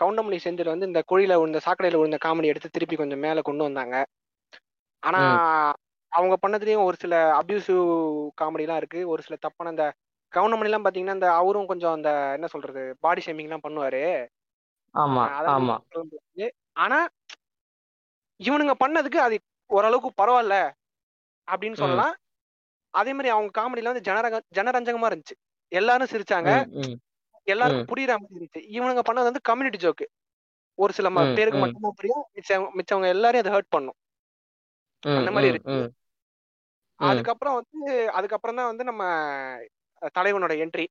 கவுண்டமணி செந்தில் வந்து இந்த குழியில விழுந்த சாக்கடையில விழுந்த காமெடி எடுத்து திருப்பி கொஞ்சம் மேல கொண்டு வந்தாங்க. ஆனா அவங்க பண்ணதுலயும் ஒரு சில அபியூசிவ் காமெடிலாம் இருக்கு. ஒரு சில தப்பான இந்த கவுண்டமணி எல்லாம் பாத்தீங்கன்னா இந்த அவரும் கொஞ்சம் அந்த என்ன சொல்றது பாடி ஷேமிங் எல்லாம் பண்ணுவாரு. ஆனா இவனுங்க பண்ணதுக்கு அது ஓரளவுக்கு பரவாயில்ல அப்படின்னு. சொல்லலாம். அதே மாதிரி அவங்க காமெடியில வந்து ஜனரக ஜனரஞ்சகமா இருந்துச்சு. எல்லாரும் சிரிச்சாங்க. எல்லாருக்கும். புரியுற மாதிரி இருந்துச்சு இவனுங்க பண்ணது வந்து கம்யூனிட்டி ஜோக்கு ஒரு சில பேருக்கு. மட்டும்தான் புரியும் மிச்சவங்க மிச்சவங்க எல்லாரையும் அதை ஹர்ட் பண்ணும் அந்த மாதிரி இருக்கு. அதுக்கப்புறம் வந்து அதுக்கப்புறம் தான் வந்து நம்ம தலைவனோட entry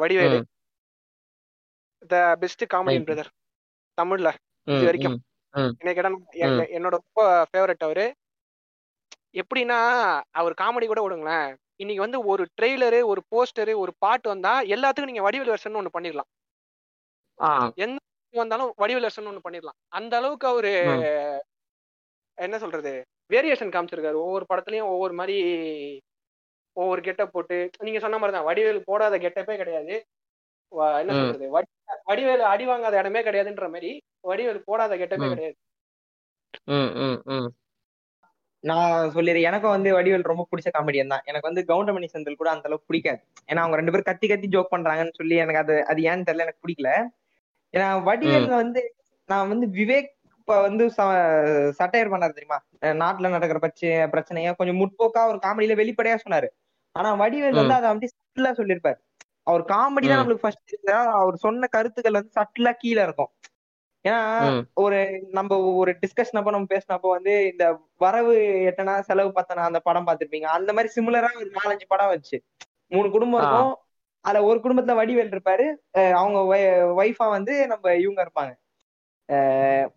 Vadivelu. The best comedian. Brother தமிழ்ல இது வரைக்கும். என்னோட ரொம்ப ஃபேவரட் அவரு எப்படின்னா அவர் காமெடி கூட விடுங்களேன் இன்னைக்கு வந்து ஒரு ட்ரெய்லரு ஒரு போஸ்டரு ஒரு பாட்டு வந்தா எல்லாத்துக்கும் நீங்க வடிவேல் வெர்ஷன் ஒண்ணு பண்ணிடலாம் எந்த வந்தாலும் வடிவேல் வெர்ஷன் ஒண்ணு பண்ணிடலாம் அந்த அளவுக்கு அவரு. என்ன சொல்றது? வேரியேஷன் காமிச்சிருக்காரு. ஒவ்வொரு படத்துலயும் ஒவ்வொரு மாதிரி ஒவ்வொரு கெட்டப் போட்டு நீங்க சொன்ன மாதிரி தான் வடிவேல் போடாத கெட்டப்பே கிடையாது. என்ன. சொல்றது? வடி- வடிவேல் அடி வாங்காத இடமே கிடையாதுன்ற மாதிரி வடிவேல் போடாத கெட்டப்பே. கிடையாது. நான் சொல்லிடுறேன் எனக்கும் வந்து வடிவேல் ரொம்ப பிடிச்ச காமெடியன் தான். எனக்கு வந்து கவுண்டமணி செந்தில் கூட அந்த அளவுக்கு பிடிக்காது. ஏன்னா அவங்க ரெண்டு பேரும் கத்தி கத்தி ஜோக் பண்றாங்கன்னு சொல்லி எனக்கு அது அது ஏன்னு தெரியல எனக்கு பிடிக்கல. ஏன்னா வடிவேல் வந்து நான் வந்து விவேக் இப்ப வந்து சட்டையர் பண்ணாரு தெரியுமா? நாட்டுல நடக்கிற பிரச்சனை பிரச்சனைய கொஞ்சம் முற்போக்கா ஒரு காமெடியில வெளிப்படையா சொன்னாரு. ஆனா வடிவேல் வந்து அதை அப்படி சட்டிலா சொல்லியிருப்பாரு. அவர் காமெடி தான். நம்மளுக்கு ஃபர்ஸ்ட் அவர் சொன்ன கருத்துக்கள் வந்து சட்டிலா கீழே இருக்கும். ஏன்னா. ஒரு நம்ம ஒரு டிஸ்கஷன் அப்போ நம்ம பேசினப்போ வந்து இந்த வரவு எட்டனா செலவு பத்தனா அந்த படம் பார்த்திருப்பீங்க. அந்த மாதிரி சிமிலரா ஒரு நாலஞ்சு படம் வச்சு. மூணு குடும்பம். இருக்கும். அதுல ஒரு குடும்பத்துல வடிவேல் இருப்பாரு. அவங்க ஒய்ஃபா வந்து நம்ம இவங்க இருப்பாங்க.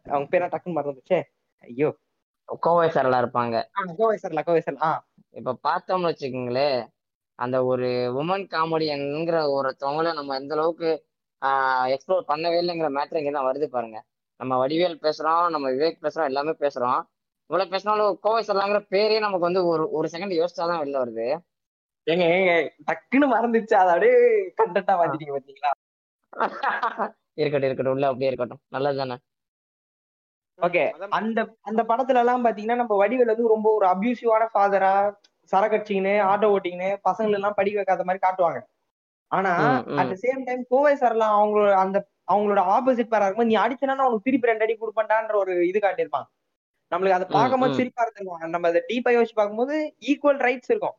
அவங்க பேரா டக்குன்னு மறந்துச்சே ஐயோ. கோவை சரலா இருப்பாங்க. கோவை சார் லக்கோவை சார் ஆ. இப்ப பார்த்தோம்னு வச்சுக்கோங்களேன் அந்த ஒரு உமன் காமெடியன்ங்கிற ஒருத்தவங்கள நம்ம எந்த அளவுக்கு எக்ஸ்ப்ளோர் பண்ணவே இல்லைங்கிற மேட்ரு இங்கே தான் வருது பாருங்க. நம்ம வடிவேல் பேசுறோம் நம்ம விவேக் பேசுறோம் எல்லாமே பேசுறோம். இவ்வளவு பேசினாலும் கோவை சரலாங்கிற பேரே நமக்கு வந்து ஒரு ஒரு செகண்ட் யோசிச்சாதான் வெளில வருது. ஏங்க ஏங்க டக்குன்னு மறந்துச்சு அதை அப்படியே கண்டென்ட்டா மாத்திட்டீங்க பாத்தீங்களா? இருக்கட்டும் இருக்கட்டும். உள்ள அப்படியே இருக்கட்டும். நல்லது தானே ஓகே அந்த அந்த படத்துல எல்லாம் பாத்தீங்கன்னா நம்ம வடிவேல் வந்து ரொம்ப ஒரு அபியூசிவான ஃபாதரா சரக்கடிச்சிங்கன்னு ஆட்டோ ஓட்டிங்கன்னு பசங்களை எல்லாம் படிக்க வைக்காத மாதிரி காட்டுவாங்க. ஆனா. அட் சேம் டைம் கோவை சார்லாம் அவங்களோட அந்த அவங்களோட ஆப்போசிட் பேரா இருக்கும்போது நீ அடிச்சனா உனக்கு திருப்பி ரெண்டு அடி கொடுப்பேன்டான்ற ஒரு இது காட்டியிருப்பான் நம்மளுக்கு அதை பார்க்கும்போது. சிரிப்பா இருந்துருவாங்க நம்ம அதை டீப்பா யோசிச்சு பார்க்கும்போது ஈக்குவல் ரைட்ஸ் இருக்கும்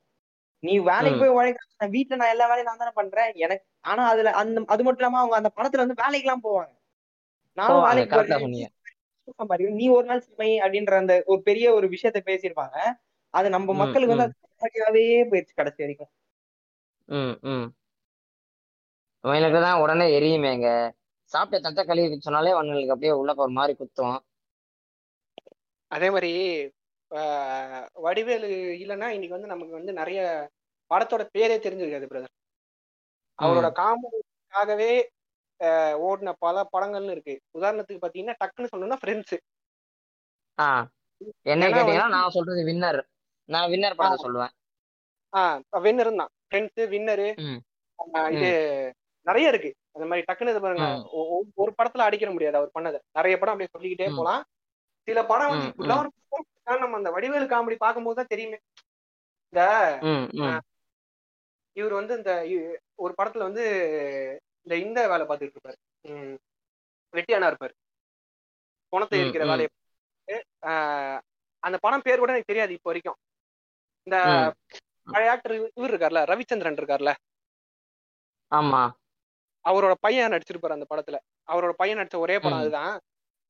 நீ வேலைக்கு. போய் உழைக்கிற வீட்டுல நான் எல்லா வேலையும் நான் தானே பண்றேன் எனக்கு ஆனா அதுல அந்த அது மட்டும் இல்லாம அவங்க அந்த படத்துல வந்து வேலைக்கு எல்லாம் போவாங்க நானும் வேலைக்கு போறேன். நீ ஒரு நாள் சமை அப்படின்ற அந்த ஒரு பெரிய ஒரு விஷயத்த பேசியிருப்பாங்க அது நம்ம மக்களுக்கு வந்து. அது போயிடுச்சு கடைசி வரைக்கும் இவங்களுக்கு தான் உடனே எரியுமேங்க. சாப்பிட்ட தட்டை கழுவி சொன்னாலே அவங்களுக்கு அப்படியே உள்ள ஒரு மாதிரி குத்தும். அதே மாதிரி வடிவேலு இல்லைன்னா இன்னைக்கு வந்து நமக்கு வந்து நிறைய படத்தோட பேரே தெரிஞ்சிருக்காது பிரதர் அவரோட காமெடிக்காகவே ஓடின பல படங்கள்னு இருக்கு. உதாரணத்துக்கு பாத்தீங்கன்னா டக்குன்னு சொல்லணும்னா ஃப்ரெண்ட்ஸ் என்ன கேட்டீங்கன்னா நான் சொல்றது வின்னர் நான் வின்னர் படத்தை சொல்லுவேன். ஆஹ் வின்னரும் தான். Friends Winner. இது நிறைய இருக்கு. அந்த மாதிரி டக்குன்னு இது பாருங்க. ஒரு படத்துல அடிக்கிற முடியாது அவர் பண்ணது. நிறைய படம் அப்படியே சொல்லிக்கிட்டே. போலாம். சில படம் வந்து இப்படிலாம் நம்ம அந்த வடிவேலு காமெடி பார்க்கும்போது தான் தெரியுமே. இந்த இவர் வந்து இந்த ஒரு படத்துல வந்து இந்த இந்த வேலை பார்த்துட்டு இருப்பாரு. வெட்டியானா இருப்பாரு. பணத்தை ம், இருக்கிற. வேலையை அந்த படம் பேர் கூட எனக்கு தெரியாது இப்போ வரைக்கும். இந்த. பழைய ஆக்டர் இவர் இருக்கார்ல ரவிச்சந்திரன் இருக்கார்ல. ஆமா. அவரோட பையன் நடிச்சிருப்பாரு அந்த படத்துல. அவரோட பையன் நடிச்ச ஒரே படம். அதுதான்.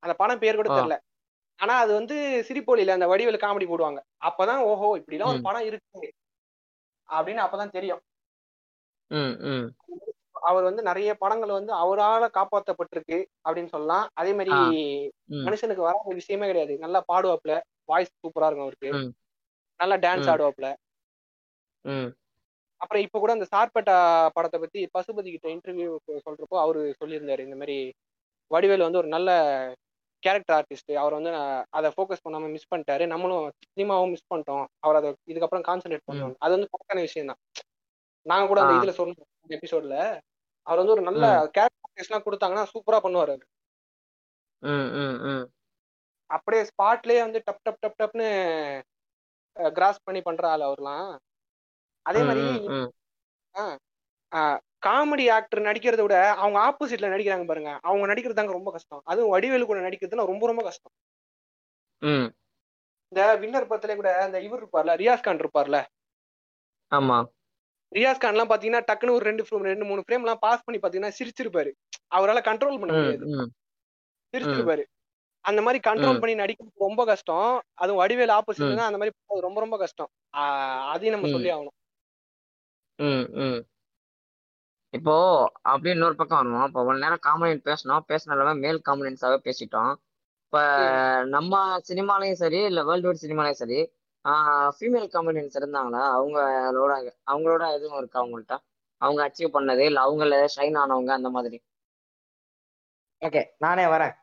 அந்த படம் பேர் கூட. தெரியல. ஆனா அது வந்து சிரிப்பொலியில அந்த வடிவேலு காமெடி போடுவாங்க. அப்பதான் ஓஹோ இப்படிலாம் ஒரு ம். படம் இருக்கு. அப்படின்னு அப்பதான் தெரியும். அவர் வந்து நிறைய படங்கள் வந்து அவரால காப்பாத்தப்பட்டிருக்கு அப்படின்னு சொல்லலாம். அதே மாதிரி மனுஷனுக்கு வராத விஷயமே கிடையாது. நல்லா பாடுவாப்ல வாய்ஸ் சூப்பரா இருக்கும் அவருக்கு. நல்லா டான்ஸ். ஆடுவாப்ல அப்புறம் இப்ப கூட அந்த சார்பேட்டா படத்தை பத்தி பசுபதி கிட்ட இன்டர்வியூ சொல்றப்போ அவரு சொல்லியிருந்தாரு இந்த மாதிரி வடிவேலு வந்து ஒரு நல்ல கேரக்டர் ஆர்டிஸ்ட் அவர் வந்து நான் அதை ஃபோக்கஸ் பண்ணாம மிஸ் பண்ணிட்டாரு. நம்மளும் சினிமாவும் மிஸ் பண்ணிட்டோம். அவர் அதை இதுக்கப்புறம் கான்சென்ட்ரேட் பண்ணணும் அது வந்து கரெக்டான விஷயம் தான். நாங்க கூட அந்த. இதுல சொன்னோம் எபிசோட்ல அவர் வந்து ஒரு நல்ல கேரக்டர் கொடுத்தாங்கன்னா சூப்பரா பண்ணுவாரு அவரு. அப்படியே ஸ்பாட்லயே வந்து டப் டப் டப் டப்னு கிராஸ் பண்ணி பண்ற ஆள் அவர்லாம். அதே மாதிரி காமெடி ஆக்டர் நடிக்கிறத விட அவங்க ஆப்போசிட்ல நடிக்கிறாங்க பாருங்க. அவங்க நடிக்கிறது தாங்க ரொம்ப கஷ்டம். அதுவும் வடிவேலு கூட நடிக்கிறதுலாம் ரொம்ப ரொம்ப கஷ்டம். இந்த வின்னர் படத்துல கூட அந்த இவர் இருப்பார்ல ரியாஸ் கான் இருப்பார்ல. ஆமா. ரியாஸ் கான்லாம் பாத்தீங்கன்னா டக்குன்னு ஒரு ரெண்டு ரெண்டு மூணு ஃப்ரேம் எல்லாம் பாஸ் பண்ணி பாத்தீங்கன்னா சிரிச்சிருப்பாரு. அவரால கண்ட்ரோல் பண்ண முடியாது. சிரிச்சிருப்பாரு. அந்த மாதிரி கண்ட்ரோல். பண்ணி நடிக்கிறது ரொம்ப கஷ்டம். அதுவும் வடிவேல் ஆப்போசிட் அந்த மாதிரி ரொம்ப ரொம்ப கஷ்டம். அதையும் நம்ம. சொல்லி ஆகணும். ம் ம். இப்போ அப்படியே இன்னொரு பக்கம் வருவோம். இப்போ இவ்வளவு நேரம் காமெடி பேசணும் பேசின எல்லாமே மேல் காமெடியன்ஸாவே பேசிட்டோம். இப்ப நம்ம சினிமாலையும் சரி இல்ல வேர்ல்டு வைட் சினிமாலையும் சரி ஃபீமேல் காமெடியன்ஸ் இருந்தாங்களா? அவங்களோட அவங்களோட எதுவும் இருக்கா அவங்கள்ட்ட அவங்க அச்சீவ் பண்ணது இல்ல அவங்கள ஷைன் ஆனவங்க அந்த மாதிரி? ஓகே நானே வரேன்.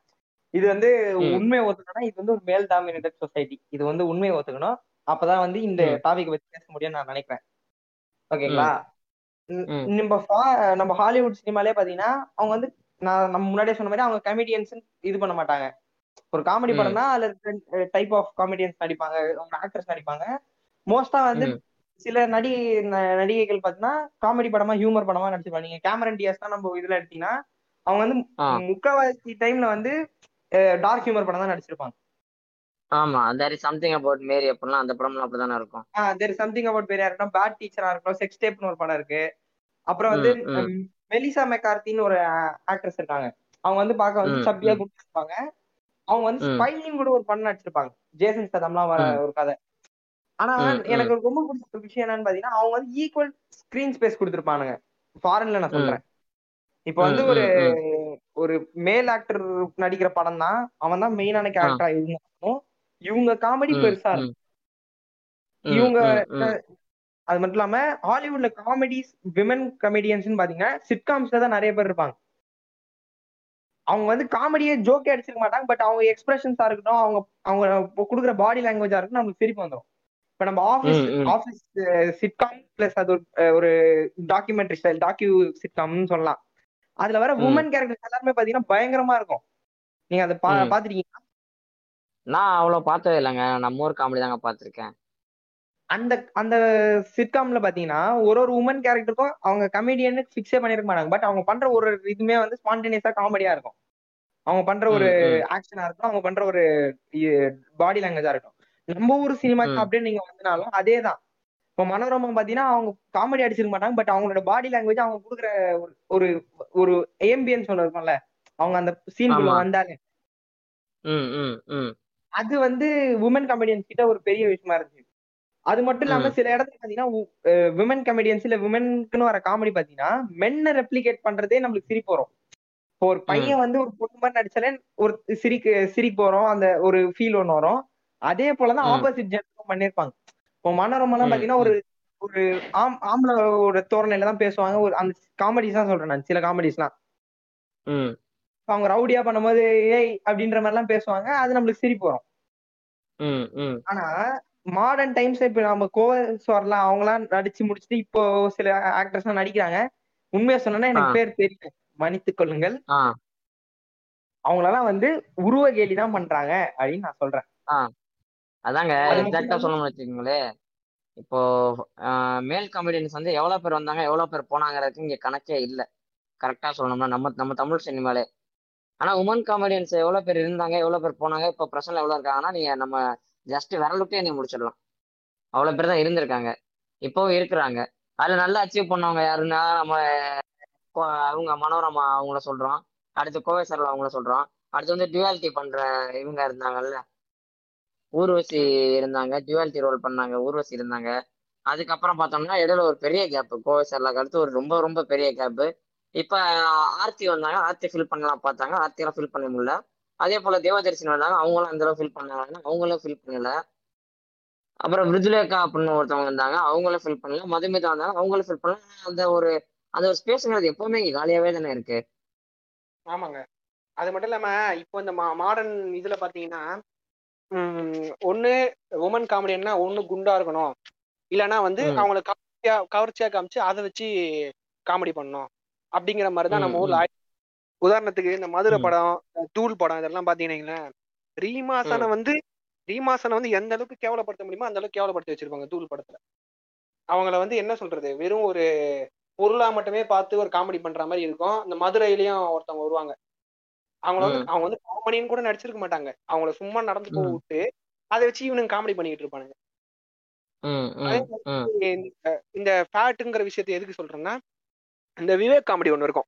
இது வந்து ம். உண்மையை ஒத்துக்கணும் இது வந்து ஒரு மேல் டாமினேட்டட் சொசைட்டி இது வந்து உண்மையை ஒத்துக்கணும். அப்பதான் வந்து இந்த ம். டாபிக் பத்தி பேச முடியும்னு நான் நினைக்கிறேன். ஓகேங்களா. நம்ம நம்ம ஹாலிவுட் சினிமாலே பாத்தீங்கன்னா அவங்க வந்து நான் நம்ம முன்னாடியே சொன்ன மாதிரி அவங்க கமெடியன்ஸ் இது பண்ண மாட்டாங்க ஒரு காமெடி. படம்னா அதுல டைப் ஆஃப் காமெடியன்ஸ் நடிப்பாங்க அவங்க ஆக்டர்ஸ் நடிப்பாங்க மோஸ்டா வந்து. சில நடி நடிகைகள் பாத்தீங்கன்னா காமெடி படமா ஹியூமர் படமா நடிச்சிருப்பாங்க நீங்க கேமரன் டிஎஸ் தான் நம்ம இதுல எடுத்தீங்கன்னா அவங்க வந்து. முக்காவாசி டைம்ல வந்து டார்க் ஹியூமர் படம் தான் நடிச்சிருப்பாங்க ஆமா there is something about Mary அப்படிலாம் அந்த படம்லாம் அப்படிதானே இருக்கும் தேர் சம்திங் அபவுட் பெரியா இருக்கட்டும் பேட் டீச்சரா இருக்கட்டும் செக்ஸ் டேப்னு ஒரு படம் இருக்கு அப்புறம் வந்து மெலிசா மெக்கார்த்தின்னு ஒரு ஆக்ட்ரஸ் இருக்காங்க அவங்க வந்து பார்க்க வந்து சப்பியா. குண்டு இருப்பாங்க அவங்க வந்து ம். ஸ்பைனிங் கூட ஒரு படம் நடிச்சிருப்பாங்க ஜேசன் ஸ்டதம்லாம் வர. ஒரு கதை ஆனா. எனக்கு ரொம்ப பிடிச்ச ஒரு விஷயம் என்னன்னு பாத்தீங்கன்னா அவங்க வந்து ஈக்குவல் ஸ்கிரீன் ஸ்பேஸ் கொடுத்துருப்பானுங்க ஃபாரின்ல நான். சொல்றேன் இப்போ வந்து ஒரு. ஒரு மேல் ஆக்டர் நடிக்கிற படம் தான் அவன் தான் மெயினான ஆ. கேரக்டரா இருந்தாலும் இவங்க காமெடி பெருசா இவங்க. அது மட்டும் இல்லாம ஹாலிவுட்ல காமெடிஸ் விமன் கமெடியன்ஸ் பாத்தீங்கன்னா சிட்காம்ஸ்ல தான் நிறைய பேர் இருப்பாங்க அவங்க வந்து காமெடியே ஜோக்கே அடிச்சிருக்க மாட்டாங்க பட் அவங்க எக்ஸ்பிரஷன்ஸா இருக்கட்டும் அவங்க அவங்க கொடுக்குற பாடி லாங்குவேஜா இருக்கட்டும் நம்மளுக்கு சிரிப்பு வந்துடும் இப்ப நம்ம ஆஃபீஸ். ஆஃபீஸ் சிட்காம் பிளஸ் அது ஒரு, டாக்குமெண்ட்ரி ஸ்டைல் டாக்யூ சிட்காம்னு சொல்லலாம் அதுல வர. உமன் கேரக்டர்ஸ் எல்லாருமே பாத்தீங்கன்னா பயங்கரமா இருக்கும் நீங்க அதை பா ம். பாத்திருக்கீங்க நான் அவ்வளவு பார்த்தது இல்லைங்க. நம்ம ஊர் காமெடி தாங்க பார்த்திருக்கேன். அந்த அந்த சிட்காம்ல பாத்தீங்கன்னா ஒரு ஒரு உமன் கேரக்டருக்கும் அவங்க கமெடியனுக்கு ஃபிக்ஸே பண்ணிருக்க மாட்டாங்க. பட் அவங்க பண்ற ஒரு இதுமே வந்து ஸ்பான்டேனியஸா காமெடியா இருக்கும். அவங்க பண்ற ஒரு. ஆக்ஷனா இருக்கும் அவங்க பண்ற ஒரு பாடி லாங்குவேஜா இருக்கும் நம்ம ஊர் சினிமாக்கு ம். அப்படியே நீங்க வந்தனாலும் அதே தான் இப்போ மனோரமா பாத்தீங்கன்னா அவங்க காமெடி அடிச்சிருக்க மாட்டாங்க. பட் அவங்களோட பாடி லாங்குவேஜ் அவங்க கொடுக்குற ஒரு ஒரு ஒரு ஏம்பியன்ஸ் ஒன்று இருக்கும்ல அவங்க அந்த ஆமா. வந்தாலே. அது வந்து உமன் கமெடியன்ஸ் கிட்ட ஒரு பெரிய விஷயமா இருந்துச்சு அது மட்டும் இல்லாம. சில இடத்துல பாத்தீங்கன்னா விமன் கமெடியன்ஸ் இல்ல விமனுக்குன்னு வர காமெடி பாத்தீங்கன்னா மென்னை ரெப்ளிகேட் பண்றதே நம்மளுக்கு சிரிப்பு வரும் இப்போ ஒரு பையன் வந்து ஒரு பொண்ணு மாதிரி நடிச்சாலே ஒரு சிரிக்கு சிரிப்பு வரும் அந்த ஒரு ஃபீல் ஒன்று வரும் அதே போலதான். ஆப்போசிட் ஜென்டரும் பண்ணிருப்பாங்க இப்போ மனோரமெல்லாம் பாத்தீங்கன்னா. ஒரு ஒரு ஆம் ஆம்பளோட தோரணையில தான் பேசுவாங்க ஒரு அந்த காமெடிஸ் தான் சொல்றேன் நான் சில காமெடிஸ்லாம். அவங்க ரவுடியா பண்ணும்போது ஏய் அப்படின்ற மாதிரி எல்லாம் பேசுவாங்க அது நம்மளுக்கு சிரிப்பு வரும். ஆனா மாடர்ன் டைம்ஸ் இப்ப நம்ம கோவல்ஸ் வரலாம் அவங்களாம் நடிச்சு முடிச்சுட்டு இப்போ சில ஆக்டர்ஸ் நடிக்கிறாங்க உண்மையா சொன்னா. எனக்கு பேர் தெரியும் மன்னித்துக் கொள்ளுங்கள். அவங்களெல்லாம் வந்து உருவ கேலி தான் பண்றாங்க அப்படின்னு நான் சொல்றேன். அதாங்க அது எக்ஸாக்டா சொல்லணும்னு வச்சுக்கோங்களேன் இப்போ மேல் காமெடியன்ஸ் வந்து எவ்வளவு பேர் வந்தாங்க எவ்வளவு பேர் போனாங்கிறதுக்கு இங்க கணக்கே இல்ல கரெக்டா சொல்லணும்னா நம்ம நம்ம தமிழ் சினிமாலே ஆனா உமன் காமெடியன்ஸ் எவ்வளவு பேர் இருந்தாங்க எவ்வளவு பேர் போனாங்க இப்போ பிரசன்ட்ல எவ்வளவு இருக்காங்கன்னா நீங்க நம்ம ஜஸ்ட் விரலுக்கே நீ முடிச்சிடலாம். அவ்வளவு பேர் தான் இருந்திருக்காங்க. இப்போவும் இருக்கிறாங்க. அதுல நல்லா அச்சீவ் பண்ணவங்க யாருன்னா நம்ம கோ- அவங்க மனோரமா அவங்கள சொல்றோம். அடுத்து கோவை சரளா அவங்கள சொல்றோம். அடுத்து வந்து டுவாலிட்டி பண்ற இவங்க இருந்தாங்கல்ல. ஊர்வசி இருந்தாங்க டுவாலிட்டி ரோல் பண்ணாங்க ஊர்வசி இருந்தாங்க. அதுக்கப்புறம் பார்த்தோம்னா இடையில ஒரு பெரிய கேப் கோவை சரலாக்கு அடுத்து ஒரு ரொம்ப ரொம்ப பெரிய கேப்பு இப்ப ஆர்த்தி வந்தாங்க ஆர்த்தி ஃபில் பண்ணலாம் பார்த்தாங்க ஆர்த்தியெல்லாம் ஃபில் பண்ண முடியல. அதே போல தேவதர்சினி வந்தாங்க அவங்களும் அந்த அளவு ஃபில் பண்ணாங்க அவங்களும் ஃபில் பண்ணல. அப்புறம் மிருதுலேகா அப்படின்னு ஒருத்தவங்க இருந்தாங்க அவங்களும் ஃபில் பண்ணல. மதுமிதா வந்தாங்க அவங்களும் ஃபில் பண்ணல. அந்த ஒரு அந்த ஒரு ஸ்பேஸ்ங்கிறது எப்பவுமே இங்க காலியாவே தானே இருக்கு. ஆமாங்க. அது மட்டும் இல்லாம இப்போ இந்த மாடர்ன் இதுல பாத்தீங்கன்னா ஒண்ணு உமன் காமெடியன்னா ஒண்ணு குண்டா இருக்கணும். இல்லைன்னா வந்து. அவங்கள கவர்ச்சியா கவர்ச்சியா காமிச்சு அதை வச்சு காமெடி பண்ணணும். அப்படிங்கிற மாதிரி தான் நம்ம ஊர்ல உதாரணத்துக்கு இந்த மதுரை. படம் தூள் படம் இதெல்லாம் பாத்தீங்கன்னா ரீமாசனை வந்து ரீமாசனை வந்து எந்த அளவுக்கு கேவலப்படுத்த முடியுமோ அந்த அளவுக்கு கேவலப்படுத்தி வச்சிருப்பாங்க தூள் படத்துல. அவங்கள வந்து என்ன சொல்றது? வெறும் ஒரு பொருளா மட்டுமே பார்த்து ஒரு காமெடி பண்ற மாதிரி இருக்கும். இந்த மதுரையிலயும் ஒருத்தவங்க வருவாங்க. அவங்கள வந்து. அவங்க வந்து காமெடின்னு கூட நடிச்சிருக்க மாட்டாங்க. அவங்கள சும்மா நடந்து போக ம். விட்டு அதை வச்சு இவனுங்க காமெடி பண்ணிட்டு இருப்பானுங்க. இந்த ஃபேட்டுங்கிற விஷயத்தை எதுக்கு சொல்றேன்னா இந்த விவேக் காமெடி ஒன்று இருக்கும்.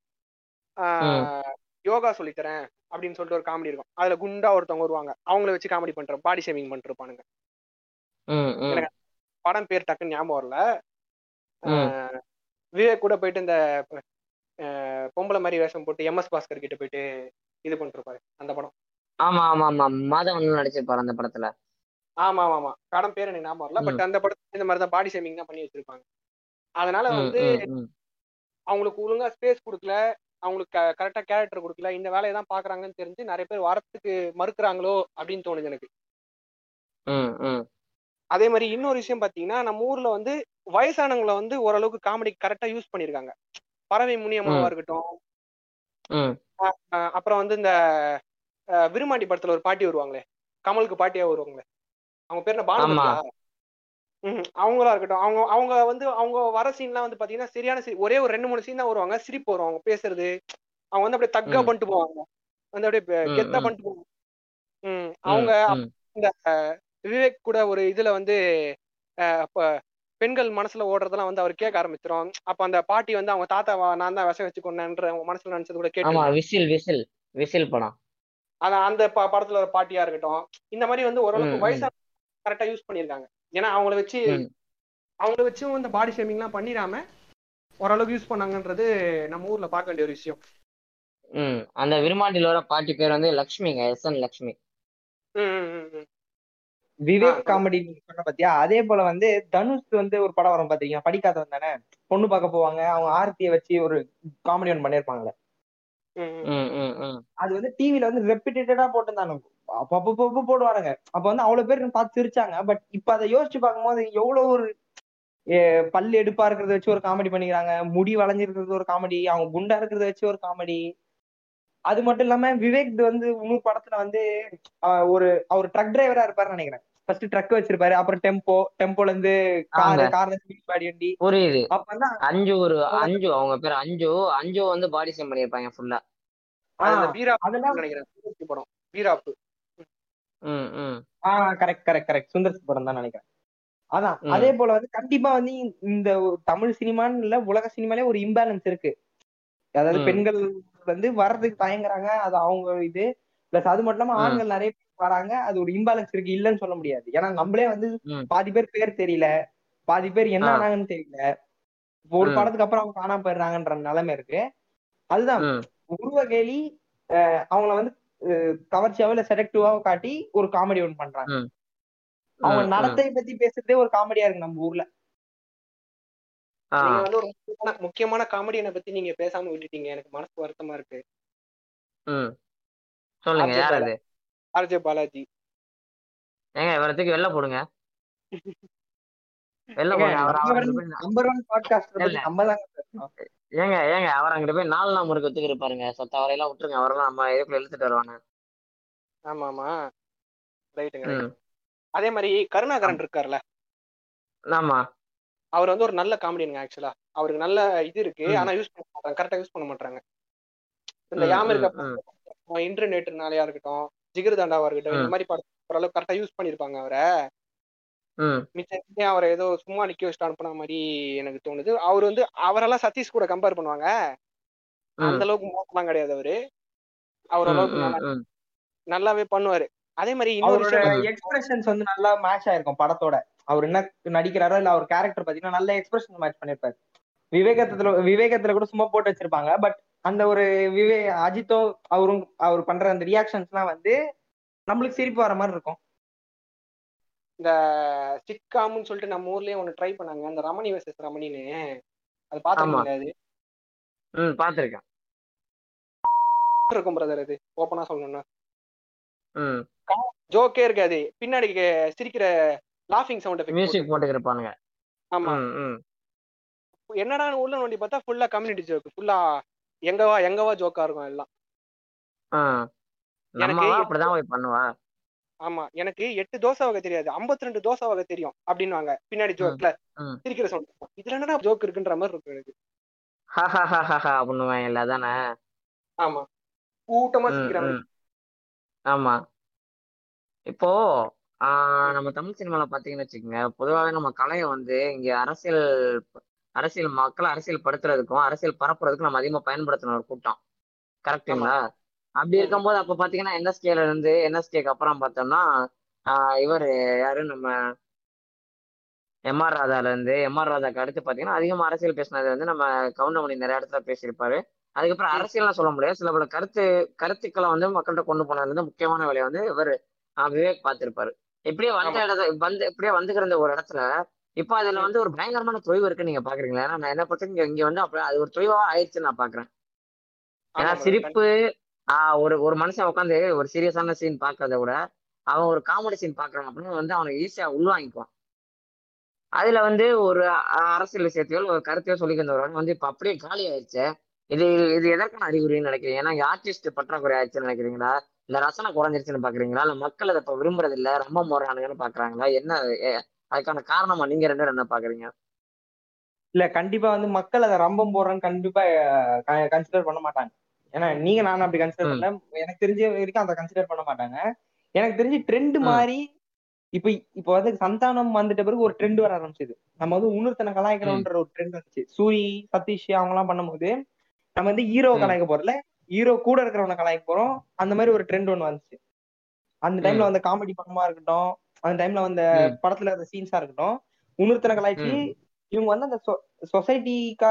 யோகா சொல்லித்தரேன் அப்படின்னு சொல்லிட்டு ஒரு காமெடி இருக்கும். அதுல குண்டா ஒருத்தவங்க வருவாங்க. அவங்கள வச்சு காமெடி பண்ற பாடி ம். எனக்கு படம் பேர் டக்குன்னு ஞாபகம் வரல. விவேக் கூட போயிட்டு இந்த பொம்பளை மாதிரி வேஷம் போட்டு எம்எஸ் பாஸ்கர் கிட்ட போயிட்டு இது பண்ணிருப்பாரு அந்த படம். ஆமா ஆமா ஆமா. மாதவன் நடிச்சிருப்பாரு அந்த படத்துல. ஆமா ஆமா ஆமா. படம் பேர் எனக்கு ஞாபகம் வரல. பட் அந்த படத்துல இந்த மாதிரி தான் பாடி ஷேமிங் தான் பண்ணி வச்சிருப்பாங்க. அதனால வந்து. அவங்களுக்கு ஒழுங்கா ஸ்பேஸ் கொடுக்கல. அவங்களுக்கு கரெக்டா கேரக்டர் கொடுக்கல. இந்த வேலையை தான் பாக்குறாங்கன்னு தெரிஞ்சு நிறைய பேர் வரத்துக்கு மறுக்கிறாங்களோ அப்படின்னு தோணுது எனக்கு. அதே மாதிரி இன்னொரு விஷயம் பாத்தீங்கன்னா நம்ம ஊர்ல வந்து வயசானவங்களை வந்து ஓரளவுக்கு காமெடி கரெக்டா யூஸ் பண்ணிருக்காங்க. பறவை முனியம்மாவா ம். இருக்கட்டும். அப்புறம் வந்து இந்த விருமாண்டி படத்துல ஒரு பாட்டி வருவாங்களே. கமலுக்கு பாட்டியா வருவாங்களே. அவங்க பேர் என்ன? ம் அவங்களா இருக்கட்டும். அவங்க அவங்க வந்து அவங்க வர சீன்லாம் வந்து பாத்தீங்கன்னா சரியான. ஒரே ஒரு ரெண்டு மூணு சீன் தான் வருவாங்க. சிரிப்பு வரும். அவங்க பேசுறது அவங்க வந்து அப்படியே தக்கா. பண்ணிட்டு போவாங்க. வந்து அப்படியே கெத்தா. பண்ணிட்டு போவாங்க. ம். அவங்க. இந்த விவேக் கூட ஒரு இதுல வந்து பெண்கள் மனசுல ஓடுறதெல்லாம் வந்து அவர் கேட்க ஆரம்பிச்சிரும். அப்ப அந்த பாட்டி வந்து அவங்க தாத்தாவா நான் தான் விஷம் வச்சு கொண்டேன்ற அவங்க மனசுல நினைச்சது கூட கேட்டு விசில் விசில் விசில் படம். அதான் அந்த படத்துல ஒரு பாட்டியா இருக்கட்டும். இந்த மாதிரி வந்து ஓரளவுக்கு ம். வயசான கரெக்டா யூஸ் பண்ணிருக்காங்க ஏன்னா அவங்கள வச்சு. அவங்கள வச்சும் இந்த பாடி ஷேமிங்லாம் பண்ணிடாம ஓரளவுக்கு யூஸ் பண்ணாங்கன்றது நம்ம ஊர்ல பார்க்க வேண்டிய ஒரு விஷயம். ம். அந்த விருமாண்டில வர பாட்டி பேர் வந்து லக்ஷ்மிங்க S N Lakshmi. Vivek. Comedy சொன்ன பாத்தியா? அதே போல வந்து தனுஷ் வந்து ஒரு படம் வரும் பாத்தீங்கன்னா படிக்காதவன் தானே? பொண்ணு பார்க்க போவாங்க அவங்க ஆர்த்தியை வச்சு ஒரு காமெடி ஒன்று ம் அது வந்து டிவில வந்து ரெப்பிட்டடா போட்டிருந்தாங்க. அப்பப்போ போடுவானுங்க. அப்ப வந்து அவ்வளவு பேர் பார்த்து சிரிச்சாங்க. பட் இப்ப அதை யோசிச்சு பார்க்கும்போது எவ்வளவு ஒரு பல்லு எடுப்பா இருக்கிறத வச்சு ஒரு காமெடி பண்ணிக்கிறாங்க. முடி வளைஞ்சிருக்கிறது ஒரு காமெடி அவங்க குண்டா இருக்கிறத வச்சு ஒரு காமெடி அது மட்டும் இல்லாம விவேக் வந்து இன்னொரு படத்துல வந்து ஒரு அவர் ட்ரக் டிரைவரா இருப்பாருன்னு நினைக்கிறேன். ஃபர்ஸ்ட் ட்ரக் வச்சிருப்பாரு. அப்புறம் டெம்போ டெம்போல இருந்து கார். கார்ல ஸ்பீட் பாடி வண்டி. புரியுது. அஞ்சு ஒரு அஞ்சு அவங்க பேர் அஞ்சு அஞ்சு வந்து பாடி சேம் பண்ணியிருப்பாங்க ஃபுல்லா ஆஹ், படம். வீராப்பு கரெக்ட் கரெக்ட் கரெக்ட் சுந்தர் படம் தான் நினைக்கிறேன். அதான். அதே போல வந்து கண்டிப்பா வந்து இந்த தமிழ் சினிமான்னு இல்ல உலக சினிமாலே ஒரு இம்பேலன்ஸ் இருக்கு. அதாவது. பெண்கள் வந்து வர்றதுக்கு தயங்குறாங்க. அது அவங்க இது. பிளஸ் அது மட்டும் இல்லாம. ஆண்கள் நிறைய வராங்க. அது ஒரு இம்பேலன்ஸ் இருக்கு. இல்லைன்னு சொல்ல முடியாது. ஏன்னா நம்மளே வந்து. பாதி பேர் பேர் தெரியல. பாதி பேர் என்ன. ஆனாங்கன்னு தெரியல. ஒரு. படத்துக்கு அப்புறம் அவங்க காணாம போயிடுறாங்கன்ற நிலைமை இருக்கு. அதுதான். உருவ கேலி அவங்கள வந்து கவர்ச்சியாவோ இல்ல செலக்டிவாவோ காட்டி ஒரு காமெடி ஒன்று பண்றாங்க. அவங்க. நடத்தை பத்தி பேசுறதே ஒரு காமெடியா இருக்கு நம்ம ஊர்ல. நீங்க வந்து ஒரு முக்கியமான முக்கியமான காமெடியனை பத்தி நீங்க பேசாம விட்டுட்டீங்க. எனக்கு மனசு வருத்தமா இருக்கு. சொல்லுங்க. யார். அது? ஆர்ஜே பாலாஜி. ஏங்க இவரத்துக்கு வெளில போடுங்க. வெளில அவர் அவர் நம்பர் ஒன் பாட்காஸ்ட் பத்தி இல்ல. நம்ம ஏங்க ஏங்க அவர் அங்கிட்டு போய் நாலு நாள் முறுக்கு இருப்பாருங்க சத்த அவரையெல்லாம் விட்டுருங்க அவரெல்லாம் நம்ம இதுக்குள்ள இழுத்துட்டு வருவாங்க. ஆமா ஆமா ரைட்டுங்க அதே மாதிரி கருணாகரன் இருக்கார்ல. ஆமா. அவர் வந்து ஒரு நல்ல காமெடியனுங்க ஆக்சுவலா அவருக்கு நல்ல இது இருக்கு. ஆனா யூஸ் பண்ண மாட்டாங்க. கரெக்டா யூஸ் பண்ண மாட்டாங்க. இந்த யாம இருக்க இன்டர்நெட்னாலயா இருக்கட்டும் ஜிகிர் தாண்டாவா இருக்கட்டும் இந்த. மாதிரி படம் ஓரளவுக்கு கரெக்டா யூஸ் பண்ணிருப்பாங்க அவரை. ம். மிச்சம் அவரை ஏதோ சும்மா நிக்க வச்சுட்டு அனுப்புன மாதிரி எனக்கு தோணுது. அவர் வந்து அவரெல்லாம் சதீஷ் கூட கம்பேர் பண்ணுவாங்க. அந்த அளவுக்கு மோசம்லாம் கிடையாது அவரு. அவர் அளவுக்கு. நல்லாவே பண்ணுவாரு. அதே மாதிரி இன்னொரு. எக்ஸ்பிரஷன்ஸ் வந்து நல்லா மேட்ச் ஆயிருக்கும் படத்தோட. அவர் என்ன நடிக்கிறாரோ இல்ல அவர் கேரக்டர் பாத்தீங்கன்னா நல்ல எக்ஸ்பிரஷன் மேட்ச் பண்ணிருப்பாரு விவேகத்துல விவேகத்துல கூட சும்மா போட்டு வச்சிருப்பாங்க. பட் அந்த ஒரு விவே அஜித்தோ அவரும் அவர் பண்ற அந்த ரியாக்ஷன்ஸ்லாம் வந்து நம்மளுக்கு சிரிப்பு வர மாதிரி இருக்கும். இந்த சிட்காம்னு சொல்லிட்டு நம்ம ஊர்லயே ஒண்ணு ட்ரை பண்ணாங்க. அந்த ரமணி வெர்சஸ் ரமணின்னு. அது பாத்துருக்கீங்களா அது ம் பார்த்துருக்கேன் இருக்கும் பிரதர் அது ஓப்பனா சொல்லணும்னா. ஜோக்கே இருக்காது. பின்னாடி சிரிக்கிற லாஃபிங் சவுண்ட் எஃபெக்ட் மியூசிக் இருப்பானுங்க ஆமா. என்னடா உள்ள நோண்டி பார்த்தா ஃபுல்லா கம்யூனிட்டி ஜோக் ஃபுல்லா எங்கவா எங்கவா ஜோக்கா இருக்கும் எல்லாம். அப்படிதான் ஆமா எனக்கு எட்டு தோசை வகை தெரியாது. 52 ரெண்டு தோசை வகை தெரியும் அப்படின்னுவாங்க. பின்னாடி ஜோக்ல. சிரிக்கிற சவுண்ட் இதுல என்னடா ஜோக் இருக்குன்ற மாதிரி இருக்கும் எனக்கு. அப்படின்னுவாங்க இல்ல அதானே? ஆமா. கூட்டமா சிரிக்கிறாங்க. ஆமா. இப்போ நம்ம தமிழ் சினிமால பாத்தீங்கன்னு வச்சுக்கோங்க. பொதுவாகவே நம்ம கலையை வந்து இங்க அரசியல் அரசியல் மக்களை அரசியல் படுத்துறதுக்கும் அரசியல் பரப்புறதுக்கும் நம்ம அதிகமா பயன்படுத்தின ஒரு கூட்டம் கரெக்டுங்களா அப்படி. இருக்கும்போது அப்ப பாத்தீங்கன்னா என்எஸ்கேல இருந்து என்எஸ்கேக்கு அப்புறம் பார்த்தோம்னா ஆஹ் இவர் யாரு நம்ம எம்ஆர் ராதால இருந்து எம்ஆர் ராதாக்கு அடுத்து பாத்தீங்கன்னா அதிகமா அரசியல் பேசினது வந்து நம்ம கவுண்டமணி நிறைய இடத்துல பேசியிருப்பாரு அதுக்கப்புறம். அரசியல்லாம் சொல்ல முடியாது சில பல கருத்து கருத்துக்களை வந்து மக்கள்கிட்ட கொண்டு போனதுல இருந்து முக்கியமான வேலையை வந்து இவர் விவேக் பார்த்திருப்பாரு இப்படியே வந்த ஆமா. இடத்த வந்து இப்படியே வந்துக்கிற ஒரு இடத்துல இப்போ அதுல வந்து ஒரு பயங்கரமான தொய்வு இருக்குன்னு நீங்க பாக்குறீங்களா? ஏன்னா நான் என்ன பொறுத்த இங்க வந்து அப்ப அது ஒரு தொய்வா ஆயிடுச்சுன்னு நான் பாக்குறேன். ஏன்னா. சிரிப்பு ஆஹ் ஒரு ஒரு மனுஷன் உட்காந்து ஒரு சீரியஸான சீன் பாக்குறத விட அவன் ஒரு காமெடி சீன் பாக்குறான் அப்படின்னு வந்து அவனை ஈஸியா உள்வாங்கிக்குவான் அதுல வந்து ஒரு அரசியல் விஷயத்தையோ ஒரு கருத்தையோ சொல்லிக்கிறவங்க வந்து இப்ப அப்படியே காலி ஆயிடுச்சு. இது இது எதற்கான அறிகுறின்னு நினைக்கிறீங்க? ஏன்னா ஆர்டிஸ்ட் பற்றாக்குறை ஆயிடுச்சுன்னு நினைக்கிறீங்களா? இல்ல ரசனை குறைஞ்சிருச்சுன்னு பாக்குறீங்களா? இல்ல மக்கள் அதை இப்ப விரும்புறது இல்ல ரொம்ப போறானுங்கன்னு பாக்குறாங்களா? என்ன அதுக்கான காரணமா நீங்க ரெண்டு என்ன பாக்குறீங்க? இல்ல கண்டிப்பா வந்து மக்கள் அதை ரம்பம் போடுறேன்னு கண்டிப்பா கன்சிடர் பண்ண மாட்டாங்க. ஏன்னா நீங்க நானும் அப்படி கன்சிடர். பண்ணல. எனக்கு தெரிஞ்ச வரைக்கும் அதை கன்சிடர் பண்ண மாட்டாங்க. எனக்கு தெரிஞ்சு ட்ரெண்ட். மாதிரி இப்ப இப்ப வந்து சந்தானம் வந்துட்ட பிறகு ஒரு ட்ரெண்ட் வர ஆரம்பிச்சது. நம்ம வந்து உணர்த்தனை கலாய்க்கணும்ன்ற ஒரு ட்ரெண்ட் வந்துச்சு. சூரி சதீஷ் அவங்க எல்லாம் பண்ணும்போது நம்ம வந்து ஹீரோ. கலாய்க்க போறல ஹீரோ கூட இருக்கிறவனை கலாய்க்க போறோம். அந்த மாதிரி ஒரு ட்ரெண்ட் ஒண்ணு வந்துச்சு. அந்த டைம்ல. வந்த காமெடி படமா இருக்கட்டும் அந்த டைம்ல வந்த. படத்துல இருந்த சீன்ஸா இருக்கட்டும் உணர்த்தனை கலாய்ச்சி. இவங்க வந்து அந்த சொசைட்டிக்கா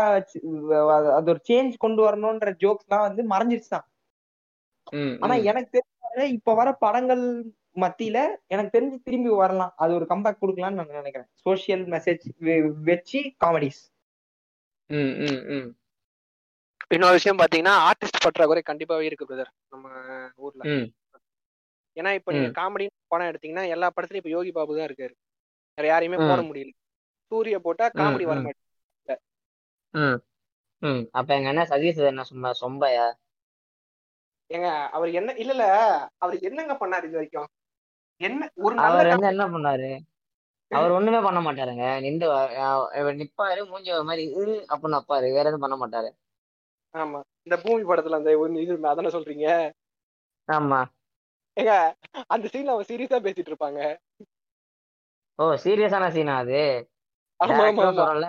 அது ஒரு சேஞ்ச் கொண்டு வரணும்ன்ற ஜோக்ஸ் எல்லாம் வந்து மறைஞ்சிருச்சு தான் ம். ஆனா. எனக்கு தெரிஞ்ச இப்ப வர படங்கள் மத்தியில எனக்கு தெரிஞ்சு திரும்பி வரலாம் அது ஒரு கம்பேக் கொடுக்கலாம்னு நான் நினைக்கிறேன் சோஷியல் மெசேஜ் வச்சு காமெடிஸ் ம். ம். ம். இன்னொரு விஷயம் பாத்தீங்கன்னா ஆர்டிஸ்ட் பற்றாக்குறை கண்டிப்பாவே இருக்கு பிரதர் நம்ம ஊர்ல ம். ஏன்னா இப்ப நீங்க. காமெடி படம் எடுத்தீங்கன்னா எல்லா படத்துலயும் இப்ப யோகி பாபு தான் இருக்காரு. வேற யாரையுமே. போட முடியல. சூரிய போட்டா. காமெடி வர ம். மாட்டேங்குது. ம். ம். அப்ப எங்க என்ன சதீஷ் என்ன சும்மா சொம்பையா? ஏங்க அவர் என்ன இல்ல இல்ல. அவர் என்னங்க பண்ணாரு இது வரைக்கும்? என்ன ஒரு அவர் வந்து என்ன பண்ணாரு? அவர் ஒண்ணுமே பண்ண மாட்டாருங்க. நின்று நிப்பாரு மூஞ்சி ஒரு மாதிரி இரு அப்படின்னு அப்பாரு வேற எதுவும் பண்ண மாட்டாரு. ஆமா. இந்த பூமி படத்துல அந்த இது அதானே சொல்றீங்க? ஆமா. ஏங்க அந்த சீன்ல அவன் சீரியஸா பேசிட்டு இருப்பாங்க. ஓ சீரியஸான சீனா அது? டேரக்டரும் சொல்லல.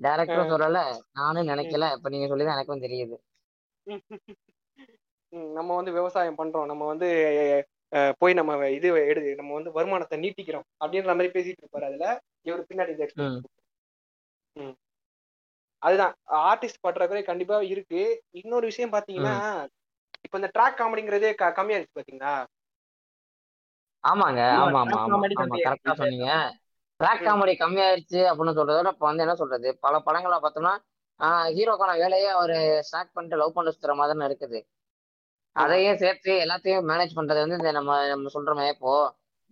டேரக்டரும் சொல்லல. நானும் நினைக்கல. இப்ப நீங்க சொல்லிதான் எனக்கும் தெரியுது. நம்ம வந்து விவசாயம் பண்றோம். நம்ம வந்து போய் நம்ம இது எடு நம்ம வந்து வருமானத்தை நீட்டிக்கிறோம். அப்படின்ற மாதிரி பேசிட்டு இருப்பாரு அதுல. இவர் பின்னாடி இந்த. அதுதான். ஆர்டிஸ்ட் பற்றாக்குறை கண்டிப்பா இருக்கு. இன்னொரு விஷயம் பாத்தீங்கன்னா இப்ப இந்த ட்ராக் காமெடிங்கிறதே கம்மியாயிருச்சு பாத்தீங்களா ஆமாங்க ஆமா, ஆமா ஆமா கரெக்டா. சொன்னீங்க ட்ராக். காமெடி கம்மியாயிருச்சு அப்படின்னு சொல்றத விட இப்ப வந்து என்ன சொல்றது பல படங்களை பார்த்தோம்னா ஹீரோக்கான வேலையே அவரு ஸ்டார்ட் பண்ணிட்டு லவ் பண்ண சுத்துற மாதிரி இருக்குது ஆமா. அதையும் சேர்த்து எல்லாத்தையும் மேனேஜ் பண்றது வந்து இந்த நம்ம நம்ம சொல்ற மாதிரி இப்போ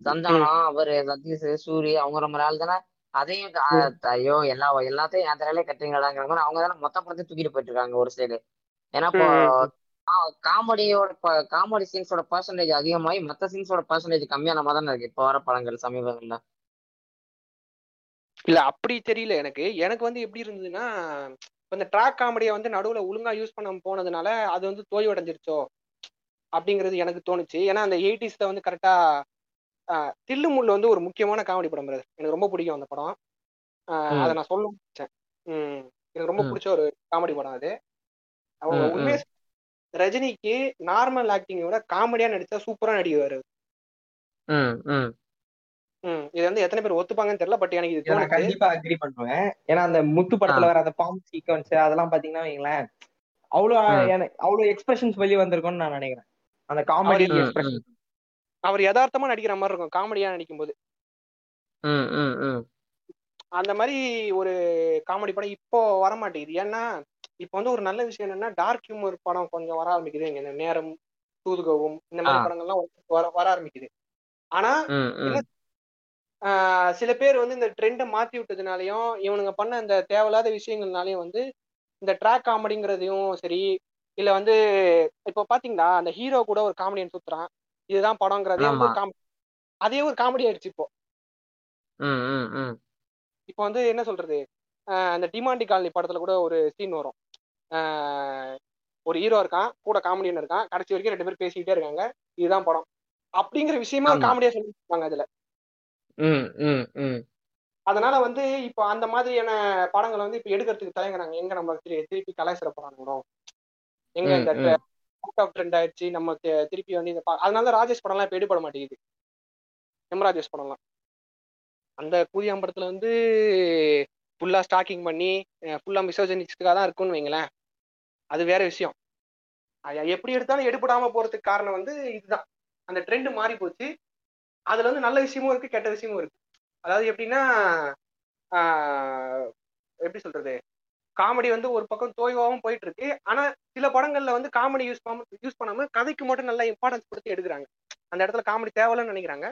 சந்தானம் அவரு சதீஷ் சூரி அவங்க ரொம்ப ஆள் தானே அதையும். ஐயோ எல்லா எல்லாத்தையும் என் தலையிலே கட்டுறீங்களாங்கிற மாதிரி அவங்க தானே மொத்த படத்தை தூக்கிட்டு போயிட்டு இருக்காங்க ஒரு சைடு ஏன்னா இப்போ காமெடியோட காமெடி சீன்ஸோட பர்சன்டேஜ் அதிகமாகி மற்ற சீன்ஸோட பர்சன்டேஜ் கம்மியான மாதிரி தானே இருக்கு. இப்போ வர படங்கள் சமீபங்கள்ல. இல்ல அப்படி தெரியல எனக்கு. எனக்கு வந்து எப்படி இருந்ததுன்னா இந்த ட்ராக் காமெடியை வந்து நடுவுல ஒழுங்கா யூஸ் பண்ண போனதுனால அது வந்து தோய்வடைஞ்சிருச்சோ அப்படிங்கிறது எனக்கு தோணுச்சு. ஏன்னா அந்த எயிட்டிஸ்ல வந்து கரெக்டா தில்லு முள்ளு வந்து ஒரு முக்கியமான காமெடி படம். எனக்கு ரொம்ப பிடிக்கும் அந்த படம். அதை நான் சொல்ல முடிச்சேன் எனக்கு ரொம்ப. பிடிச்ச ஒரு காமெடி படம் அது. அவங்க உண்மையா ரஜினிக்கு நார்மல் ஆக்டிங்கை விட காமெடியா நடிச்சா சூப்பரா நடிக்குவாரு ம் ம். ம் இது வந்து எத்தனை பேர் ஒத்துப்பாங்கன்னு தெரியல பட் எனக்கு இது கண்டிப்பா அக்ரி பண்ணுவேன். ஏன்னா அந்த முத்து படத்துல வர அந்த பாம்பு சீக்வன்ஸ் அதெல்லாம் பாத்தீங்கன்னா வைங்களேன் அவ்வளவு அவ்வளவு எக்ஸ்பிரஷன்ஸ் வெளியே வந்திருக்கும்னு நான் நினைக்கிறேன். அந்த காமெடி. எக்ஸ்பிரஷன் அவர் யதார்த்தமா நடிக்கிற மாதிரி இருக்கும் காமெடியா நடிக்கும்போது. ம் ம் ம். அந்த மாதிரி ஒரு காமெடி படம் இப்போ வர மாட்டேங்குது ஏன்னா இப்போ வந்து ஒரு நல்ல விஷயம் என்னன்னா டார்க் ஹியூமர் படம் கொஞ்சம் வர ஆரம்பிக்குது. இந்த நேரம் தூதுகவும் இந்த மாதிரி. படங்கள்லாம் வர வர ஆரம்பிக்குது. ஆனா சில பேர் வந்து இந்த ட்ரெண்டை மாத்தி விட்டதுனாலயும் இவனுங்க பண்ண இந்த தேவையில்லாத விஷயங்கள்னாலயும் வந்து இந்த ட்ராக் காமெடிங்கிறதையும் சரி இல்ல வந்து இப்போ பாத்தீங்களா அந்த ஹீரோ கூட ஒரு காமெடியன் சுத்துறான். இதுதான் படங்கிறதே அதே ஒரு காமெடி ஆயிடுச்சு இப்போ. இப்போ வந்து என்ன சொல்றது? அந்த டிமாண்டி காலனி படத்துல கூட ஒரு சீன் வரும். ஒரு ஹீரோ இருக்கான் கூட காமெடியன் இருக்கான் கடைசி வரைக்கும் ரெண்டு பேரும் பேசிக்கிட்டே இருக்காங்க. இதுதான் படம். அப்படிங்கிற விஷயமே. காமெடியா சொல்லிருப்பாங்க அதுல. அதனால வந்து இப்போ அந்த மாதிரியான படங்களை வந்து இப்போ எடுக்கிறதுக்கு தயங்குறாங்க. எங்க நம்ம திரு- திருப்பி கலாய்ச்சிட போறாங்களோ எங்க இந்த ட்ரெண்ட் ஆயிடுச்சு நம்ம திருப்பி வந்து இந்த அதனால தான் ராஜேஷ் படம்லாம் இப்போ எடுபட மாட்டேங்குது. எம் ராஜேஷ் படம்லாம். அந்த கூதியாம் படத்துல வந்து ஃபுல்லா ஸ்டாக்கிங் பண்ணி ஃபுல்லா மிசோஜனிஸ்டுக்காக தான் இருக்கும்னு வைங்களேன். அது வேற விஷயம். எப்படி எடுத்தாலும் எடுபடாம போறதுக்கு காரணம் வந்து இதுதான். அந்த ட்ரெண்ட் மாறி போச்சு. அதுல வந்து நல்ல விஷயமும் இருக்கு கெட்ட விஷயமும் இருக்கு. அதாவது எப்படின்னா எப்படி சொல்றது? காமெடி வந்து ஒரு பக்கம் தோய்வாகவும் போயிட்டு இருக்கு ஆனா சில படங்கள்ல வந்து காமெடி யூஸ் பண்ணாம யூஸ் பண்ணாம கதைக்கு மட்டும் நல்ல இம்பார்ட்டன்ஸ் கொடுத்து எடுக்கிறாங்க. அந்த இடத்துல காமெடி தேவையில்லன்னு நினைக்கிறாங்க.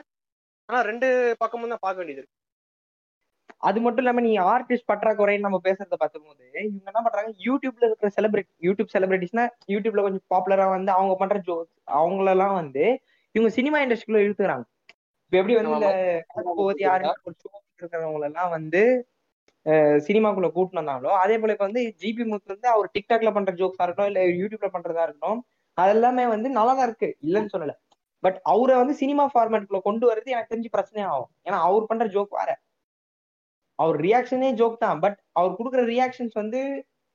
ஆனா ரெண்டு பக்கமும் தான் பார்க்க வேண்டியது இருக்கு. அது மட்டும் இல்லாம நீ ஆர்டிஸ்ட் பற்றாக்குறைன்னு நம்ம பேசுறத பார்க்கும்போது இவங்க என்ன பண்றாங்க யூடியூப்ல இருக்கிற செலிபிரிட்டி யூடியூப் செலிபிரிட்டிஸ்னா யூடியூப்ல கொஞ்சம் பாப்புலரா வந்து அவங்க பண்ற ஜோக்ஸ் அவங்களெல்லாம் வந்து இவங்க சினிமா இண்டஸ்ட்ரிக்குள்ள இழுத்துக்கிறாங்க. இப்ப எப்படி வந்து இருக்கிறவங்க எல்லாம் வந்து சினிமாக்குள்ள கூட்டினு வந்தாங்களோ அதே போல இப்ப வந்து ஜிபி முத்து வந்து அவர் டிக்டாக்ல பண்ற ஜோக்ஸா இருக்கட்டும் இல்ல யூடியூப்ல பண்றதா இருக்கட்டும் அதெல்லாமே வந்து நல்லா தான் இருக்கு. இல்லைன்னு சொல்லல. பட் அவரை வந்து சினிமா ஃபார்மேட்குள்ள கொண்டு வரது எனக்கு தெரிஞ்சு பிரச்சனை ஆகும் ஏன்னா அவர் பண்ற ஜோக் வேற. அவர் ரியாக்ஷனே ஜோக் தான். பட் அவர் கொடுக்குற ரியாக்ஷன்ஸ் வந்து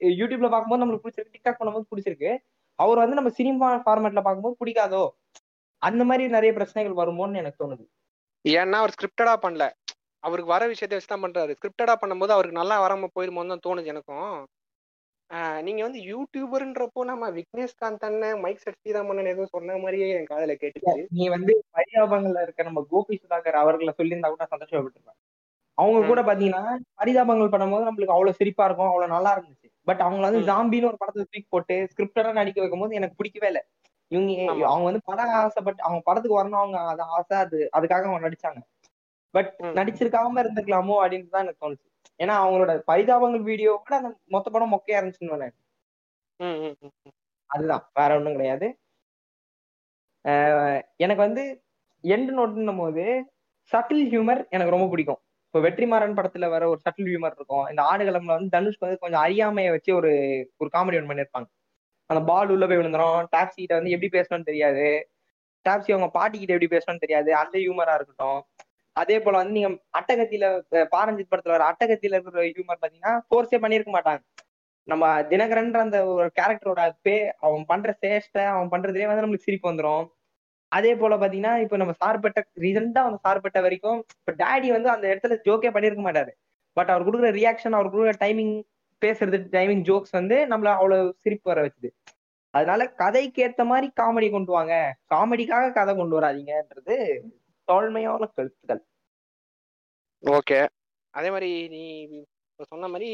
யூடியூப்ல பார்க்கும்போது நம்மளுக்கு பிடிச்சிருக்கு டிக்டாக் பண்ணும்போது பிடிச்சிருக்கு. அவர் வந்து நம்ம சினிமா ஃபார்மேட்ல பார்க்கும்போது பிடிக்காதோ அந்த மாதிரி நிறைய பிரச்சனைகள் வருமோன்னு எனக்கு தோணுது. ஏன்னா அவர் ஸ்கிரிப்டடா பண்ணல. அவருக்கு வர விஷயத்த வச்சு தான் பண்றாரு. ஸ்கிரிப்டடா பண்ணும்போது அவருக்கு நல்லா வராம போயிருமோன்னு தான் தோணுது எனக்கும். நீங்க வந்து யூடியூபர்ன்றப்போ நம்ம விக்னேஷ்காந்த் அண்ணன் மைக் செட் சீதாமண்ணன் எதுவும் சொன்ன மாதிரியே என் காதல கேட்டுச்சு. நீ வந்து பரிதாபங்கள்ல இருக்க நம்ம கோபி சுதாகர் அவர்களை சொல்லியிருந்தா கூட சந்தோஷப்பட்டிருப்பேன். அவங்க கூட பாத்தீங்கன்னா பரிதாபங்கள் பண்ணும்போது நம்மளுக்கு அவ்வளவு சிரிப்பா இருக்கும் அவ்வளவு நல்லா இருந்துச்சு. பட் அவங்க வந்து ஜாம்பின்னு ஒரு படத்தை தூக்கி போட்டு ஸ்கிரிப்டடா நடிக்க வைக்கும் போது எனக்கு பிடிக்கவே இல்லை. இவங்க அவங்க வந்து படம் ஆசைப்பட்டு அவங்க படத்துக்கு வரணும் அவங்க அது ஆசை அது அதுக்காக அவங்க நடிச்சாங்க. பட் நடிச்சிருக்காம இருந்துக்கலாமோ அப்படின்னு தான் எனக்கு தோணுச்சு. ஏன்னா அவங்களோட பரிதாபங்கள் வீடியோ கூட அந்த மொத்த படம் மொக்கையா இருந்துச்சுன்னு அதுதான். வேற ஒண்ணும் கிடையாது. எனக்கு வந்து எண்டு நோட்டுன்னும் போது சட்டில் ஹியூமர் எனக்கு ரொம்ப பிடிக்கும். இப்போ வெற்றிமாறன் படத்துல வர ஒரு சட்டில் ஹியூமர் இருக்கும். இந்த ஆடுகளம்ல வந்து தனுஷ்க்கு வந்து கொஞ்சம் அறியாமையை வச்சு ஒரு ஒரு காமெடி ஒன்று பண்ணியிருப்பாங்க அந்த பால் உள்ள போய் விழுந்துரும். டாக்ஸி கிட்ட வந்து எப்படி பேசணும்னு தெரியாது. டாக்ஸி அவங்க பாட்டி கிட்ட எப்படி பேசணும்னு தெரியாது. அந்த ஹியூமரா இருக்கட்டும். அதே போல வந்து நீங்க அட்டகத்தில பாரஞ்சித் படத்துல வர அட்டகத்தில இருக்கிற ஹியூமர் பாத்தீங்கன்னா ஃபோர்ஸே பண்ணிருக்க மாட்டாங்க. நம்ம தினகரன்ற அந்த ஒரு கேரக்டரோட பே அவன் பண்ற சேஷ்டை அவன் பண்றதுலேயே வந்து நம்மளுக்கு சிரிப்பு வந்துடும் அதே போல பாத்தீங்கன்னா இப்ப நம்ம சார்பட்ட ரீசெண்டா வந்து சார்பட்ட வரைக்கும் இப்ப டேடி வந்து அந்த இடத்துல ஜோக்கே பண்ணிருக்க மாட்டாரு. பட் அவர் கொடுக்குற ரியாக்ஷன் அவர் கொடுக்குற டைமிங் பேசுறது டைமிங் ஜோக்ஸ் வந்து நம்மள அவ்வளவு சிரிப்பு வர வச்சுது. அதனால கதைக்கு ஏத்த மாதிரி காமெடி கொண்டு வாங்க. காமெடிக்காக கதை கொண்டு வராதீங்கன்றது தோல்மையான கருத்துக்கள். ஓகே. அதே மாதிரி நீ சொன்ன மாதிரி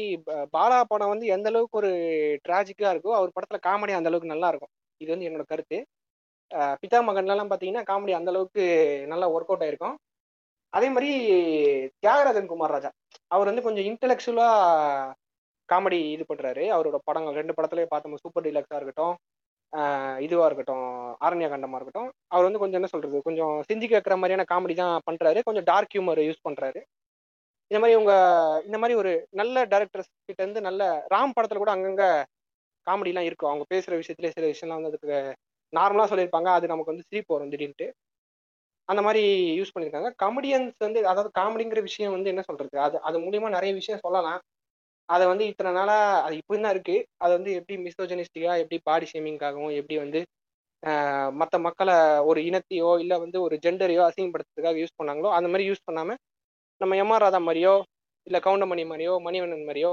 பாலா படம் வந்து எந்த அளவுக்கு ஒரு டிராஜிக்கா இருக்கோ அவர் படத்துல காமெடி அந்த அளவுக்கு நல்லா இருக்கும். இது வந்து என்னோட கருத்து. பிதா மகன்லாம் பார்த்தீங்கன்னா காமெடி அந்த அளவுக்கு நல்லா ஒர்க் அவுட் ஆயிருக்கும். அதே மாதிரி தியாகராஜன் குமார் ராஜா. அவர் வந்து கொஞ்சம் இன்டெலெக்சுவலா காமெடி இது பண்றாரு. அவரோட படங்கள் ரெண்டு படத்துலயே பார்த்தோம் சூப்பர் டீலக்ஸா இருக்கட்டும் இதுவா இருக்கட்டும் ஆரண்ய கண்டமா இருக்கட்டும். அவர் வந்து கொஞ்சம் என்ன சொல்றது கொஞ்சம் செஞ்சு கேட்குற மாதிரியான காமெடி தான் பண்றாரு. கொஞ்சம் டார்க் ஹியூமர் யூஸ் பண்றாரு. இந்த மாதிரி உங்க இந்த மாதிரி ஒரு நல்ல டேரக்டர்ஸ் கிட்ட இருந்து நல்ல ராம் படத்துல கூட அங்கங்க காமெடிலாம் இருக்கும். அவங்க பேசுற விஷயத்துல சில விஷயம்லாம் வந்து அதுக்கு நார்மலாக சொல்லியிருப்பாங்க அது நமக்கு வந்து சிரிப்பு வரும் திடீர்னு அந்த மாதிரி யூஸ் பண்ணியிருக்காங்க. காமெடியன்ஸ் வந்து அதாவது காமெடிங்கிற விஷயம் வந்து என்ன சொல்றது? அது அது மூலியமா நிறைய விஷயம் சொல்லலாம். அதை வந்து இத்தனை நாளா அது இப்போ தான் இருக்கு. அது வந்து எப்படி மிசோஜனிஸ்டிக்கா எப்படி பாடி ஷேமிங்காகவும் எப்படி வந்து மற்ற மக்களை ஒரு இனத்தையோ இல்லை வந்து ஒரு ஜெண்டரையோ அசிங்கப்படுத்துறதுக்காக யூஸ் பண்ணாங்களோ அந்த மாதிரி யூஸ் பண்ணாம நம்ம எம்ஆர் ராதா மாதிரியோ இல்லை கவுண்டமணி மாதிரியோ மணிவண்ணன் மாதிரியோ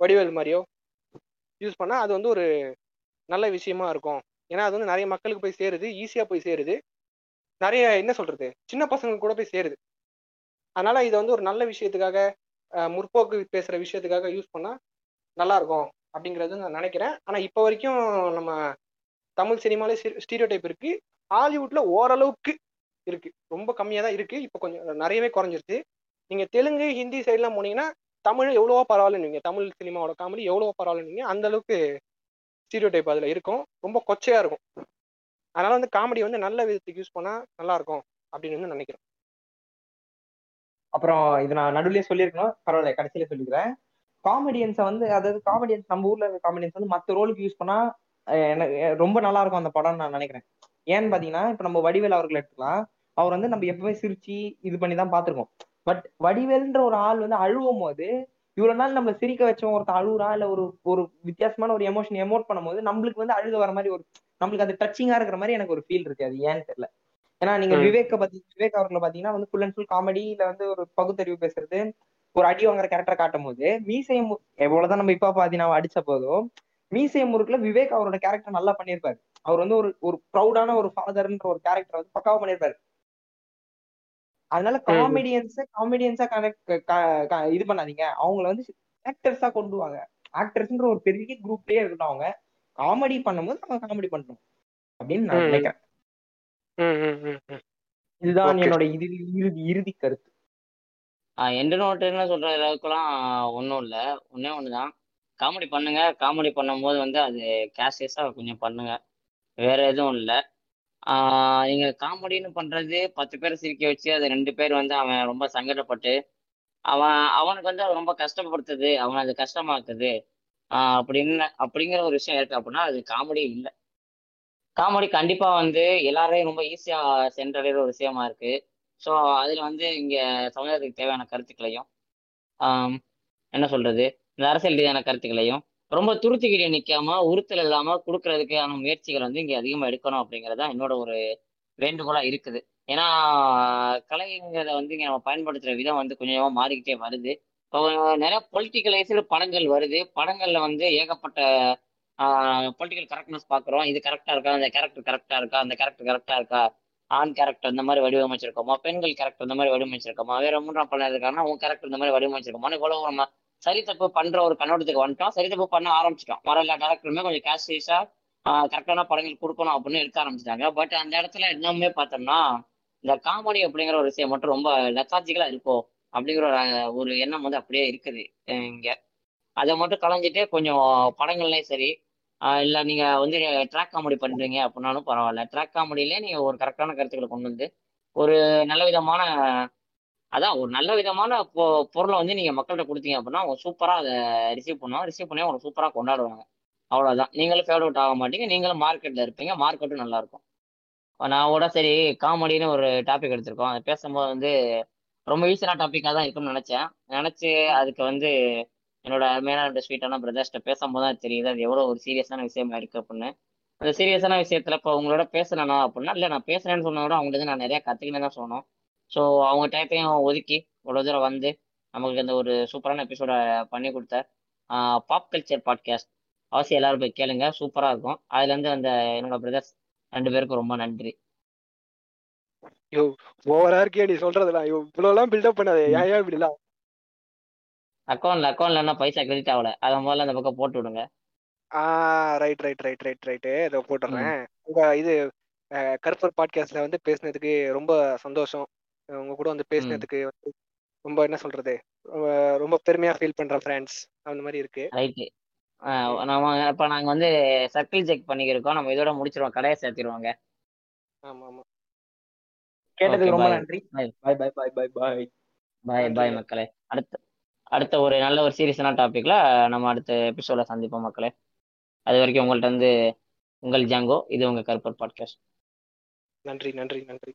வடிவேல் மாதிரியோ யூஸ் பண்ணால் அது வந்து ஒரு நல்ல விஷயமா இருக்கும். ஏன்னா அது வந்து நிறைய மக்களுக்கு போய் சேருது ஈஸியாக போய் சேருது. நிறைய என்ன சொல்றது? சின்ன பசங்க கூட போய் சேருது. அதனால இதை வந்து ஒரு நல்ல விஷயத்துக்காக முற்போக்கு பேசுற விஷயத்துக்காக யூஸ் பண்ணா நல்லா இருக்கும் அப்படிங்கிறது நான் நினைக்கிறேன். ஆனா இப்போ வரைக்கும் நம்ம தமிழ் சினிமாலே ஸ்டீரியோ டைப் இருக்கு. ஹாலிவுட்ல ஓரளவுக்கு இருக்கு. ரொம்ப கம்மியா தான் இருக்கு. இப்போ கொஞ்சம் நிறையவே குறைஞ்சிருச்சு. நீங்க தெலுங்கு ஹிந்தி சைட்லாம் போனீங்கன்னா தமிழ் எவ்வளவோ பரவாயில்லன்னு தமிழ் சினிமாவோட காமெடி எவ்வளவோ பரவாயில்லன்னு அந்த அளவுக்கு ஸ்டீரியோ டைப் அதுல இருக்கும். ரொம்ப கொச்சையா இருக்கும். அதனால வந்து காமெடி வந்து நல்ல விதத்துக்கு யூஸ் பண்ணா நல்லா இருக்கும் அப்படின்னு வந்து நினைக்கிறேன் அப்புறம் இது நான் நடுவுலயே சொல்லியிருக்கணும். பரவாயில்ல கடைசியில சொல்லிக்கிறேன். காமெடியன்ஸை வந்து அதாவது காமெடியன்ஸ் நம்ம ஊர்ல இருக்க காமெடியன்ஸ் வந்து மற்ற ரோலுக்கு யூஸ் பண்ணா எனக்கு ரொம்ப நல்லா இருக்கும் அந்த படம் நான் நினைக்கிறேன். ஏன்னு பாத்தீங்கன்னா இப்ப நம்ம வடிவேல் அவர்களை எடுத்துக்கலாம். அவர் வந்து நம்ம எப்பவுமே சிரிச்சு இது பண்ணி தான் பாத்திருக்கோம் பட் வடிவேல்ன்ற ஒரு ஆள் வந்து அழுவும் போது இவ்வளவு நாள் நம்ம சிரிக்க வச்சோம் ஒருத்தன் அழுகுறா இல்ல ஒரு ஒரு வித்தியாசமான ஒரு எமோஷன் எமோட் பண்ணும்போது நம்மளுக்கு வந்து அழுக வர மாதிரி ஒரு நம்மளுக்கு அது டச்சிங்கா இருக்கிற மாதிரி எனக்கு ஒரு ஃபீல் இருக்கு. அது ஏன்னு தெரியல. ஏன்னா நீங்க விவேக்க பத்தி விவேக் அவர்களை பாத்தீங்கன்னா வந்து ஃபுல் அண்ட் ஃபுல் காமெடியில வந்து ஒரு பகுத்தறிவு பேசுறது ஒரு அடி வாங்குற கேரக்டர் காட்டும் போது மீசையம் எவ்வளவுதான் நம்ம இப்ப பாத்தீங்கன்னா அடிச்ச போதும் மீசையம் முறுக்குல விவேக் அவரோட கேரக்டர் நல்லா பண்ணியிருப்பாரு. அவர் வந்து ஒரு ஒரு ப்ரௌடான ஒரு ஃபாதர்ன்ற ஒரு கேரக்டர் வந்து பக்காவா பண்ணியிருப்பாரு. அதனால. காமெடியன்ஸ காமெடியன்ஸா கனெக்ட் இது பண்ணாதீங்க. அவங்கள வந்து ஆக்டர்ஸா கொண்டு வாங்க. ஆக்டர்ஸ்ன்ற ஒரு பெரிய குரூப்லயே இருக்கட்டும் அவங்க. காமெடி பண்ணும்போது அவங்க காமெடி பண்ணணும் அப்படின்னு நான் ம். நினைக்கிறேன். இதுதான். என்னோட இறுதி இறுதி இறுதி கருத்து. எண்டு நோட்டுன்னு சொல்ற அளவுக்குலாம் ஒன்றும் இல்லை. ஒன்றே ஒன்று தான் காமெடி பண்ணுங்க. காமெடி பண்ணும்போது வந்து அது கேஷியஸாக கொஞ்சம் பண்ணுங்க. வேற எதுவும் இல்லை. நீங்க காமெடின்னு பண்றது பத்து பேரை சிரிக்க வச்சு அது ரெண்டு பேர் வந்து அவன் ரொம்ப சங்கடப்பட்டு அவன் அவனுக்கு வந்து அது ரொம்ப கஷ்டப்படுத்துது அவன் அது கஷ்டமாக்குது. ஆஹ் அப்படின்னு அப்படிங்கிற ஒரு விஷயம் இருக்கு அப்படின்னா அது காமெடி இல்லை. காமெடி கண்டிப்பா வந்து எல்லாரையும் ரொம்ப ஈஸியா சென்றடைகிற ஒரு விஷயமா இருக்கு. ஸோ அதுல வந்து இங்க சமுதாயத்துக்கு தேவையான கருத்துக்களையும் என்ன சொல்றது? இந்த அரசியல் ரீதியான கருத்துக்களையும் ரொம்ப துருத்திக்கிட்டே நிற்காம உறுத்தல் இல்லாம கொடுக்கறதுக்கான முயற்சிகள் வந்து இங்கே அதிகமாக எடுக்கணும் அப்படிங்கிறது தான் என்னோட ஒரு வேண்டுகோளா இருக்குது. ஏன்னா கலைங்கிறத வந்து இங்கே நம்ம பயன்படுத்துகிற விதம் வந்து கொஞ்சமாக மாறிக்கிட்டே வருது. இப்போ நிறைய பொலிட்டிக்கலைஸ்டு படங்கள் வருது. படங்கள்ல வந்து ஏகப்பட்ட பொலிட்டிக்கல் கரெக்ட்னஸ் பார்க்குறோம் இது கரெக்டாக இருக்கா? அந்த கேரக்டர் கரெக்டாக இருக்கா? அந்த கேரக்டர் கரெக்டாக இருக்கா? ஆண் கேரக்டர் இந்த மாதிரி வடிவமைச்சிருக்கோமா? பெண்கள் கேரக்டர் இந்த மாதிரி வடிவமைச்சிருக்கோமா? வேற மூன்றாம் படம் இருக்காங்கன்னா உன் கேரக்டர் இந்த மாதிரி வடிவமைச்சிருக்கோமா இவ்வளவு நம்ம சரி தப்பு பண்ற ஒரு கண்ணோட்டத்துக்கு வந்துட்டோம். சரி தப்பு பண்ண ஆரம்பிச்சிட்டோம். வர எல்லா டேரக்டருமே கொஞ்சம் கேஷியஸா கரெக்டான படங்கள் கொடுக்கணும் அப்படின்னு எடுக்க ஆரம்பிச்சிட்டாங்க. பட் அந்த இடத்துல இன்னுமே பார்த்தோம்னா இந்த காமெடி அப்படிங்கிற ஒரு விஷயம் மட்டும் ரொம்ப லெத்தாஜிக்கலா இருக்கும் அப்படிங்கிற ஒரு ஒரு எண்ணம் வந்து அப்படியே இருக்குது. இங்க அதை மட்டும் கலைஞ்சிட்டு கொஞ்சம் படங்கள்லயும் சரி இல்ல நீங்க வந்து ட்ராக் காமெடி பண்றீங்க அப்படின்னாலும் பரவாயில்ல. ட்ராக் காமெடியிலே நீங்க ஒரு கரெக்டான கருத்துக்களை கொண்டு வந்து ஒரு நல்ல விதமான அதான் ஒரு நல்ல விதமான பொ பொருளை வந்து நீங்க மக்கள்கிட்ட கொடுத்தீங்க அப்படின்னா அவங்க சூப்பரா அதை ரிசீவ் பண்ணுவாங்க. ரிசீவ் பண்ணி அவங்க சூப்பரா கொண்டாடுவாங்க. அவ்வளவுதான். நீங்களும் ஃபேவரட் அவுட் ஆக மாட்டீங்க. நீங்களும் மார்க்கெட்ல இருப்பீங்க. மார்க்கெட்டும் நல்லா இருக்கும். நான் கூட சரி காமெடின்னு ஒரு டாபிக் எடுத்திருக்கோம். அதை பேசும்போது வந்து ரொம்ப ஈஸியான டாப்பிக்காக தான் இருக்கும்னு நினைச்சேன். நினைச்சு அதுக்கு வந்து என்னோட அருமையான ஸ்வீட்டான பிரதர்ஸ்ட்ட பேசும்போது தான் தெரியுது. அது எவ்வளோ ஒரு சீரியஸான விஷயமா இருக்கு அப்படின்னு. அந்த சீரியஸான விஷயத்துல இப்போ உங்களோட பேசுனேனா அப்படின்னா இல்லை நான் பேசுறேன்னு சொன்னதோட கூட அவங்கள்ட்ட நான் நிறைய கத்துக்கினே தான் சொன்னோம் ஸோ அவங்க டயத்தையும் ஒதுக்கி இவ்வளோ தூரம் வந்து நமக்கு இந்த ஒரு சூப்பரான எபிசோட பண்ணி கொடுத்த பாப் கல்ச்சர் பாட்காஸ்ட் அவசியம் எல்லாரும் போய் கேளுங்க. சூப்பரா இருக்கும். அதுல இருந்து அந்த என்னோட பிரதர்ஸ் ரெண்டு பேருக்கும் ரொம்ப நன்றி. யோ ஓவரா இருக்கியா நீ யோ இவ்வளவு எல்லாம் பில்டப் பண்ணாத. ஏன் இப்படிலாம்? அக்கௌண்ட்ல அக்கௌண்ட்ல என்ன பைசா கிரெடிட் ஆகல. அதை முதல்ல அந்த பக்கம் போட்டு விடுங்க. ஆ right right right right right இதை போட்டுடுறேன் உங்க இது கருப்பர் பாட்காஸ்ட்ல வந்து பேசுனதுக்கு ரொம்ப சந்தோஷம். உங்க கூட வந்து பேசுனதுக்கு வந்து ரொம்ப என்ன சொல்றது? ரொம்ப- பெருமையா ஃபீல் பண்றேன் ஃப்ரெண்ட்ஸ் அந்த மாதிரி இருக்கு. ரைட்டு நம்ம இப்ப நாங்க வந்து சர்க்கிள் செக் பண்ணிக்கிருக்கோம். நம்ம இதோட முடிச்சிருவோம். கடையை சேர்த்திருவாங்க. ஆமா ஆமா கேட்டதுக்கு Okay, ரொம்ப bye. நன்றி. Bye. பாய் பாய் பாய் பாய் பாய் பாய் மக்களே. அடுத்த அடுத்த ஒரு நல்ல ஒரு சீரியஸான டாபிக்ல நம்ம அடுத்த எபிசோட சந்திப்போம் மக்களே. அது வரைக்கும் உங்கள்ட்ட இருந்து உங்கள் ஜாங்கோ இது உங்க கருப்பர் பாட்காஸ்ட் நன்றி நன்றி நன்றி.